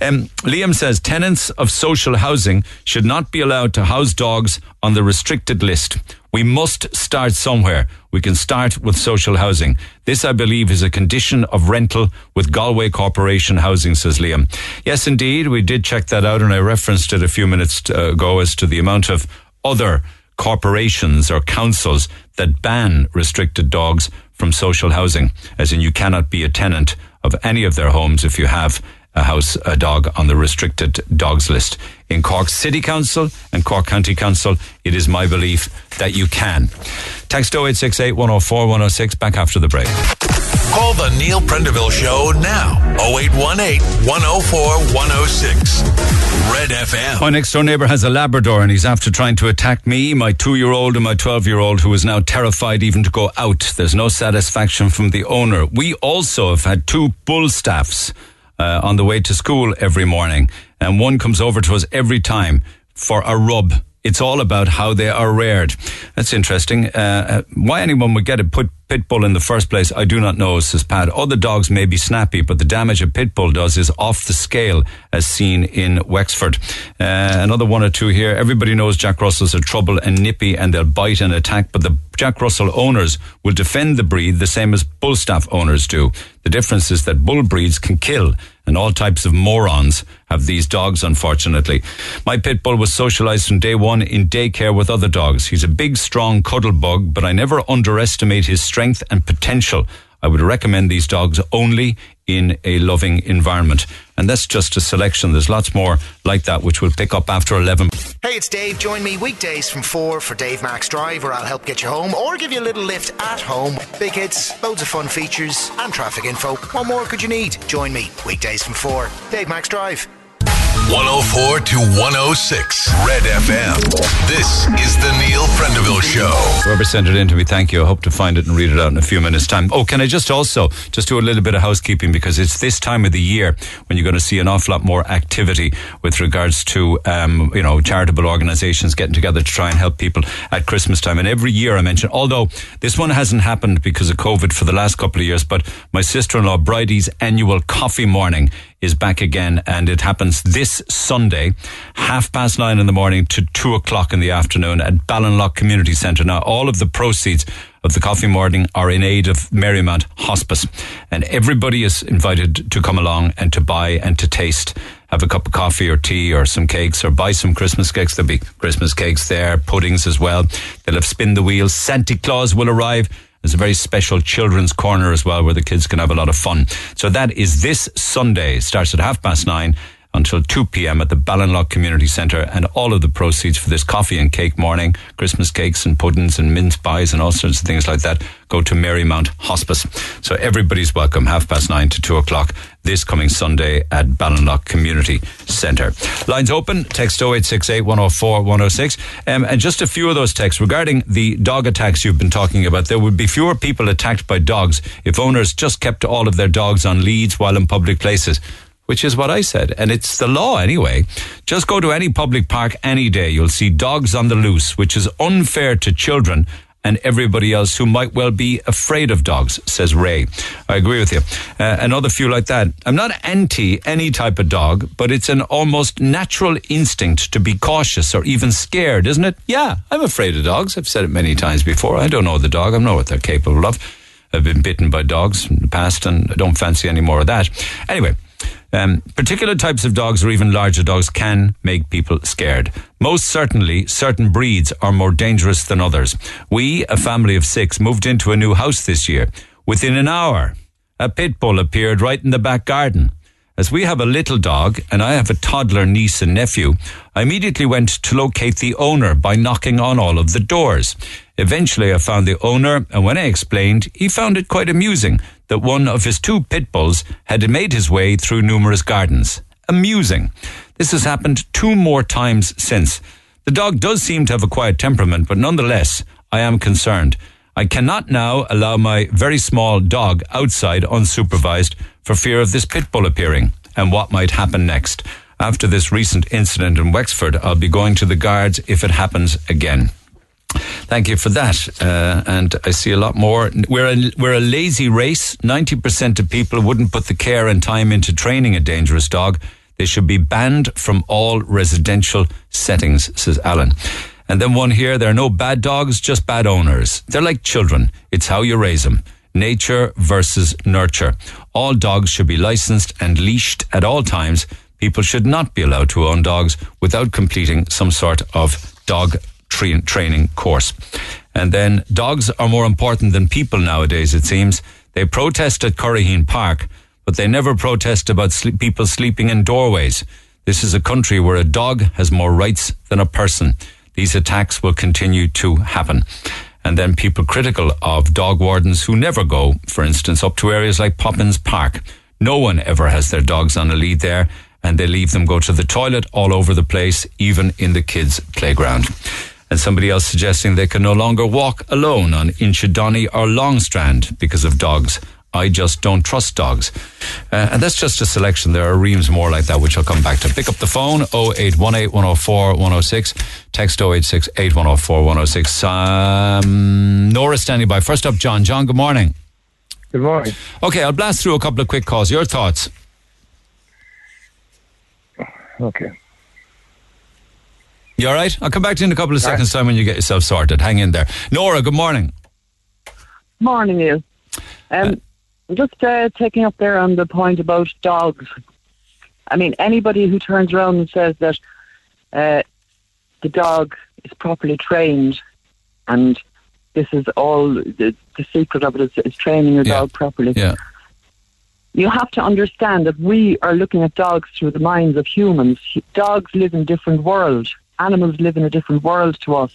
Speaker 2: Um, Liam says tenants of social housing should not be allowed to house dogs on the restricted list. We must start somewhere. We can start with social housing. This, I believe, is a condition of rental with Galway Corporation Housing, says Liam. Yes, indeed, we did check that out, and I referenced it a few minutes ago as to the amount of other corporations or councils that ban restricted dogs from social housing, as in you cannot be a tenant of any of their homes if you have a house, a dog on the restricted dogs list. In Cork City Council and Cork County Council, it is my belief that you can. Text 0868 104 106 back after the break.
Speaker 7: Call the Neil Prendeville Show now. 0818 104 106. Red FM.
Speaker 2: My next door neighbour has a Labrador and he's after trying to attack me, my two year old, and my 12 year old, who is now terrified even to go out. There's no satisfaction from the owner. We also have had two bull staffs uh, on the way to school every morning, and one comes over to us every time for a rub. It's all about how they are reared. That's interesting. Uh, uh why anyone would get a put pit bull in the first place, I do not know, says Pat. Other dogs may be snappy, but the damage a pit bull does is off the scale, as seen in Wexford. Uh, another one or two here. Everybody knows Jack Russells are trouble and nippy, and they'll bite and attack, but the Jack Russell owners will defend the breed the same as bull staff owners do. The difference is that bull breeds can kill, and all types of morons have these dogs, unfortunately. My pit bull was socialized from day one in daycare with other dogs. He's a big, strong cuddle bug, but I never underestimate his strength and potential. I would recommend these dogs only in a loving environment. And that's just a selection. There's lots more like that which we'll pick up after 11.
Speaker 11: Hey, it's Dave. Join me weekdays from 4 for Dave Max Drive, where I'll help get you home or give you a little lift at home. Big hits, loads of fun features, and traffic info. What more could you need? Join me weekdays from 4. Dave Max Drive.
Speaker 7: 104 to 106 Red FM. This is the Neil Prendeville Show.
Speaker 2: Whoever sent it in to me, thank you. I hope to find it and read it out in a few minutes' time. Oh, can I just also just do a little bit of housekeeping because it's this time of the year when you're going to see an awful lot more activity with regards to um, you know charitable organisations getting together to try and help people at Christmas time. And every year I mention, although this one hasn't happened because of COVID for the last couple of years, but my sister-in-law Bridie's annual coffee morning is back again, and it happens this Sunday, half past nine in the morning to two o'clock in the afternoon at Ballinlough Community Centre. Now, all of the proceeds of the coffee morning are in aid of Marymount Hospice, and everybody is invited to come along and to buy and to taste. Have a cup of coffee or tea or some cakes or buy some Christmas cakes. There'll be Christmas cakes there, puddings as well. They'll have spin the wheel. Santa Claus will arrive there's a very special children's corner as well where the kids can have a lot of fun. So that is this Sunday. Starts at half past nine until 2 p.m. at the Ballinlough Community Centre and all of the proceeds for this coffee and cake morning, Christmas cakes and puddings and mince pies and all sorts of things like that go to Marymount Hospice. So everybody's welcome, half past nine to two o'clock this coming Sunday at Ballinlough Community Centre. Lines open, text 0868 104 106. Um, and just a few of those texts regarding the dog attacks you've been talking about. There would be fewer people attacked by dogs if owners just kept all of their dogs on leads while in public places which is what I said. And it's the law anyway. Just go to any public park any day. You'll see dogs on the loose, which is unfair to children and everybody else who might well be afraid of dogs, says Ray. I agree with you. Uh, another few like that. I'm not anti any type of dog, but it's an almost natural instinct to be cautious or even scared, isn't it? Yeah, I'm afraid of dogs. I've said it many times before. I don't know the dog. I don't know what they're capable of. I've been bitten by dogs in the past and I don't fancy any more of that. Anyway, um, particular types of dogs or even larger dogs can make people scared. Most certainly, certain breeds are more dangerous than others. We, a family of six, moved into a new house this year. Within an hour, a pit bull appeared right in the back garden. As we have a little dog and I have a toddler niece and nephew, I immediately went to locate the owner by knocking on all of the doors. Eventually, I found the owner, and when I explained, he found it quite amusing that one of his two pit bulls had made his way through numerous gardens. Amusing. This has happened two more times since. The dog does seem to have a quiet temperament, but nonetheless, I am concerned. I cannot now allow my very small dog outside unsupervised for fear of this pit bull appearing and what might happen next. After this recent incident in Wexford, I'll be going to the guards if it happens again. Thank you for that. Uh, and I see a lot more. We're a, we're a lazy race. 90% of people wouldn't put the care and time into training a dangerous dog. They should be banned from all residential settings, says Alan. And then one here, there are no bad dogs, just bad owners. They're like children. It's how you raise them. Nature versus nurture. All dogs should be licensed and leashed at all times. People should not be allowed to own dogs without completing some sort of dog tra- training course. And then dogs are more important than people nowadays, it seems. They protest at Curraheen Park, but they never protest about people sleeping in doorways. This is a country where a dog has more rights than a person. These attacks will continue to happen. And then people critical of dog wardens who never go, for instance, up to areas like Popham's Park. No one ever has their dogs on a lead there, and they leave them go to the toilet all over the place, even in the kids' playground and somebody else suggesting they can no longer walk alone on Inchydoney or Longstrand because of dogs. I just don't trust dogs. Uh, and that's just a selection. There are reams more like that, which I'll come back to. Pick up the phone, 0818 104 106. Text 086 8104 106. Um, Nora standing by. First up, John. John, good morning.
Speaker 18: Good morning.
Speaker 2: Okay, I'll blast through a couple of quick calls. Your thoughts?
Speaker 18: Okay.
Speaker 2: You all right? I'll come back to you in a couple of seconds' time when you get yourself sorted. Hang in there. Nora, good morning.
Speaker 19: Morning, Neil. Um, just uh, taking up there on the point about dogs. I mean, anybody who turns around and says that uh, the dog is properly trained and this is all the, the secret of it is, is training your
Speaker 2: Yeah.
Speaker 19: dog properly.
Speaker 2: Yeah.
Speaker 19: You have to understand that we are looking at dogs through the minds of humans. Dogs live in different worlds. Animals live in a different world to us.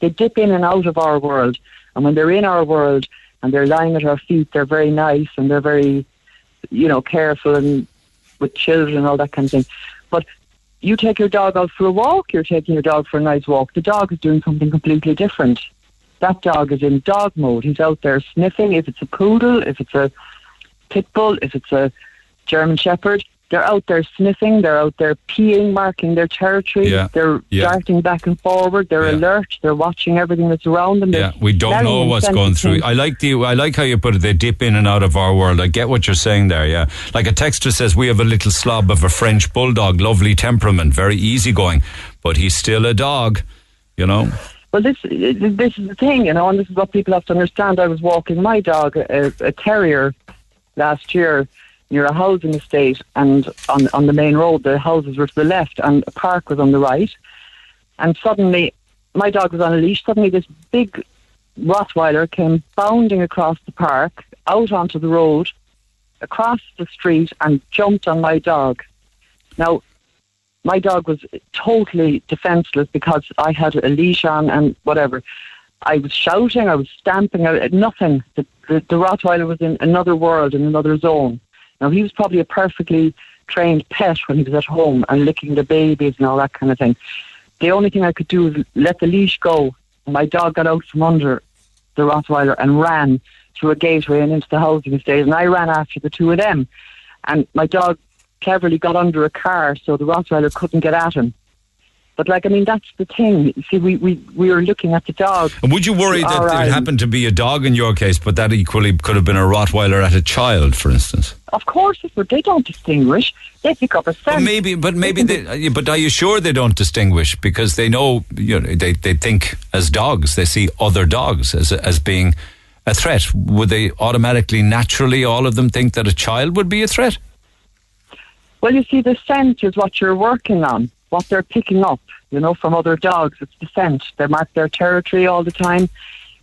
Speaker 19: They dip in and out of our world. And when they're in our world and they're lying at our feet, they're very nice and they're very, you know, careful and with children and all that kind of thing. But you take your dog out for a walk, you're taking your dog for a nice walk. The dog is doing something completely different. That dog is in dog mode. He's out there sniffing. If it's a poodle, if it's a pit bull, if it's a German Shepherd, they're out there sniffing, they're out there peeing, marking their territory,
Speaker 2: Yeah.
Speaker 19: they're
Speaker 2: Yeah.
Speaker 19: darting back and forward, they're alert, they're watching everything that's around them.
Speaker 2: Yeah,
Speaker 19: They're
Speaker 2: we don't know what's going through. I like the I like how you put it. They dip in and out of our world. I get what you're saying there. Yeah, like a texter says, we have a little slob of a French bulldog, lovely temperament, very easygoing, but he's still a dog. You know.
Speaker 19: Well, this this is the thing, you know, and this is what people have to understand. I was walking my dog, a, a terrier, last year near a housing estate, and on on the main road, the houses were to the left, and a park was on the right. And suddenly, my dog was on a leash. Suddenly, this big Rottweiler came bounding across the park, out onto the road, across the street, and jumped on my dog. Now, my dog was totally defenseless because I had a leash on and whatever. I was shouting, I was stamping, I, nothing. The, the, the Rottweiler was in another world, in another zone. Now, he was probably a perfectly trained pet when he was at home and licking the babies and all that kind of thing. The only thing I could do was let the leash go. My dog got out from under the Rottweiler and ran through a gateway and into the housing estate, and I ran after the two of them. And my dog cleverly got under a car so the Rottweiler couldn't get at him. But like, I mean, that's the thing. See, we we we are looking at the dog.
Speaker 2: And would you worry that it happened to be a dog in your case, but that equally could have been a Rottweiler at a child, for instance?
Speaker 19: Of course, it would. They don't distinguish. They pick up a scent.
Speaker 2: But maybe, but maybe, they, uh, but are you sure they don't distinguish because they know, you know, they they think as dogs, they see other dogs as as being a threat. Would they automatically, naturally, all of them think that a child would be a threat?
Speaker 19: Well, you see, the scent is what you're working on, what they're picking up, you know, from other dogs. It's the scent. They mark their territory all the time.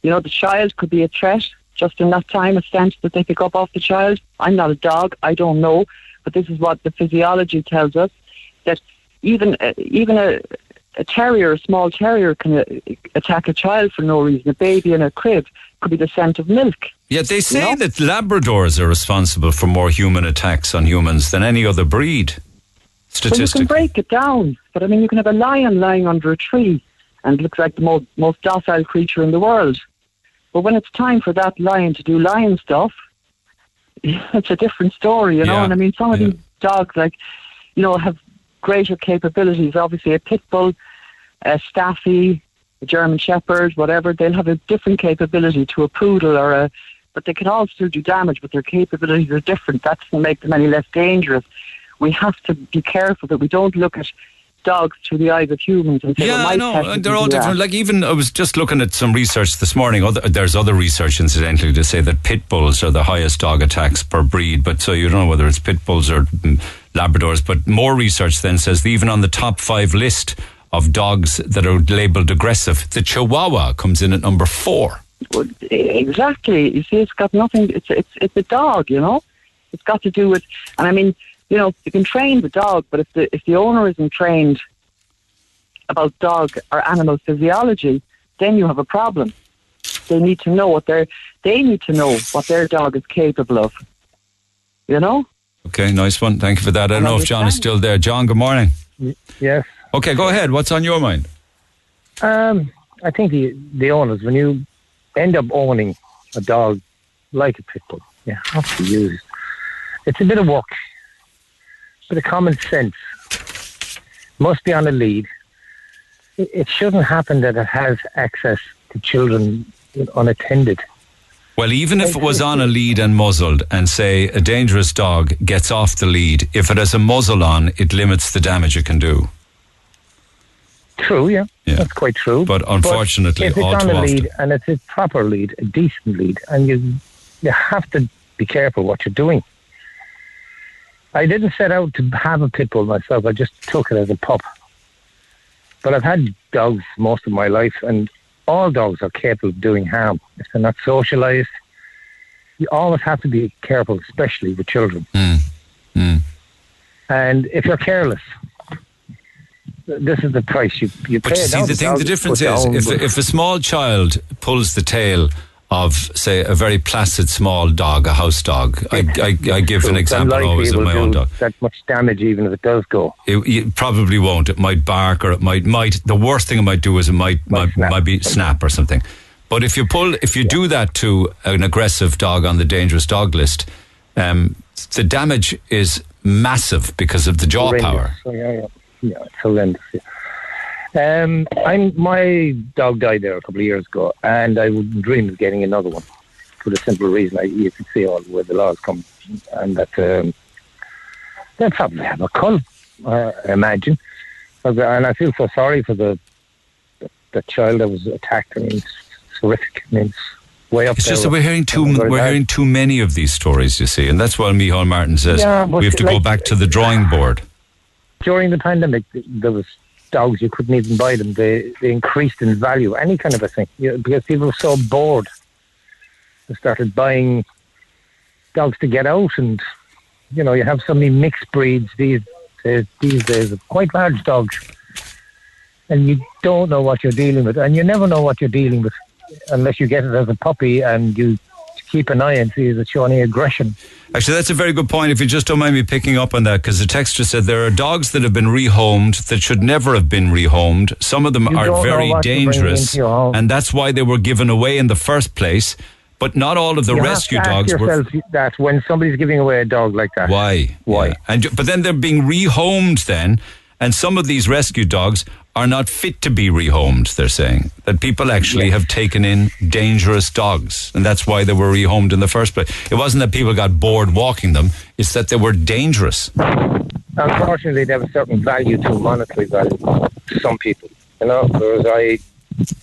Speaker 19: You know, the child could be a threat just in that time, a scent that they pick up off the child. I'm not a dog. I don't know. But this is what the physiology tells us that even uh, even a, a terrier, a small terrier, can uh, attack a child for no reason. A baby in a crib could be the scent of milk.
Speaker 2: Yet they say
Speaker 19: know?
Speaker 2: that Labradors are responsible for more human attacks on humans than any other breed.
Speaker 19: Well, you can break it down, but I mean, you can have a lion lying under a tree and looks like the most, most docile creature in the world. But when it's time for that lion to do lion stuff, it's a different story, you know.
Speaker 2: Yeah,
Speaker 19: And I mean, some of these dogs, like, you know, have greater capabilities. Obviously, a pit bull, a staffy, a German shepherd, whatever, they'll have a different capability to a poodle or a. But they can all still do damage, but their capabilities are different. That doesn't make them any less dangerous. We have to be careful that we don't look at dogs through the eyes of humans and say,
Speaker 2: Yeah,
Speaker 19: well, my
Speaker 2: I know.
Speaker 19: pet
Speaker 2: and They're all
Speaker 19: that.
Speaker 2: different. Like even I was just looking at some research this morning. Other, there's other research, incidentally, to say that pit bulls are the highest dog attacks per breed. But so you don't know whether it's pit bulls or mm, Labradors. But more research then says that even on the top five list of dogs that are labelled aggressive, the Chihuahua comes in at number four.
Speaker 19: Exactly. You see, it's got nothing. It's it's it's a dog, you know. It's got to do with, and I mean, you know, you can train the dog, but if the if the owner isn't trained about dog or animal physiology, then you have a problem. They need to know what their they need to know what their dog is capable of. You know.
Speaker 2: Okay, nice one. Thank you for that. I don't know if John is still there. John, good morning.
Speaker 18: Yes.
Speaker 2: Okay, go ahead. What's on your mind?
Speaker 18: Um, I think the the owners, when you end up owning a dog like a pit bull, you have to use. It's a bit of work, bit of common sense. Must be on a lead. It, shouldn't happen that it has access to children unattended.
Speaker 2: Well, even if it was on a lead and muzzled, and say a dangerous dog gets off the lead, if it has a muzzle on, it limits the damage it can do.
Speaker 18: True, yeah, that's quite true.
Speaker 2: But unfortunately,
Speaker 18: if it's on a
Speaker 2: often.
Speaker 18: lead and it's a proper lead, a decent lead, and you you have to be careful what you're doing. I didn't set out to have a pit bull myself. I just took it as a pup. But I've had dogs most of my life, and all dogs are capable of doing harm if they're not socialized. You always have to be careful, especially with children. Hmm. Hmm. And if you're careless, this is the price you you
Speaker 2: But you see, the thing, the difference is, if, if a small child pulls the tail of, say, a very placid small dog, a house dog, I, I, I give an example always of my own
Speaker 18: do
Speaker 2: dog.
Speaker 18: That much damage, even if it does go.
Speaker 2: It, it probably won't. It might bark, or it might might. The worst thing it might do is it might might, might be snap or something. But if you pull, if you do that to an aggressive dog on the dangerous dog list, um, the damage is massive because of the jaw
Speaker 18: Horrendous.
Speaker 2: power.
Speaker 18: Yeah, yeah, yeah, it's horrendous. Yeah. Um, I'm my dog died there a couple of years ago, and I would dream of getting another one for the simple reason I you can see all where the laws come, and that um, they'll probably have a cull, uh, I imagine. And I feel so sorry for the the, the child that was attacked. I mean, it's, horrific. I mean, it's way up
Speaker 2: It's
Speaker 18: there.
Speaker 2: just that we're hearing too we're hearing too many of these stories, you see, and that's why Micheál Martin says
Speaker 18: Yeah,
Speaker 2: we have to go back to the drawing board.
Speaker 18: during the pandemic, there was dogs you couldn't even buy them. They they increased in value, any kind of a thing, you know, because people were so bored. They started buying dogs to get out, and you know you have so many mixed breeds these days, these days quite large dogs, and you don't know what you're dealing with, and you never know what you're dealing with unless you get it as a puppy and you keep an eye and see is it showing any aggression.
Speaker 2: Actually, that's a very good point. If you just don't mind me picking up on that, because the texter said there are dogs that have been rehomed that should never have been rehomed. Some of them
Speaker 18: You
Speaker 2: are very
Speaker 18: what you're bringing
Speaker 2: dangerous,
Speaker 18: into your home.
Speaker 2: and that's why they were given away in the first place. But not all of the
Speaker 18: you
Speaker 2: rescue
Speaker 18: have to
Speaker 2: dogs were.
Speaker 18: that when somebody's giving away a dog like that.
Speaker 2: Why? Why? And but then they're being rehomed then, And some of these rescue dogs are not fit to be rehomed, they're saying. That people actually have taken in dangerous dogs. And that's why they were rehomed in the first place. It wasn't that people got bored walking them, it's that they were dangerous.
Speaker 18: Unfortunately, they have a certain value to monetary value to some people. You know, whereas I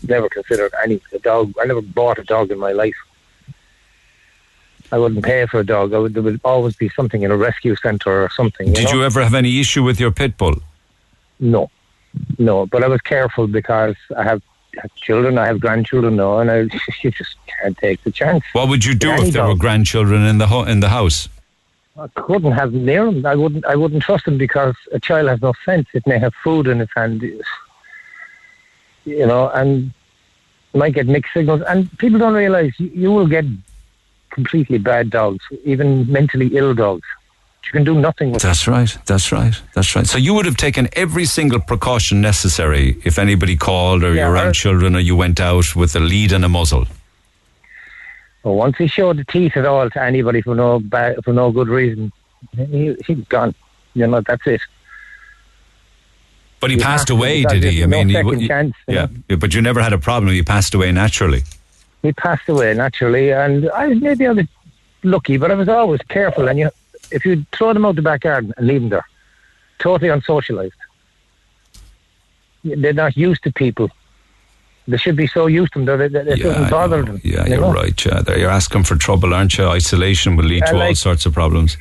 Speaker 18: never considered any a dog. I never bought a dog in my life. I wouldn't pay for a dog. I would, there would always be something in a rescue centre or something. You
Speaker 2: Did
Speaker 18: know?
Speaker 2: you ever have any issue with your pit bull?
Speaker 18: No, no. But I was careful because I have, children, I have grandchildren now, and I you just can't take the chance.
Speaker 2: What would you do if there were grandchildren in the ho- in the house?
Speaker 18: I couldn't have them near him. I wouldn't. I wouldn't trust them because a child has no sense. It may have food in its hand, you know, and might get mixed signals. And people don't realise you, you will get completely bad dogs, even mentally ill dogs. You can do nothing with.
Speaker 2: That's right. That's right. That's right. So you would have taken every single precaution necessary if anybody called or
Speaker 18: Yeah,
Speaker 2: you ran
Speaker 18: I-
Speaker 2: children or you went out with a lead and a muzzle.
Speaker 18: But once he showed the teeth at all to anybody for no for no good reason, he, he's gone. You know, that's it.
Speaker 2: But he
Speaker 18: You
Speaker 2: passed away, did he?
Speaker 18: no
Speaker 2: he
Speaker 18: second
Speaker 2: w-
Speaker 18: chance,
Speaker 2: yeah, yeah, but you never had a problem. He passed away naturally.
Speaker 18: he passed away naturally, and I maybe I was lucky, but I was always careful. And you, if you throw them out the back garden and leave them there, totally unsocialized, they're not used to people. They should be so used to them that it, it doesn't bother them.
Speaker 2: Yeah,
Speaker 18: you
Speaker 2: you're
Speaker 18: know?
Speaker 2: right. Yeah, there you're asking for trouble, aren't you? Isolation will lead
Speaker 18: Yeah,
Speaker 2: to all sorts of problems.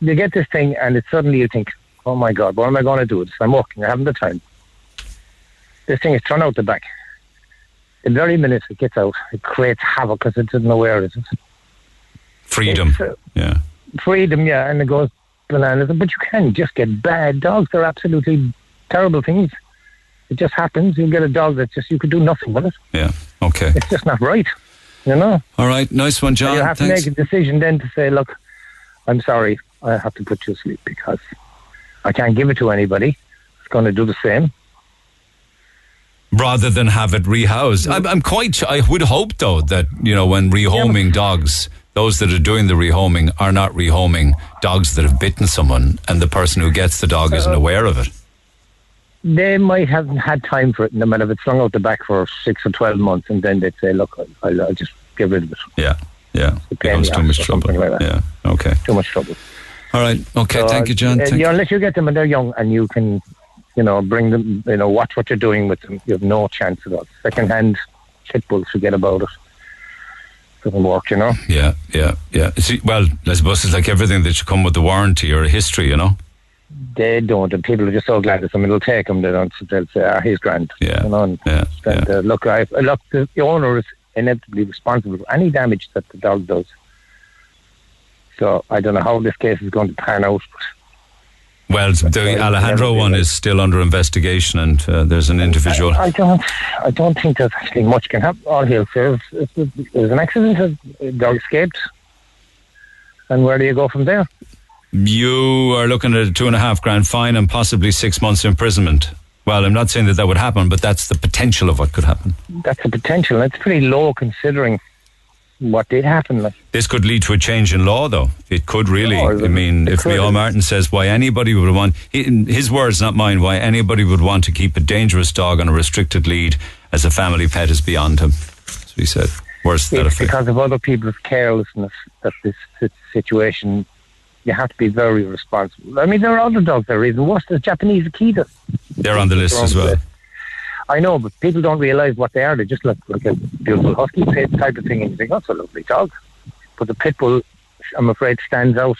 Speaker 18: You get this thing, and it suddenly you think, "Oh my God, what am I going to do with this? I'm working, I haven't the time." This thing is thrown out the back. The very minute it gets out, it creates havoc because it doesn't know where it is.
Speaker 2: Freedom.
Speaker 18: Uh,
Speaker 2: Yeah.
Speaker 18: Freedom, yeah, and it goes bananas. But you can just get bad dogs. They're absolutely terrible things. It just happens. You get a dog that just you could do nothing with it.
Speaker 2: Yeah. Okay.
Speaker 18: It's just not right. You know.
Speaker 2: All right. Nice one, John.
Speaker 18: you have
Speaker 2: Thanks.
Speaker 18: to make a decision then to say, look, I'm sorry, I have to put you to sleep because I can't give it to anybody. It's going to do the same.
Speaker 2: rather than have it rehoused. I'm, I'm quite. I would hope though that you know when rehoming dogs, those that are doing the rehoming are not rehoming dogs that have bitten someone, and the person who gets the dog isn't aware of it.
Speaker 18: They might have had time for it, and they might have it slung out the back for six or twelve months, and then they'd say, look, I'll, I'll just get rid of it.
Speaker 2: Yeah, yeah.
Speaker 18: in
Speaker 2: Becomes too much trouble.
Speaker 18: like.
Speaker 2: Yeah. Okay.
Speaker 18: Too much trouble.
Speaker 2: All right. Okay.
Speaker 18: So,
Speaker 2: thank you, John.
Speaker 18: uh,
Speaker 2: Thank
Speaker 18: you unless you get them when they're young and you can, you know, bring them, you know, watch what you're doing with them, you have no chance at all. Second-hand pit bulls, forget about it. Doesn't work, you know.
Speaker 2: Yeah, yeah, yeah. See, well, I suppose it's like everything that should come with the warranty or a history, you know.
Speaker 18: They don't, and people are just so glad that somebody will take them. They don't. They'll say, "Ah, he's grand."
Speaker 2: Yeah,
Speaker 18: you know. And,
Speaker 2: yeah,
Speaker 18: and, Uh, look, I look. The, the owner is inevitably responsible for any damage that the dog does. So I don't know how this case is going to pan out.
Speaker 2: Well, the Alejandro one is still under investigation, and uh, there's an individual.
Speaker 18: I don't. I don't think there's actually much can happen. All he'll say is, there's an accident. A dog escaped, and where do you go from there?
Speaker 2: You are looking at a two and a half grand fine and possibly six months imprisonment. Well, I'm not saying that that would happen, but that's the potential of what could happen.
Speaker 18: That's the potential. It's pretty low considering what did happen. Like.
Speaker 2: This could lead to a change in law, though. It could really.
Speaker 18: Oh,
Speaker 2: I mean, if
Speaker 18: could.
Speaker 2: Leo Martin says why anybody would want, his words, not mine, why anybody would want to keep a dangerous dog on a restricted lead as a family pet is beyond him. So he said. Words to that effect.
Speaker 18: because of other people's carelessness that this situation. You have to be very responsible. I mean, there are other dogs that are even worse. There's Japanese Akita.
Speaker 2: They're on the list as well.
Speaker 18: I know, but people don't realise what they are. They just look like a beautiful husky pit type of thing, and you think, oh, that's a lovely dog. But the pit bull, I'm afraid, stands out.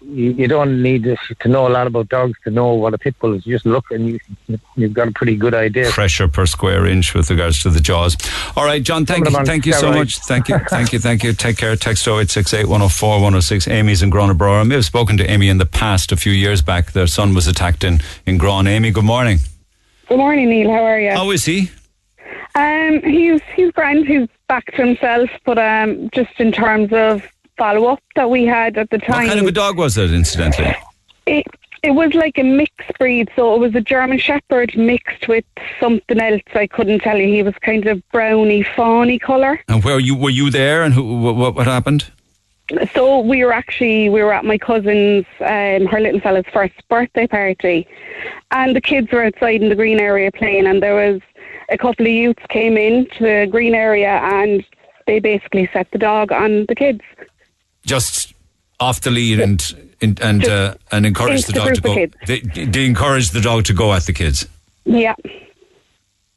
Speaker 18: You, you don't need to know a lot about dogs to know what a pit bull is. You just look and you, you've got a pretty good idea.
Speaker 2: Pressure per square inch with regards to the jaws. All right, John, thank
Speaker 18: Some
Speaker 2: you, thank you so much. Thank you, thank you, thank you. Take care. Text 0868 104 106. Amy's in Gurranabraher. I may have spoken to Amy in the past, a few years back. Their son was attacked in, in Gurran. Amy, good morning.
Speaker 20: Good morning, Neil. How are you?
Speaker 2: How is he?
Speaker 20: Um, he's he's grand. He's back to himself, but um, just in terms of follow up that we had at the time,
Speaker 2: What kind of a dog was it, incidentally?
Speaker 20: it it was like a mixed breed. So it was a German Shepherd mixed with something else. I couldn't tell you. He was kind of browny, fawny colour.
Speaker 2: And where you were you there and who, what, what happened?
Speaker 20: So we were actually we were at my cousin's um, her little fella's first birthday party and the kids were outside in the green area playing and there was a couple of youths came in to the green area and they basically set the dog on the kids
Speaker 2: Just off the lead and and and, uh, and encourage the dog to go. They, they encourage the dog to go at the kids.
Speaker 20: yeah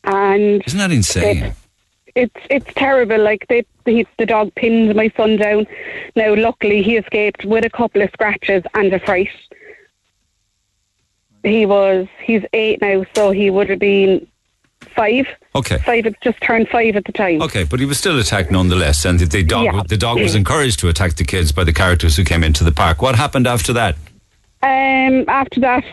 Speaker 20: and
Speaker 2: Isn't that insane?
Speaker 20: It's it's terrible. Like they, he, the dog pinned my son down. Now, luckily, he escaped with a couple of scratches and a fright. He was he's eight now, so he would have been five.
Speaker 2: Okay.
Speaker 20: Five had just turned five at the time.
Speaker 2: Okay, but he was still attacked nonetheless, and the, the dog
Speaker 20: Yeah.
Speaker 2: the dog was encouraged to attack the kids by the characters who came into the park. What happened after that?
Speaker 20: Um, after that,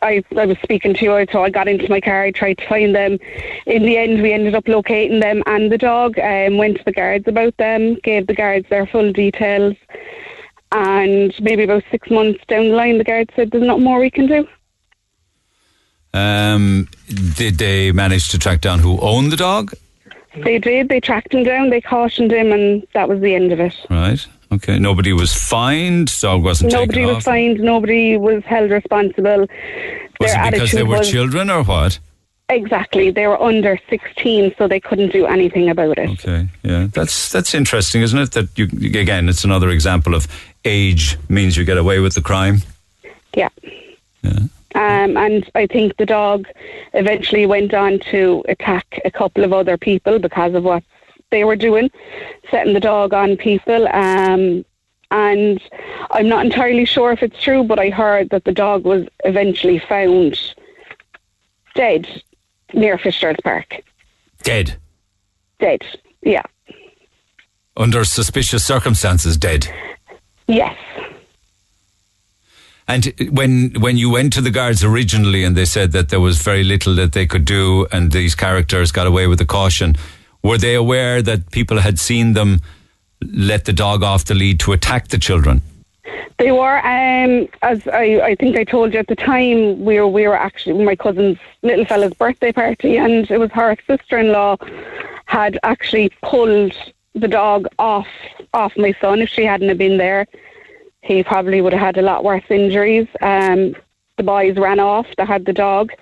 Speaker 20: I, I was speaking to you, so I got into my car, I tried to find them. In the end, we ended up locating them and the dog, um, went to the guards about them, gave the guards their full details, and maybe about six months down the line, the guards said, there's not more we can do.
Speaker 2: Um, did they manage to track down who owned the dog?
Speaker 20: They did, they tracked him down, they cautioned him, and that was the end of it.
Speaker 2: Right. Okay. Nobody was fined. Dog wasn't
Speaker 20: Nobody was
Speaker 2: off.
Speaker 20: fined, nobody was held responsible.
Speaker 2: Was
Speaker 20: Their
Speaker 2: it because they were
Speaker 20: was-
Speaker 2: children or what?
Speaker 20: Exactly, they were under 16, so they couldn't do anything about it.
Speaker 2: Okay. Yeah. That's that's interesting, isn't it? That you again, it's another example of age means you get away with the crime.
Speaker 20: Yeah. Um, and I think the dog eventually went on to attack a couple of other people because of what they were doing, setting the dog on people. Um, and I'm not entirely sure if it's true, but I heard that the dog was eventually found dead near Fitzgerald Park.
Speaker 2: Dead
Speaker 20: Dead. Yeah.
Speaker 2: under suspicious circumstances. Dead.
Speaker 20: Yes.
Speaker 2: And when when you went to the guards originally, and they said that there was very little that they could do, and these characters got away with the caution, were they aware that people had seen them let the dog off the lead to attack the children?
Speaker 20: They were, um, as I, I think I told you at the time, we were, we were actually my cousin's little fella's birthday party, and it was her sister-in-law had actually pulled the dog off off my son. If she hadn't have been there, he probably would have had a lot worse injuries. Um, the boys ran off. They had the dog,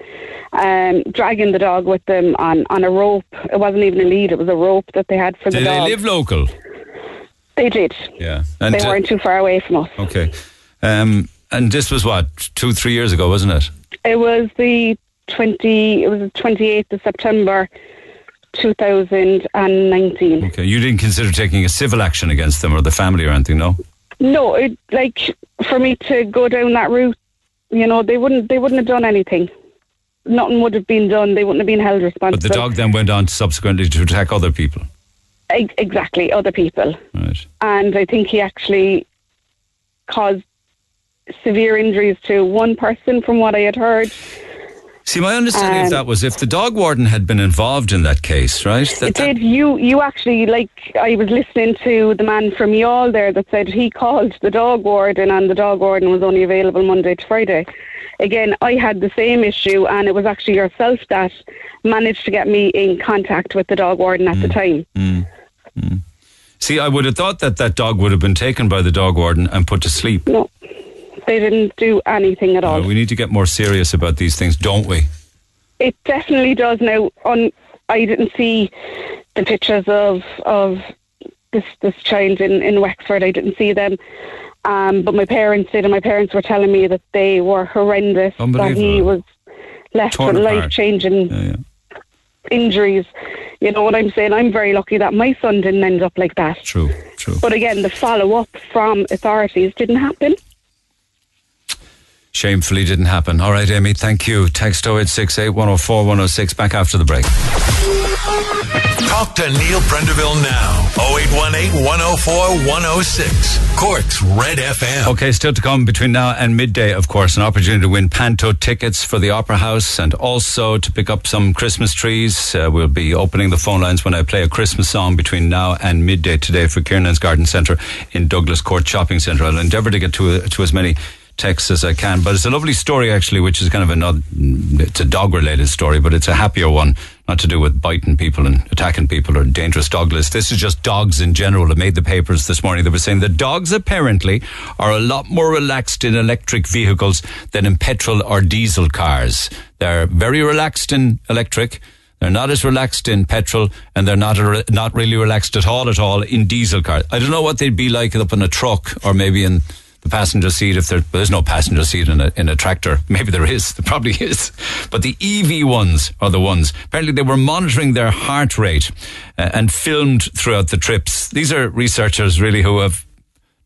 Speaker 20: um, dragging the dog with them on, on a rope. It wasn't even a lead; it was a rope that they had for the dog.
Speaker 2: Did they live local?
Speaker 20: They did.
Speaker 2: Yeah.
Speaker 20: and they
Speaker 2: uh,
Speaker 20: weren't too far away from us.
Speaker 2: Okay. Um, and this was what two, three years ago, wasn't it?
Speaker 20: It was the twenty. It was the twenty eighth of September, two thousand and nineteen.
Speaker 2: Okay. You didn't consider taking a civil action against them or the family or anything, no?
Speaker 20: No, it, like for me to go down that route, you know, they wouldn't. They wouldn't have done anything. Nothing would have been done. They wouldn't have been held responsible.
Speaker 2: But the dog then went on subsequently to attack other people.
Speaker 20: Ex- exactly, other people.
Speaker 2: Right.
Speaker 20: And I think he actually caused severe injuries to one person, from what I had heard.
Speaker 2: See, my understanding of
Speaker 20: Um,
Speaker 2: that was if the dog warden had been involved in that case, right? That,
Speaker 20: it did. You you actually like I was listening to the man from Youghal there that said he called the dog warden and the dog warden was only available Monday to Friday. Again, I had the same issue and it was actually yourself that managed to get me in contact with the dog warden at the time.
Speaker 2: Mm, mm. See, I would have thought that that dog would have been taken by the dog warden and put to sleep.
Speaker 20: No, they didn't do anything at all.
Speaker 2: We need to get more serious about these things, don't we?
Speaker 20: It definitely does now. On I didn't see the pictures of of this this child in in Wexford. I didn't see them, um, but my parents did, and my parents were telling me that they were horrendous. That he was left
Speaker 2: Torn
Speaker 20: with life changing injuries. You know what I'm saying? I'm very lucky that my son didn't end up like that.
Speaker 2: True, true.
Speaker 20: But again, the follow up from authorities didn't happen.
Speaker 2: Shamefully didn't happen. All right, Amy, thank you. Text 0868 104 106. Back after the break.
Speaker 7: Talk to Neil Prendeville now. 0818 104 106. Cork's Red FM.
Speaker 2: Okay, still to come between now and midday, of course, an opportunity to win Panto tickets for the Opera House and also to pick up some Christmas trees. Uh, we'll be opening the phone lines when I play a Christmas song between now and midday today for Kiernan's Garden Centre in Douglas Court Shopping Centre. I'll endeavour to get to, to as many texts as I can. But it's a lovely story, actually, which is kind of another, it's a dog related story, but it's a happier one not to do with biting people and attacking people or dangerous dog list. This is just dogs in general. It made the papers this morning. They were saying that dogs apparently are a lot more relaxed in electric vehicles than in petrol or diesel cars. They're very relaxed in electric. They're not as relaxed in petrol, and they're not a, not really relaxed at all at all in diesel cars. I don't know what they'd be like up in a truck or maybe in the passenger seat if there, there's no passenger seat in a, in a tractor. Maybe there is. There probably is. But the EV ones are the ones. Apparently they were monitoring their heart rate uh, and filmed throughout the trips. These are researchers really who have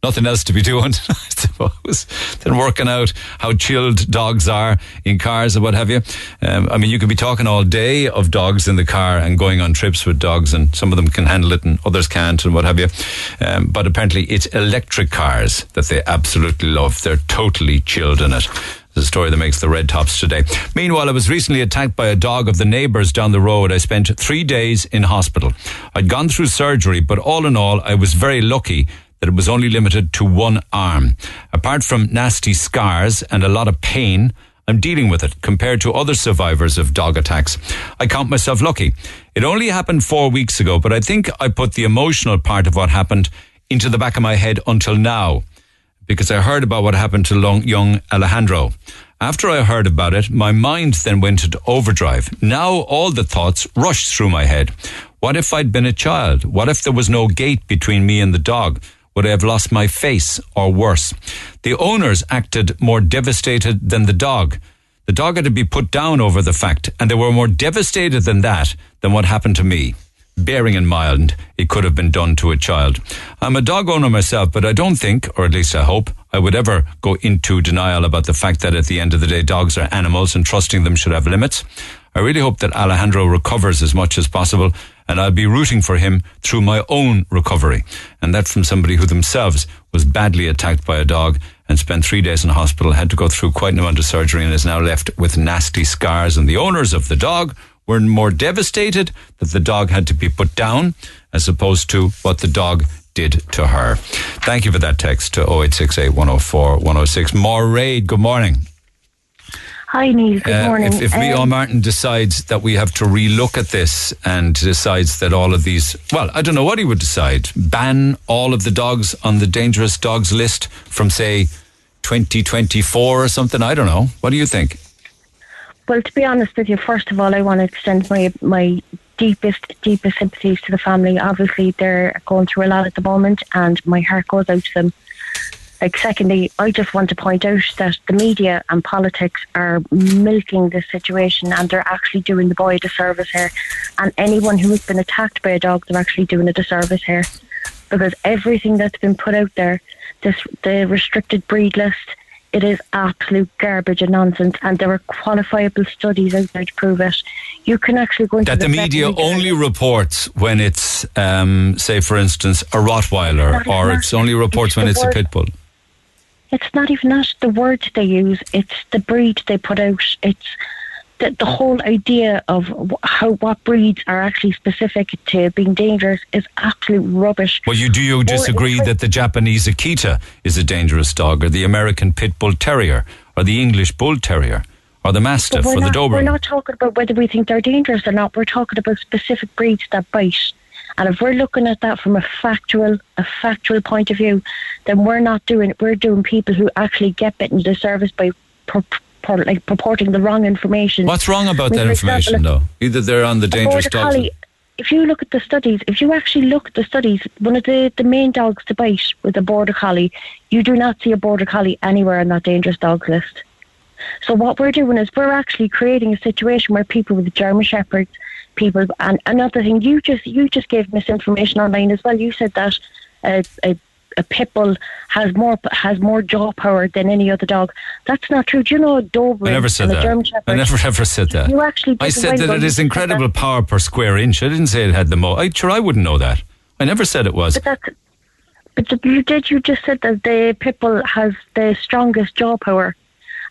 Speaker 2: nothing else to be doing, I suppose, than working out how chilled dogs are in cars and what have you. Um, I mean, you could be talking all day of dogs in the car and going on trips with dogs, and some of them can handle it and others can't, and what have you. Um, but apparently, it's electric cars that they absolutely love. They're totally chilled in it the story that makes the red tops today. Meanwhile, I was recently attacked by a dog of the neighbours down the road. I spent three days in hospital. I'd gone through surgery, but all in all, I was very lucky that it was only limited to one arm. Apart from nasty scars and a lot of pain, I'm dealing with it compared to other survivors of dog attacks. I count myself lucky. It only happened four weeks ago, but I think I put the emotional part of what happened into the back of my head until now because I heard about what happened to young Alejandro. After I heard about it, my mind then went into overdrive. Now all the thoughts rushed through my head. What if I'd been a child? What if there was no gate between me and the dog? Would I have lost my face or worse? The owners acted more devastated than the dog. The dog had to be put down over the fact, and they were more devastated than that than what happened to me. Bearing in mind, it could have been done to a child. I'm a dog owner myself, but I don't think, or at least I hope, I would ever go into denial about the fact that at the end of the day, dogs are animals and trusting them should have limits. I really hope that Alejandro recovers as much as possible and I'll be rooting for him through my own recovery. And that from somebody who themselves was badly attacked by a dog and spent three days in hospital, had to go through quite an amount of surgery and is now left with nasty scars. And the owners of the dog were more devastated that the dog had to be put down as opposed to what the dog did to her. Thank you for that text to 0868 104 106. Maureen, good morning.
Speaker 21: Hi, Neil. Good uh, morning.
Speaker 2: If, if um, Leo Martin decides that we have to relook at this and decides that all of these, well, I don't know what he would decide, ban all of the dogs on the dangerous dogs list from, say, 2024 or something. I don't know. What do you think?
Speaker 21: Well, to be honest with you, first of all, I want to extend my my deepest, deepest sympathies to the family. Obviously, they're going through a lot at the moment, and my heart goes out to them. Like, secondly, I just want to point out that the media and politics are milking this situation and they're actually doing the boy a disservice here. And anyone who has been attacked by a dog, they're actually doing a disservice here. Because everything that's been put out there, this the restricted breed list, it is absolute garbage and nonsense. And there are qualifiable studies out there to prove it. You can actually go into
Speaker 2: that the, the media only reports when it's, um, say, for instance, a Rottweiler, or it's only reports it's when it's a pit bull
Speaker 21: it's not even that the word they use, it's the breed they put out. It's the, the whole idea of how what breeds are actually specific to being dangerous is absolute rubbish.
Speaker 2: Well, you do you disagree that the Japanese Akita is a dangerous dog, or the American Pit Bull Terrier, or the English Bull Terrier? Or the Mastiff, or
Speaker 21: the
Speaker 2: Doberman.
Speaker 21: We're not talking about whether we think they're dangerous or not. We're talking about specific breeds that bite. And if we're looking at that from a factual, a factual point of view, then we're not doing it. We're doing people who actually get bitten disservice by pur- pur- like purporting the wrong information.
Speaker 2: What's wrong about that information, though? Either they're on the dangerous dogs. Collie,
Speaker 21: if you look at the studies, if you actually look at the studies, one of the, the main dogs to bite with a border collie, you do not see a border collie anywhere on that dangerous dogs list. So what we're doing is we're actually creating a situation where people with German shepherds people. And another thing, you just you just gave misinformation online as well. You said that a, a, a pit bull has more has more jaw power than any other dog. That's not true. Do you know a Doberman
Speaker 2: I never said that.
Speaker 21: German Shepherd?
Speaker 2: I never ever said that.
Speaker 21: You actually
Speaker 2: I said that it is incredible power per square inch. I didn't say it had the most. I sure I wouldn't know that. I never said it was.
Speaker 21: But that's, but you did. You just said that the pit bull has the strongest jaw power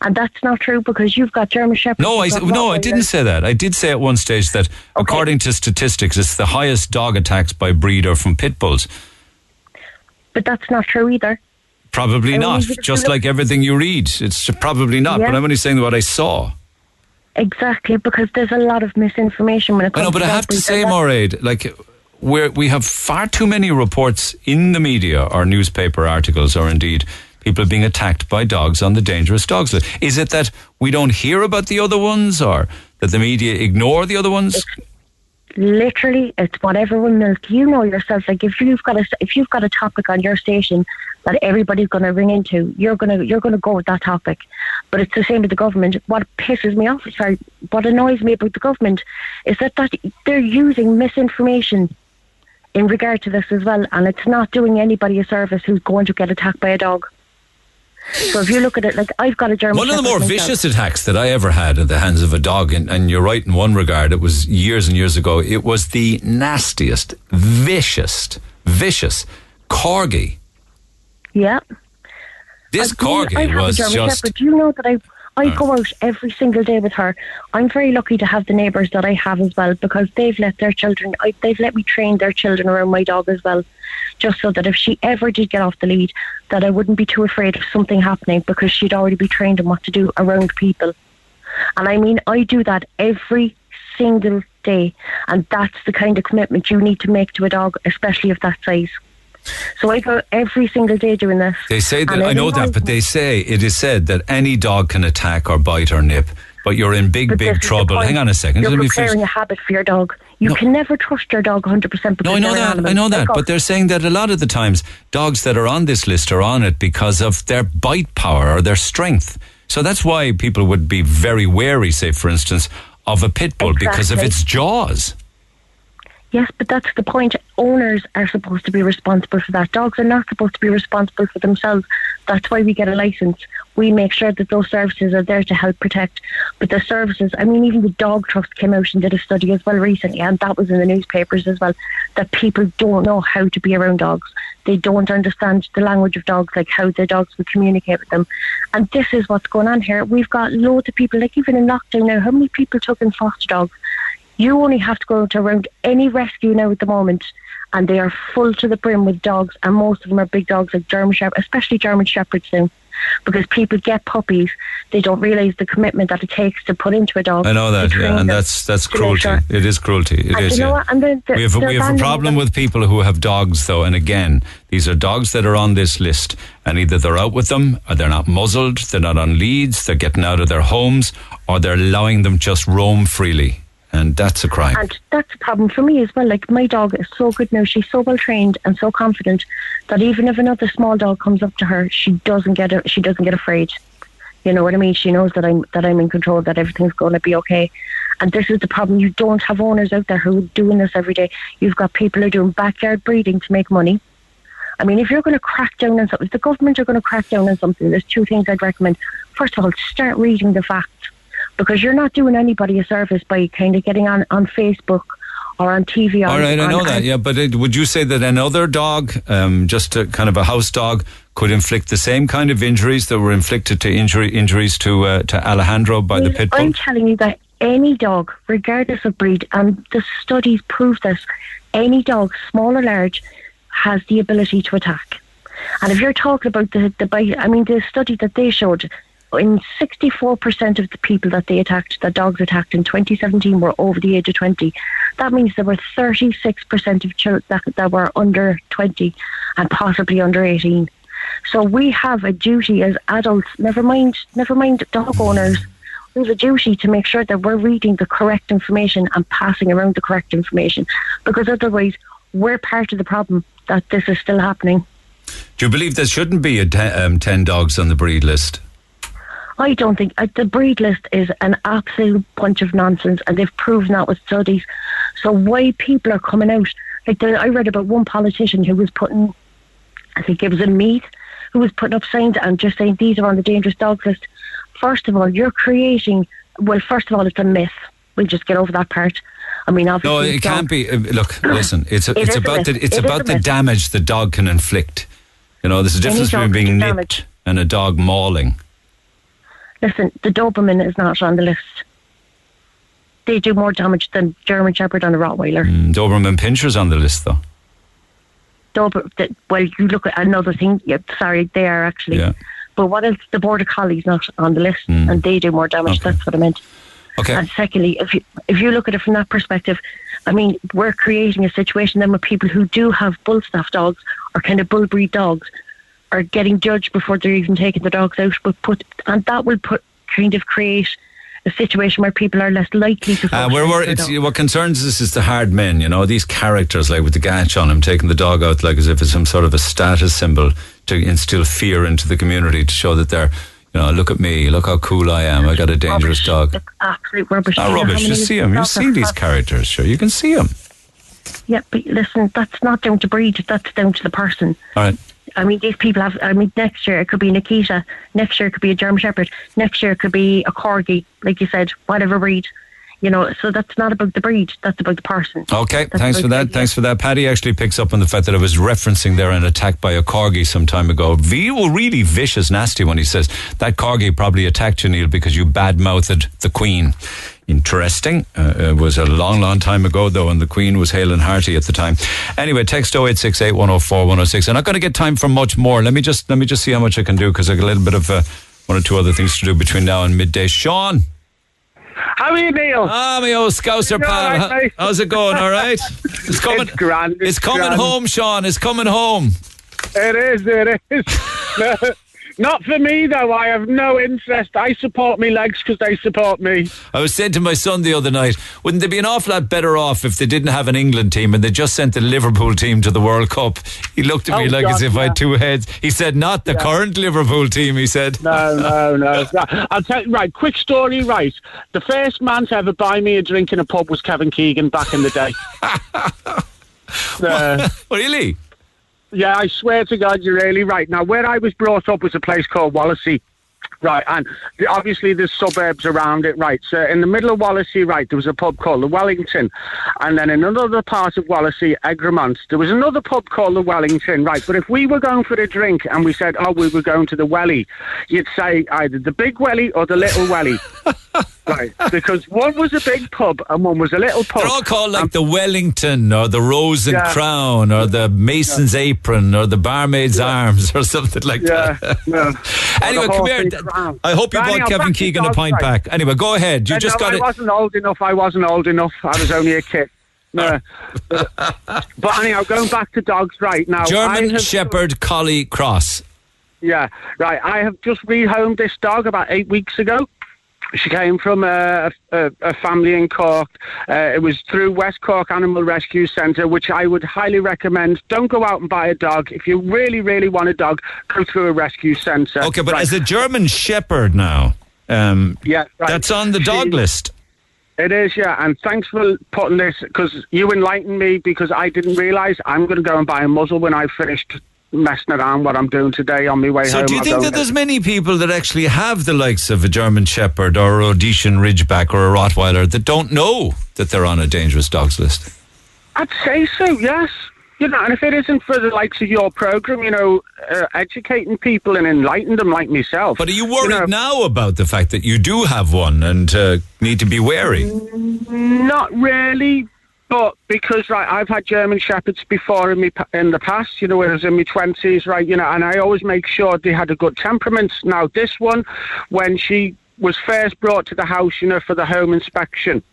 Speaker 21: and that's not true because you've got German Shepherds.
Speaker 2: No, I no, I didn't say that. I did say at one stage that, okay. according to statistics, it's the highest dog attacks by breed are from pit bulls.
Speaker 21: But that's not true either.
Speaker 2: Probably I not. Just like everything you read, it's probably not. Yeah. But I'm only saying what I saw.
Speaker 21: Exactly, because there's a lot of misinformation when it comes.
Speaker 2: I know, but
Speaker 21: to
Speaker 2: I have to say, Moraid, like where we have far too many reports in the media or newspaper articles or indeed people are being attacked by dogs on the dangerous dogs list. Is it that we don't hear about the other ones or that the media ignore the other ones?
Speaker 21: literally it's whatever will milk you know yourself like if you've got a if you've got a topic on your station that everybody's going to ring into you're going to you're to go with that topic but it's the same with the government what pisses me off sorry what annoys me about the government is that, that they're using misinformation in regard to this as well and it's not doing anybody a service who's going to get attacked by a dog so if you look at it like I've got a German
Speaker 2: One of the more
Speaker 21: myself.
Speaker 2: vicious attacks that I ever had at the hands of a dog, and, and you're right in one regard, it was years and years ago. It was the nastiest, vicious, vicious corgi.
Speaker 21: yeah
Speaker 2: This
Speaker 21: I do- I
Speaker 2: corgi was
Speaker 21: German
Speaker 2: just.
Speaker 21: Shepherd. Do you know that I I hmm. go out every single day with her. I'm very lucky to have the neighbours that I have as well because they've let their children. I, they've let me train their children around my dog as well, just so that if she ever did get off the lead, that I wouldn't be too afraid of something happening because she'd already be trained in what to do around people. And I mean, I do that every single day, and that's the kind of commitment you need to make to a dog, especially of that size. So I go every single day doing this.
Speaker 2: They say that I know that, but they say it is said that any dog can attack or bite or nip, but you're in big,
Speaker 21: But
Speaker 2: big trouble. Hang on a 2nd
Speaker 21: You're preparing a habit for your dog. You can never trust your dog 100% because
Speaker 2: No, I know
Speaker 21: an
Speaker 2: that. I know that.
Speaker 21: Like
Speaker 2: oh.
Speaker 21: But
Speaker 2: they're saying that a lot of the times dogs that are on this list are on it because of their bite power or their strength. So that's why people would be very wary, say, for instance, of a pit bull because of its jaws.
Speaker 21: Yes, but that's the point. Owners are supposed to be responsible for that. Dogs are not supposed to be responsible for themselves. That's why we get a license. We make sure that those services are there to help protect. But the services, I mean, even the Dog Trust came out and did a study as well recently, and that was in the newspapers as well, that people don't know how to be around dogs. They don't understand the language of dogs, like how the dogs will communicate with them. And this is what's going on here. We've got loads of people, like even in lockdown now, how many people took in foster dogs? You only have to go to around any rescue now at the moment, and they are full to the brim with dogs, and most of them are big dogs like German Shepherd, especially German Shepherds now, because people get puppies, they don't realise the commitment that it takes to put into a dog.
Speaker 2: I know that, yeah, and that's that's cruelty.
Speaker 21: sure-
Speaker 2: It is cruelty. It
Speaker 21: And
Speaker 2: is.
Speaker 21: you know
Speaker 2: yeah.
Speaker 21: The, the,
Speaker 2: we have, a, we have a problem with people who have dogs, though, and again, these are dogs that are on this list, and either they're out with them, or they're not muzzled, they're not on leads, they're getting out of their homes, or they're allowing them just roam freely, and that's a crime.
Speaker 21: And that's a problem for me as well. Like my dog is so good now; she's so well trained and so confident that even if another small dog comes up to her, she doesn't get she doesn't get afraid. You know what I mean? She knows that I'm that I'm in control, that everything's going to be okay. And this is the problem: you don't have owners out there who are doing this every day. You've got people who are doing backyard breeding to make money. I mean, if you're going to crack down on something, if the government are going to crack down on something, there's two things I'd recommend. First of all, start reading the facts because you're not doing anybody a service by kind of getting on, on Facebook or on TV.
Speaker 2: All
Speaker 21: on,
Speaker 2: right, I
Speaker 21: on-
Speaker 2: know that, yeah, but it, would you say that another dog, um, just a, kind of a house dog, could inflict the same kind of injuries that were inflicted to injury injuries to uh, to Alejandro by the pit bull?
Speaker 21: I'm telling you that any dog, regardless of breed, and the studies prove this, any dog, small or large, has the ability to attack. And if you're talking about the, the bite, I mean, the study that they showed, in 64% of the people that they attacked, that dogs attacked in 2017, were over the age of 20. That means there were 36% of children that, that were under 20 and possibly under 18. So we have a duty as adults, never mind, never mind dog owners, we have a duty to make sure that we're reading the correct information and passing around the correct information because otherwise we're part of the problem that this is still happening.
Speaker 2: Do you believe there shouldn't be a um, 10 dogs on the breed list?
Speaker 21: I don't think uh, the breed list is an absolute bunch of nonsense, and they've proven that with studies. So why people are coming out? Like the, I read about one politician who was putting, I think it was a Meath, who was putting up signs and just saying these are on the dangerous dog list. First of all, you're creating. Well, first of all, it's a myth. We'll just get over that part. I mean, obviously,
Speaker 2: No, it can't be. uh, Look, listen. It's
Speaker 21: It
Speaker 2: it's
Speaker 21: a
Speaker 2: about the it's
Speaker 21: It
Speaker 2: about the damage the dog can inflict. You know, there's a difference between being nipped
Speaker 21: damage.
Speaker 2: and a dog mauling.
Speaker 21: Listen, the Doberman is not on the list. They do more damage than German Shepherd and a Rottweiler.
Speaker 2: Mm, Doberman Pinscher's on the list, though.
Speaker 21: Dober, the, well, you look at another thing. Yeah, sorry, they are actually.
Speaker 2: Yeah.
Speaker 21: But what else? The Border Collie's not on the list,
Speaker 2: Mm.
Speaker 21: and they do more damage. That's what I meant.
Speaker 2: Okay.
Speaker 21: And secondly, if you if you look at it from that perspective, I mean, we're creating a situation then with people who do have bull staff dogs or kind of bull breed dogs are getting judged before they're even taking the dogs out. But put and that will put kind of create a situation where people are less likely to.
Speaker 2: Uh, where, where it's, what concerns us is the hard men, you know, these characters like with the gash on him, taking the dog out like as if it's some sort of a status symbol to instill fear into the community to show that they're, you know, look at me, look how cool I am, I got a dangerous dog.
Speaker 21: absolute rubbish.
Speaker 2: Not
Speaker 21: You
Speaker 2: rubbish, you see them, you see these characters, sure, you can see them.
Speaker 21: Yeah, but listen, that's not down to breed. That's down to the person.
Speaker 2: All right.
Speaker 21: I mean, these people have. I mean, next year it could be an Akita. Next year it could be a German Shepherd. Next year it could be a Corgi, like you said, whatever breed. You know, so that's not about the breed. That's about the person.
Speaker 2: Okay,
Speaker 21: That's
Speaker 2: thanks for that. Thanks for that. Paddy actually picks up on the fact that I was referencing there an attack by a corgi some time ago. V- well, really vicious, nasty when he says that corgi probably attacked you, Neil, because you bad mouthed the Queen. Interesting. Uh, it was a long, long time ago, though, and the Queen was hale and hearty at the time. Anyway, text 0868 104 106. I'm not going to get time for much more. Let me just let me just see how much I can do because I got a little bit of uh, one or two other things to do between now and midday. Sean.
Speaker 22: How are you, Neil?
Speaker 2: Ah, my old Scouser pal.
Speaker 22: right?
Speaker 2: How's it going? All right? It's coming.
Speaker 22: It's grand.
Speaker 2: It's coming
Speaker 22: grand.
Speaker 2: home, Sean. It's coming home.
Speaker 22: It is, it is. No, Not for me, though. I have no interest. I support me legs because they support me.
Speaker 2: I was saying to my son the other night, wouldn't they be an awful lot better off if they didn't have an England team and they just sent the Liverpool team to the World Cup? He looked at me
Speaker 22: Oh,
Speaker 2: like as
Speaker 22: God,
Speaker 2: if I had two heads. He said, not the
Speaker 22: Yeah.
Speaker 2: current Liverpool team, he said.
Speaker 22: No, no, no. I'll tell you, right, quick story, right. The first man to ever buy me a drink in a pub was Kevin Keegan back in the day. Uh,
Speaker 2: really?
Speaker 22: Yeah, I swear to God, you're really right. Now, where I was brought up was a place called Wallasey. Right, and obviously there's suburbs around it, right? So in the middle of Wallasey, right, there was a pub called the Wellington, and then in another part of Wallasey, Egremont, there was another pub called the Wellington, right? But if we were going for a drink and we said, oh, we were going to the Welly, you'd say either the Big Welly or the Little Welly, right? Because one was a big pub and one was a little pub.
Speaker 2: They're all called like um, the Wellington or the Rose and
Speaker 22: Yeah.
Speaker 2: Crown or the Mason's Apron or the Barmaid's Arms or something like that.
Speaker 22: Yeah.
Speaker 2: anyway, come here.
Speaker 22: crown.
Speaker 2: I hope you
Speaker 22: But
Speaker 2: bought
Speaker 22: anyhow,
Speaker 2: Kevin Keegan a pint
Speaker 22: right.
Speaker 2: back. Anyway, go ahead. You just
Speaker 22: no,
Speaker 2: got
Speaker 22: I
Speaker 2: it.
Speaker 22: wasn't old enough. I wasn't old enough. I was only a kid. No. but, but anyhow, going back to dogs right now.
Speaker 2: German
Speaker 22: have-
Speaker 2: Shepherd Collie Cross.
Speaker 22: Yeah, right. I have just rehomed this dog about eight weeks ago. She came from a, a, a family in Cork. Uh, it was through West Cork Animal Rescue Centre, which I would highly recommend. Don't go out and buy a dog. If you really, really want a dog, go through a rescue centre.
Speaker 2: Okay, but
Speaker 22: Right.
Speaker 2: as a German Shepherd now, um,
Speaker 22: Yeah, right.
Speaker 2: that's on the dog
Speaker 22: She-
Speaker 2: list.
Speaker 22: It is, yeah. And thanks for putting this because you enlightened me because I didn't realise I'm going to go and buy a muzzle when I've finished messing around what I'm doing today on my way
Speaker 2: So,
Speaker 22: home.
Speaker 2: So, do you think that there's many people that actually have the likes of a German Shepherd or a Rhodesian Ridgeback or a Rottweiler that don't know that they're on a dangerous dogs list?
Speaker 22: I'd say so, yes. You know, and if it isn't for the likes of your program, you know, uh, educating people and enlightening them like myself.
Speaker 2: But are you worried
Speaker 22: know,
Speaker 2: now about the fact that you do have one and uh, need to be wary?
Speaker 22: Not really, but because right, I've had German shepherds before in me in the past. You know, when I was in my twenties, right? You know, and I always make sure they had a good temperament. Now, this one, when she was first brought to the house, you know, for the home inspection.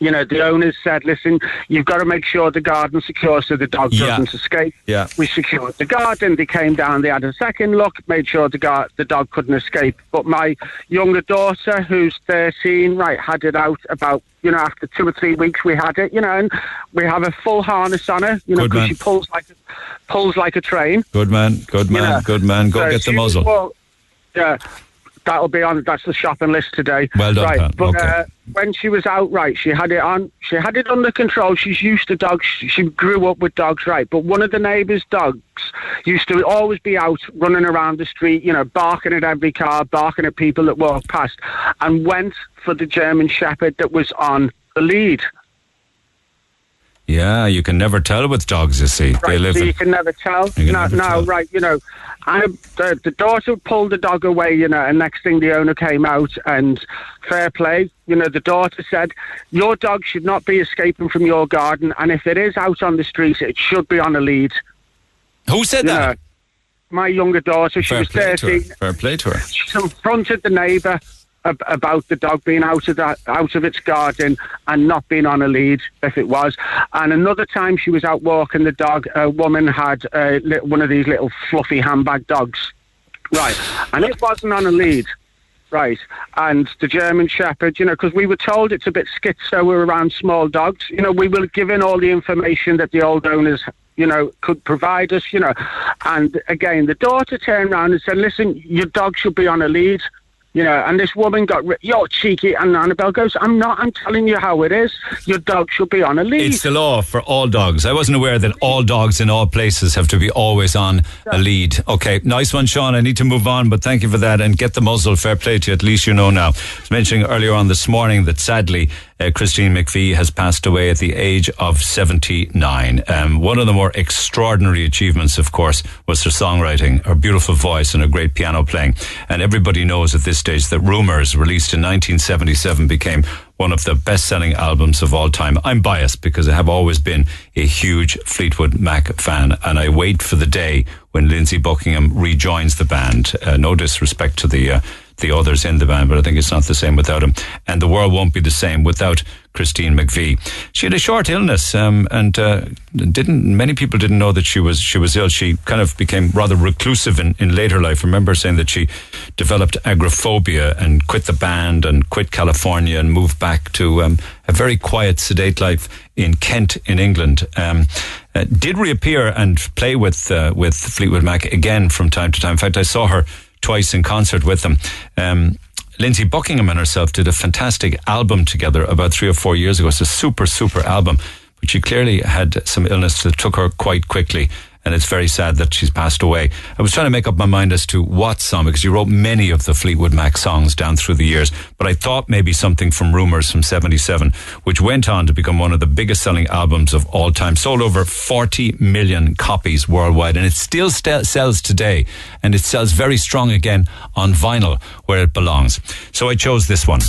Speaker 22: You know, the owners said, "Listen, you've got to make sure the garden's secure so the dog
Speaker 2: Yeah.
Speaker 22: doesn't escape."
Speaker 2: Yeah.
Speaker 22: We secured the garden. They came down. They had a second look, made sure the gar- the dog couldn't escape. But my younger daughter, who's thirteen, right, had it out about you know after two or three weeks. We had it, you know, and we have a full harness on her, you know, because she pulls like a, pulls like a train.
Speaker 2: Good man, good man,
Speaker 22: Yeah.
Speaker 2: good man. Go
Speaker 22: So
Speaker 2: get the muzzle.
Speaker 22: Well, yeah, that'll be on. That's the shopping list today.
Speaker 2: Well done,
Speaker 22: right?
Speaker 2: pal.
Speaker 22: But
Speaker 2: Okay.
Speaker 22: uh, when she was out, right, she had it on. She had it under control. She's used to dogs. She, she grew up with dogs, right? But one of the neighbours' dogs used to always be out running around the street, you know, barking at every car, barking at people that walked past, and went for the German Shepherd that was on the lead.
Speaker 2: Yeah, you can never tell with dogs, you see. They live
Speaker 22: so
Speaker 2: in-
Speaker 22: you can never tell.
Speaker 2: Can
Speaker 22: no,
Speaker 2: never
Speaker 22: no,
Speaker 2: tell.
Speaker 22: right, you know, I, the, the daughter pulled the dog away, you know, and next thing the owner came out and fair play, you know, the daughter said, your dog should not be escaping from your garden, and if it is out on the street, it should be on a lead.
Speaker 2: Who said
Speaker 22: You
Speaker 2: that?
Speaker 22: know, my younger daughter, she
Speaker 2: Fair
Speaker 22: was
Speaker 2: play to her.
Speaker 22: 13.
Speaker 2: Fair play to her.
Speaker 22: She confronted the neighbour about the dog being out of that out of its garden and not being on a lead if it was. And another time she was out walking the dog, a woman had uh, one of these little fluffy handbag dogs, right, and it wasn't on a lead. Right, and the German Shepherd, you know, because we were told it's a bit schizo we're around small dogs. You know, we were given all the information that the old owners, you know, could provide us. You know, and again, the daughter turned around and said, "Listen, your dog should be on a lead." You know, and this woman got, ri- you're cheeky. And Annabelle goes, I'm not, I'm telling you how it is. Your dog should be on a lead.
Speaker 2: It's the law for all dogs. I wasn't aware that all dogs in all places have to be always on a lead. Okay, nice one, Sean. I need to move on, but thank you for that and get the muzzle. Fair play to you. At least you know now. I was mentioning earlier on this morning that sadly, uh, Christine McVie has passed away at the age of 79. Um, one of the more extraordinary achievements, of course, was her songwriting, her beautiful voice, and her great piano playing. And everybody knows at this stage that Rumours, released in 1977, became one of the best selling albums of all time. I'm biased because I have always been a huge Fleetwood Mac fan, and I wait for the day when Lindsey Buckingham rejoins the band. Uh, no disrespect to the. Uh, the others in the band, but I think it's not the same without him. And the world won't be the same without Christine McVie. She had a short illness, um, and uh, didn't many people didn't know that she was she was ill. She kind of became rather reclusive in, in later life. I remember saying that she developed agoraphobia and quit the band and quit California and moved back to um, a very quiet, sedate life in Kent, in England. Um, uh, did reappear and play with uh, with Fleetwood Mac again from time to time. In fact, I saw her twice in concert with them. Um, Lindsey Buckingham and herself did a fantastic album together about three or four years ago. It's a super, super album, but she clearly had some illness that took her quite quickly. And it's very sad that she's passed away. I was trying to make up my mind as to what song, because you wrote many of the Fleetwood Mac songs down through the years, but I thought maybe something from Rumours from 77, which went on to become one of the biggest selling albums of all time. Sold over 40 million copies worldwide, and it still st- sells today, and it sells very strong again on vinyl, where it belongs. So I chose this one.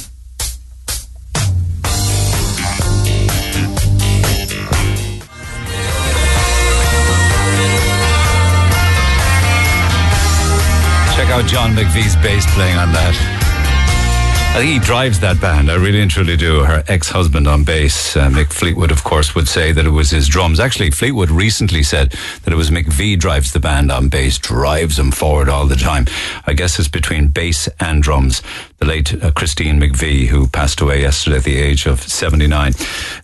Speaker 2: Check out John McVie's bass playing on that. I think he drives that band. I really and truly do. Her ex-husband on bass, uh, Mick Fleetwood, of course, would say that it was his drums. Actually, Fleetwood recently said that it was McVie drives the band on bass, drives them forward all the time. I guess it's between bass and drums. The late uh, Christine McVie, who passed away yesterday at the age of 79,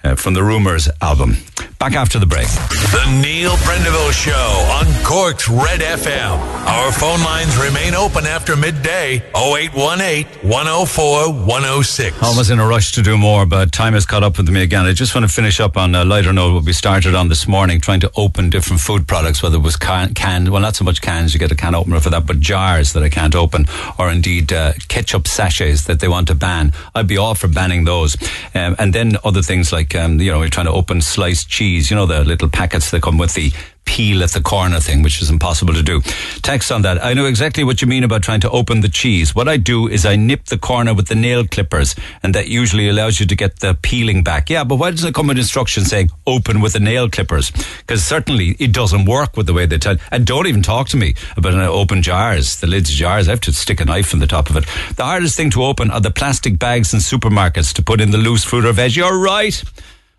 Speaker 2: uh, from the Rumours album. Back after the break.
Speaker 7: The Neil Prendeville Show on Cork's Red FM. Our phone lines remain open after midday 0818 104 106.
Speaker 2: I was in a rush to do more, but time has caught up with me again. I just want to finish up on a lighter note what we started on this morning, trying to open different food products, whether it was can, canned, well, not so much cans, you get a can opener for that, but jars that I can't open, or indeed uh, ketchup sachets that they want to ban. I'd be all for banning those. Um, and then other things like, um, you know, we're trying to open sliced cheese, you know, the little packets that come with the peel at the corner thing, which is impossible to do. Text on that. I know exactly what you mean about trying to open the cheese. What I do is I nip the corner with the nail clippers, and that usually allows you to get the peeling back. Yeah, but why doesn't it come with instructions saying open with the nail clippers? Because certainly it doesn't work with the way they tell. And don't even talk to me about open jars, the lids of jars. I have to stick a knife in the top of it. The hardest thing to open are the plastic bags in supermarkets to put in the loose fruit or veg. You're right.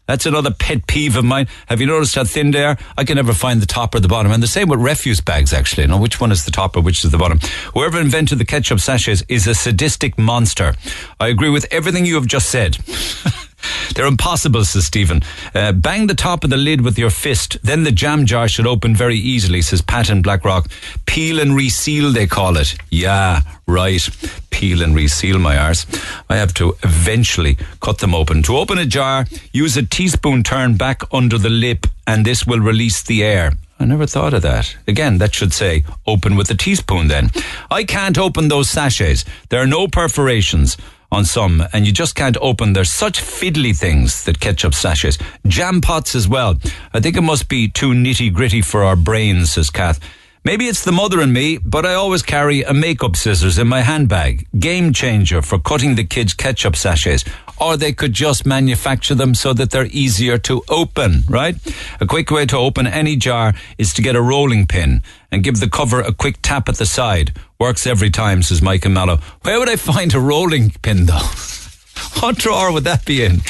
Speaker 2: That's another pet peeve of mine. Have you noticed how thin they are? I can never find the top or the bottom. And the same with refuse bags, actually. You know, which one is the top or which is the bottom? Whoever invented the ketchup sachets is a sadistic monster. I agree with everything you have just said. They're impossible, says Stephen. Uh, bang the top of the lid with your fist. Then the jam jar should open very easily, says Pat in Blackrock. Peel and reseal, they call it. Yeah, right. Peel and reseal my arse. I have to eventually cut them open. To open a jar, use a teaspoon turn back under the lip, and this will release the air. I never thought of that. Again, that should say open with a teaspoon then. I can't open those sachets. There are no perforations on some, and you just can't open. There's such fiddly things that ketchup sachets. Jam pots as well. I think it must be too nitty gritty for our brains, says Kath. Maybe it's the mother in me, but I always carry a makeup scissors in my handbag. Game changer for cutting the kids' ketchup sachets. Or they could just manufacture them so that they're easier to open, right? A quick way to open any jar is to get a rolling pin and give the cover a quick tap at the side. Works every time, says Mike and Mallow. Where would I find a rolling pin though? what drawer would that be in?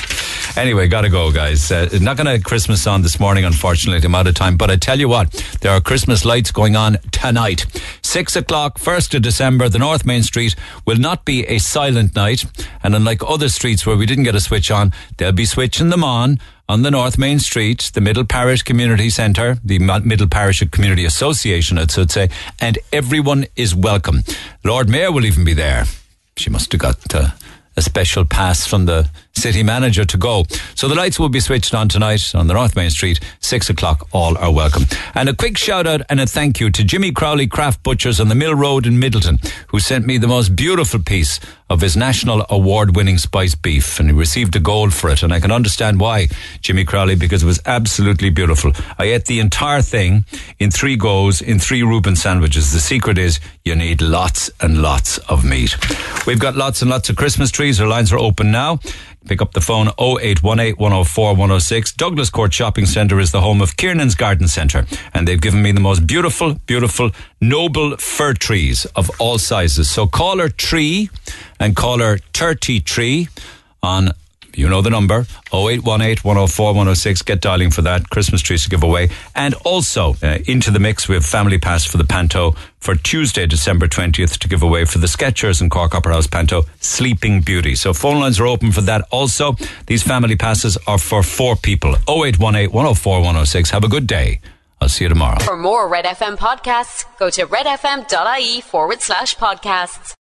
Speaker 2: Anyway, gotta go, guys. Uh, not gonna Christmas on this morning, unfortunately. I'm out of time. But I tell you what, there are Christmas lights going on tonight. Six o'clock, first of December. The North Main Street will not be a silent night, and unlike other streets where we didn't get a switch on, they'll be switching them on on the North Main Street, the Middle Parish Community Centre, the Middle Parish Community Association, I should say, and everyone is welcome. Lord Mayor will even be there. She must have got. Uh, a special pass from the city manager to go. So the lights will be switched on tonight on the North Main Street, six o'clock. All are welcome. And a quick shout out and a thank you to Jimmy Crowley Craft Butchers on the Mill Road in Midleton, who sent me the most beautiful piece of his national award winning spice beef and he received a gold for it. And I can understand why, Jimmy Crowley, because it was absolutely beautiful. I ate the entire thing in three goes in three Reuben sandwiches. The secret is you need lots and lots of meat. We've got lots and lots of Christmas trees. Our lines are open now. Pick up the phone 0818 104 106. Douglas Court Shopping Centre is the home of Kiernan's Garden Centre, and they've given me the most beautiful, beautiful, noble fir trees of all sizes. So call her Tree and call her 30 Tree on you know the number 0818 104 106. Get dialing for that. Christmas trees to give away. And also uh, into the mix, we have Family Pass for the Panto for Tuesday, December 20th to give away for the Sketchers and Cork Opera House Panto Sleeping Beauty. So phone lines are open for that also. These family passes are for four people 0818 104 106. Have a good day. I'll see you tomorrow.
Speaker 12: For more Red FM podcasts, go to redfm.ie forward slash podcasts.